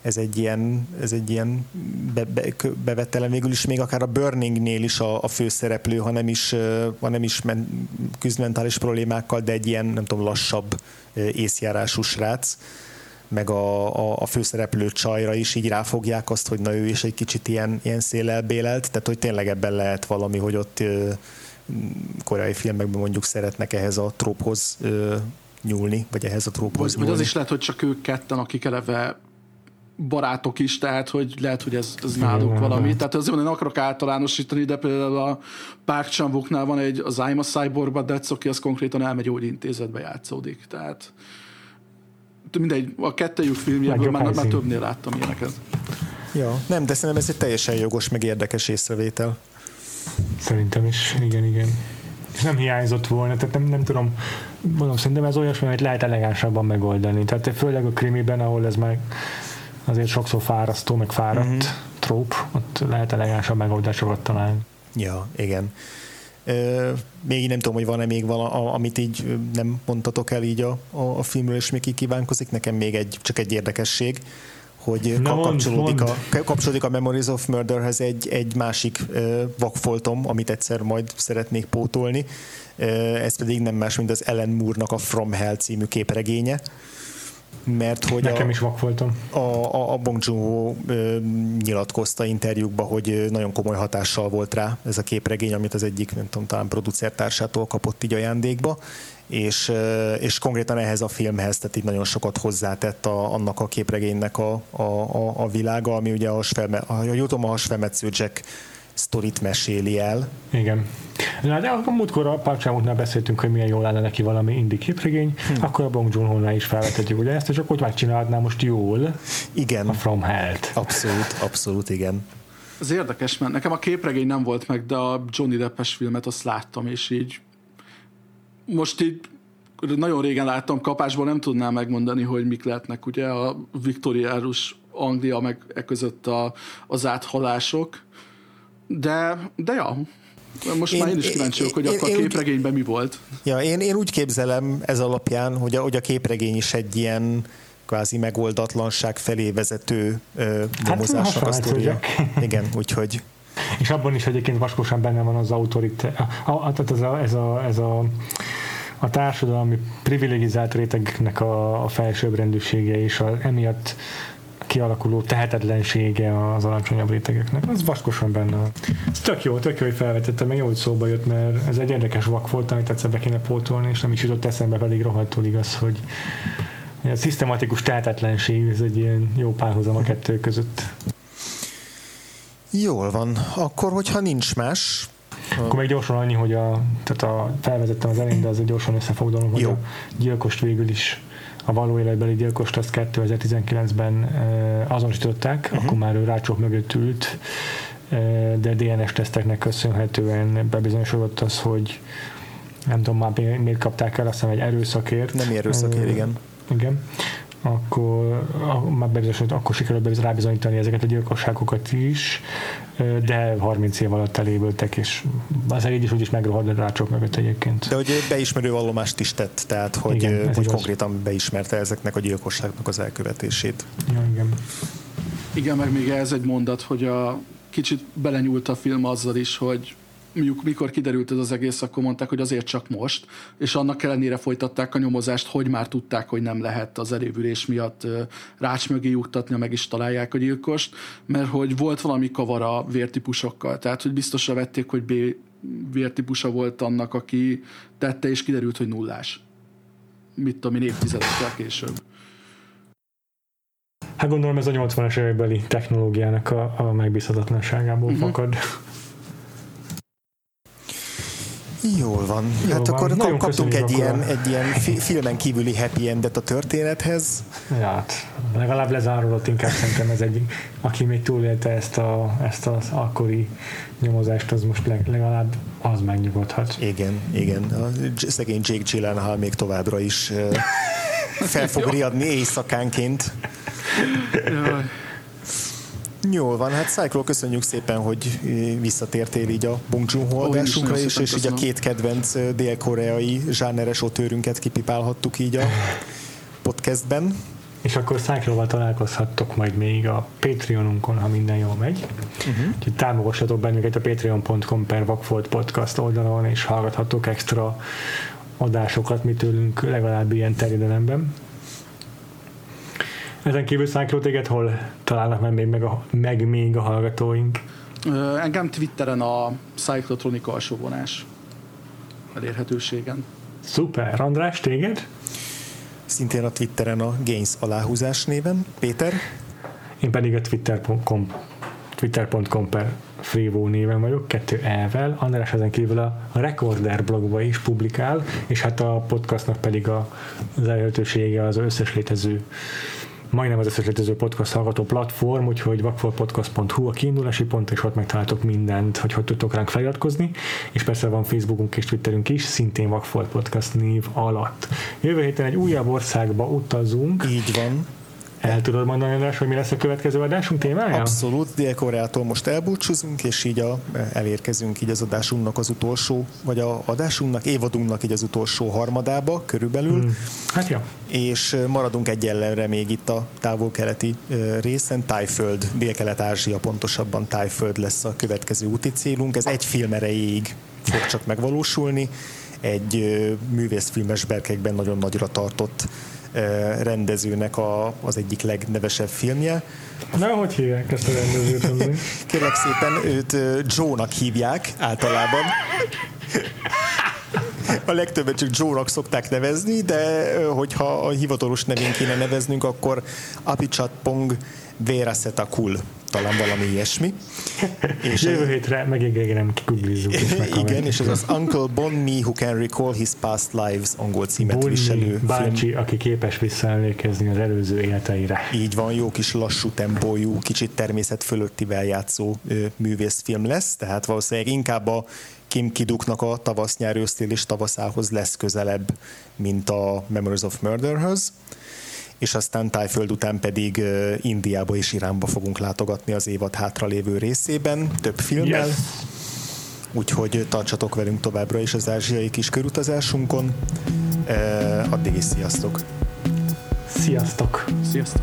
ez egy ilyen, ez egy ilyen be, be, bevettelem végül is még akár a Burningnél is a, a főszereplő, ha nem is, ha nem is men, küzd mentális problémákkal, de egy ilyen, nem tudom, lassabb észjárású srác meg a, a, a főszereplő csajra is így ráfogják azt, hogy na ő is egy kicsit ilyen, ilyen szélelbélelt, tehát hogy tényleg ebben lehet valami, hogy ott koreai filmekben mondjuk szeretnek ehhez a tróphoz nyúlni, vagy ehhez a tróphoz vagy, nyúlni. Vagy az is lehet, hogy csak ők ketten, akik eleve barátok is, tehát hogy lehet, hogy ez, ez náluk valami. Tehát azért nem akarok általánosítani, de például a Park chan van egy, az I'm a Cyborg, but that's okay, az konkrétan elmegy intézetbe játszódik. Tehát mindegy, a kettejük filmjéből már, már többnél láttam ilyeneket. Ja, nem, de szerintem ez egy teljesen jogos, meg érdekes észrevétel. Szerintem is, igen, igen. És nem hiányzott volna, tehát nem, nem tudom, mondom, szerintem ez olyasmi, amit lehet elegánsabban megoldani. Tehát főleg a krimiben, ahol ez már azért sokszor fárasztó, meg fáradt uh-huh. tróp, ott lehet elegánsabb megoldásokat találni. Ja, igen. Ö, még nem tudom, hogy van-e még vala, amit így nem mondtatok el így a, a, a filmről, és még kívánkozik. Nekem még egy, csak egy érdekesség, hogy Na kapcsolódik, mond, A, kapcsolódik a Memories of Murderhez egy, egy másik uh, vakfoltom, amit egyszer majd szeretnék pótolni. Uh, ez pedig nem más, mint az Ellen Moore-nak a From Hell című képregénye mert hogy Nekem a, is vak voltam. A, a, a Bong Joon-ho nyilatkozta interjúkban, hogy nagyon komoly hatással volt rá ez a képregény, amit az egyik, nem tudom, talán producertársától kapott így ajándékba, és, és konkrétan ehhez a filmhez, tehát így nagyon sokat hozzátett a, annak a képregénynek a, a, a, a világa, ami ugye a, hasfelme, a, jutom a hasfelmetsző Jack sztorit meséli el. Igen. Na, de akkor múltkor a Parcsámutnál beszéltünk, hogy milyen jól lenne neki valami indi képregény, hm. akkor a Bong joon is felvetetjük ugye ezt, és akkor ott megcsinálhatná most jól igen. a From Hell-t. Abszolút, abszolút, igen. Ez érdekes, mert nekem a képregény nem volt meg, de a Johnny Deppes filmet azt láttam, és így most így nagyon régen láttam kapásból, nem tudnám megmondani, hogy mik lehetnek ugye a viktoriárus Anglia meg e között a, az áthalások, de, de ja, most én, már én is kíváncsi vagyok, hogy én, akkor a képregényben mi volt. Ja, én, én úgy képzelem ez alapján, hogy a, hogy a képregény is egy ilyen kvázi megoldatlanság felé vezető ö, nyomozásnak hát, a sztoria. [laughs] Igen, úgyhogy... És abban is egyébként vaskosan benne van az autoritás, tehát ez a, ez a, ez a a társadalmi privilegizált rétegnek a, a felsőbbrendűsége és a, emiatt kialakuló tehetetlensége az alacsonyabb rétegeknek. Az vaskosan benne. Ez tök jó, tök jó, hogy felvetettem, meg jó, hogy szóba jött, mert ez egy érdekes vak volt, amit egyszer be kéne pótolni, és nem is jutott eszembe, pedig rohadtul igaz, hogy a szisztematikus tehetetlenség, ez egy ilyen jó párhuzam a kettő között. Jól van. Akkor, hogyha nincs más, akkor még gyorsan annyi, hogy a, tehát a, felvezettem az elején, de az egy gyorsan összefoglalom, hogy Jó. a gyilkost végül is a való életbeli gyilkost azt 2019-ben azonosították, uh-huh. akkor már ő rácsok mögött ült, de DNS teszteknek köszönhetően bebizonyosodott az, hogy nem tudom már miért kapták el, azt hiszem egy erőszakért. Nem erőszakért, igen. Igen akkor már bebizonyosodott, akkor sikerült rábizonyítani ezeket a gyilkosságokat is, de 30 év alatt elébültek, és az így is úgyis megrohad a rácsok mögött egyébként. De hogy beismerő vallomást is tett, tehát hogy, igen, hogy konkrétan beismerte ezeknek a gyilkosságnak az elkövetését. Ja, igen. Igen, meg még ez egy mondat, hogy a kicsit belenyúlt a film azzal is, hogy mondjuk mikor kiderült ez az egész, akkor mondták, hogy azért csak most, és annak ellenére folytatták a nyomozást, hogy már tudták, hogy nem lehet az elévülés miatt rács mögé juttatni, meg is találják a gyilkost, mert hogy volt valami kavar a vértípusokkal, tehát hogy biztosra vették, hogy B vértípusa volt annak, aki tette, és kiderült, hogy nullás. Mit tudom én, évtizedekkel később. Hát gondolom ez a 80-as évekbeli technológiának a, a megbízhatatlanságából uh-huh. fakad. Jól van. Jól hát van. akkor Nagyon kaptunk egy ilyen, egy ilyen filmen kívüli happy endet a történethez. Ja, hát legalább lezárodott inkább szerintem ez egy, aki még túlélte ezt, a, ezt az akkori nyomozást, az most legalább az megnyugodhat. Igen, igen. A szegény Jake Gyllenhaal még továbbra is fel fog riadni éjszakánként. Jól van, hát Cyclo, köszönjük szépen, hogy visszatértél így a Bong Joon-ho adásunkra, és, és így a két kedvenc dél-koreai zsáneres otőrünket kipipálhattuk így a podcastben. És akkor Cyclóval találkozhattok majd még a Patreonunkon, ha minden jól megy. Uh-huh. Úgyhogy támogassatok bennünket a patreon.com per Vagfolt podcast oldalon, és hallgathatok extra adásokat mi tőlünk legalább ilyen terjedelemben. Ezen kívül Cyclo téged hol találnak meg még, meg, a, meg még a hallgatóink? Ö, engem Twitteren a Cyclotronic alsóvonás elérhetőségen. Szuper. András, téged? Szintén a Twitteren a Gains aláhúzás néven. Péter? Én pedig a twitter.com twitter.com per Freevo néven vagyok, kettő E-vel. András ezen kívül a Recorder blogba is publikál, és hát a podcastnak pedig a, az elérhetősége az összes létező majdnem az összes létező podcast hallgató platform, úgyhogy vakfolpodcast.hu a kiindulási pont, és ott megtaláltok mindent, hogy hogy tudtok ránk feliratkozni, és persze van Facebookunk és Twitterünk is, szintén Vakfolt Podcast név alatt. Jövő héten egy újabb országba utazunk. Így van. El tudod mondani, András, hogy mi lesz a következő adásunk témája? Abszolút, Dél-Koreától most elbúcsúzunk, és így a, elérkezünk így az adásunknak az utolsó, vagy a adásunknak, évadunknak így az utolsó harmadába körülbelül. Hmm. Hát jó. És maradunk egyenlenre még itt a távol-keleti részen, Tájföld, Dél-Kelet-Ázsia pontosabban Tájföld lesz a következő úti célunk. Ez egy film erejéig fog csak megvalósulni, egy művészfilmes berkekben nagyon nagyra tartott rendezőnek a, az egyik legnevesebb filmje. Na, hogy hívják ezt a rendezőt? Kérlek szépen, őt Joe-nak hívják általában. A legtöbbet csak Joe-nak szokták nevezni, de hogyha a hivatalos nevén kéne neveznünk, akkor Apichat Pong Verasetakul talán valami ilyesmi. És Jövő hétre megígérem, kikuglizzuk. Igen, és ez az Uncle Bon Me Who Can Recall His Past Lives angol címet bon viselő bácsi, film. aki képes visszaemlékezni az előző életeire. Így van, jó kis lassú tempójú, kicsit természet fölöttivel játszó művészfilm lesz, tehát valószínűleg inkább a Kim Kiduknak a tavasz-nyár és tavaszához lesz közelebb, mint a Memories of Murderhöz és aztán Tájföld után pedig Indiába és Iránba fogunk látogatni az évad hátralévő részében, több filmmel. Yes. Úgyhogy tartsatok velünk továbbra is az ázsiai kis körutazásunkon. Addig is sziasztok! Sziasztok! Sziasztok!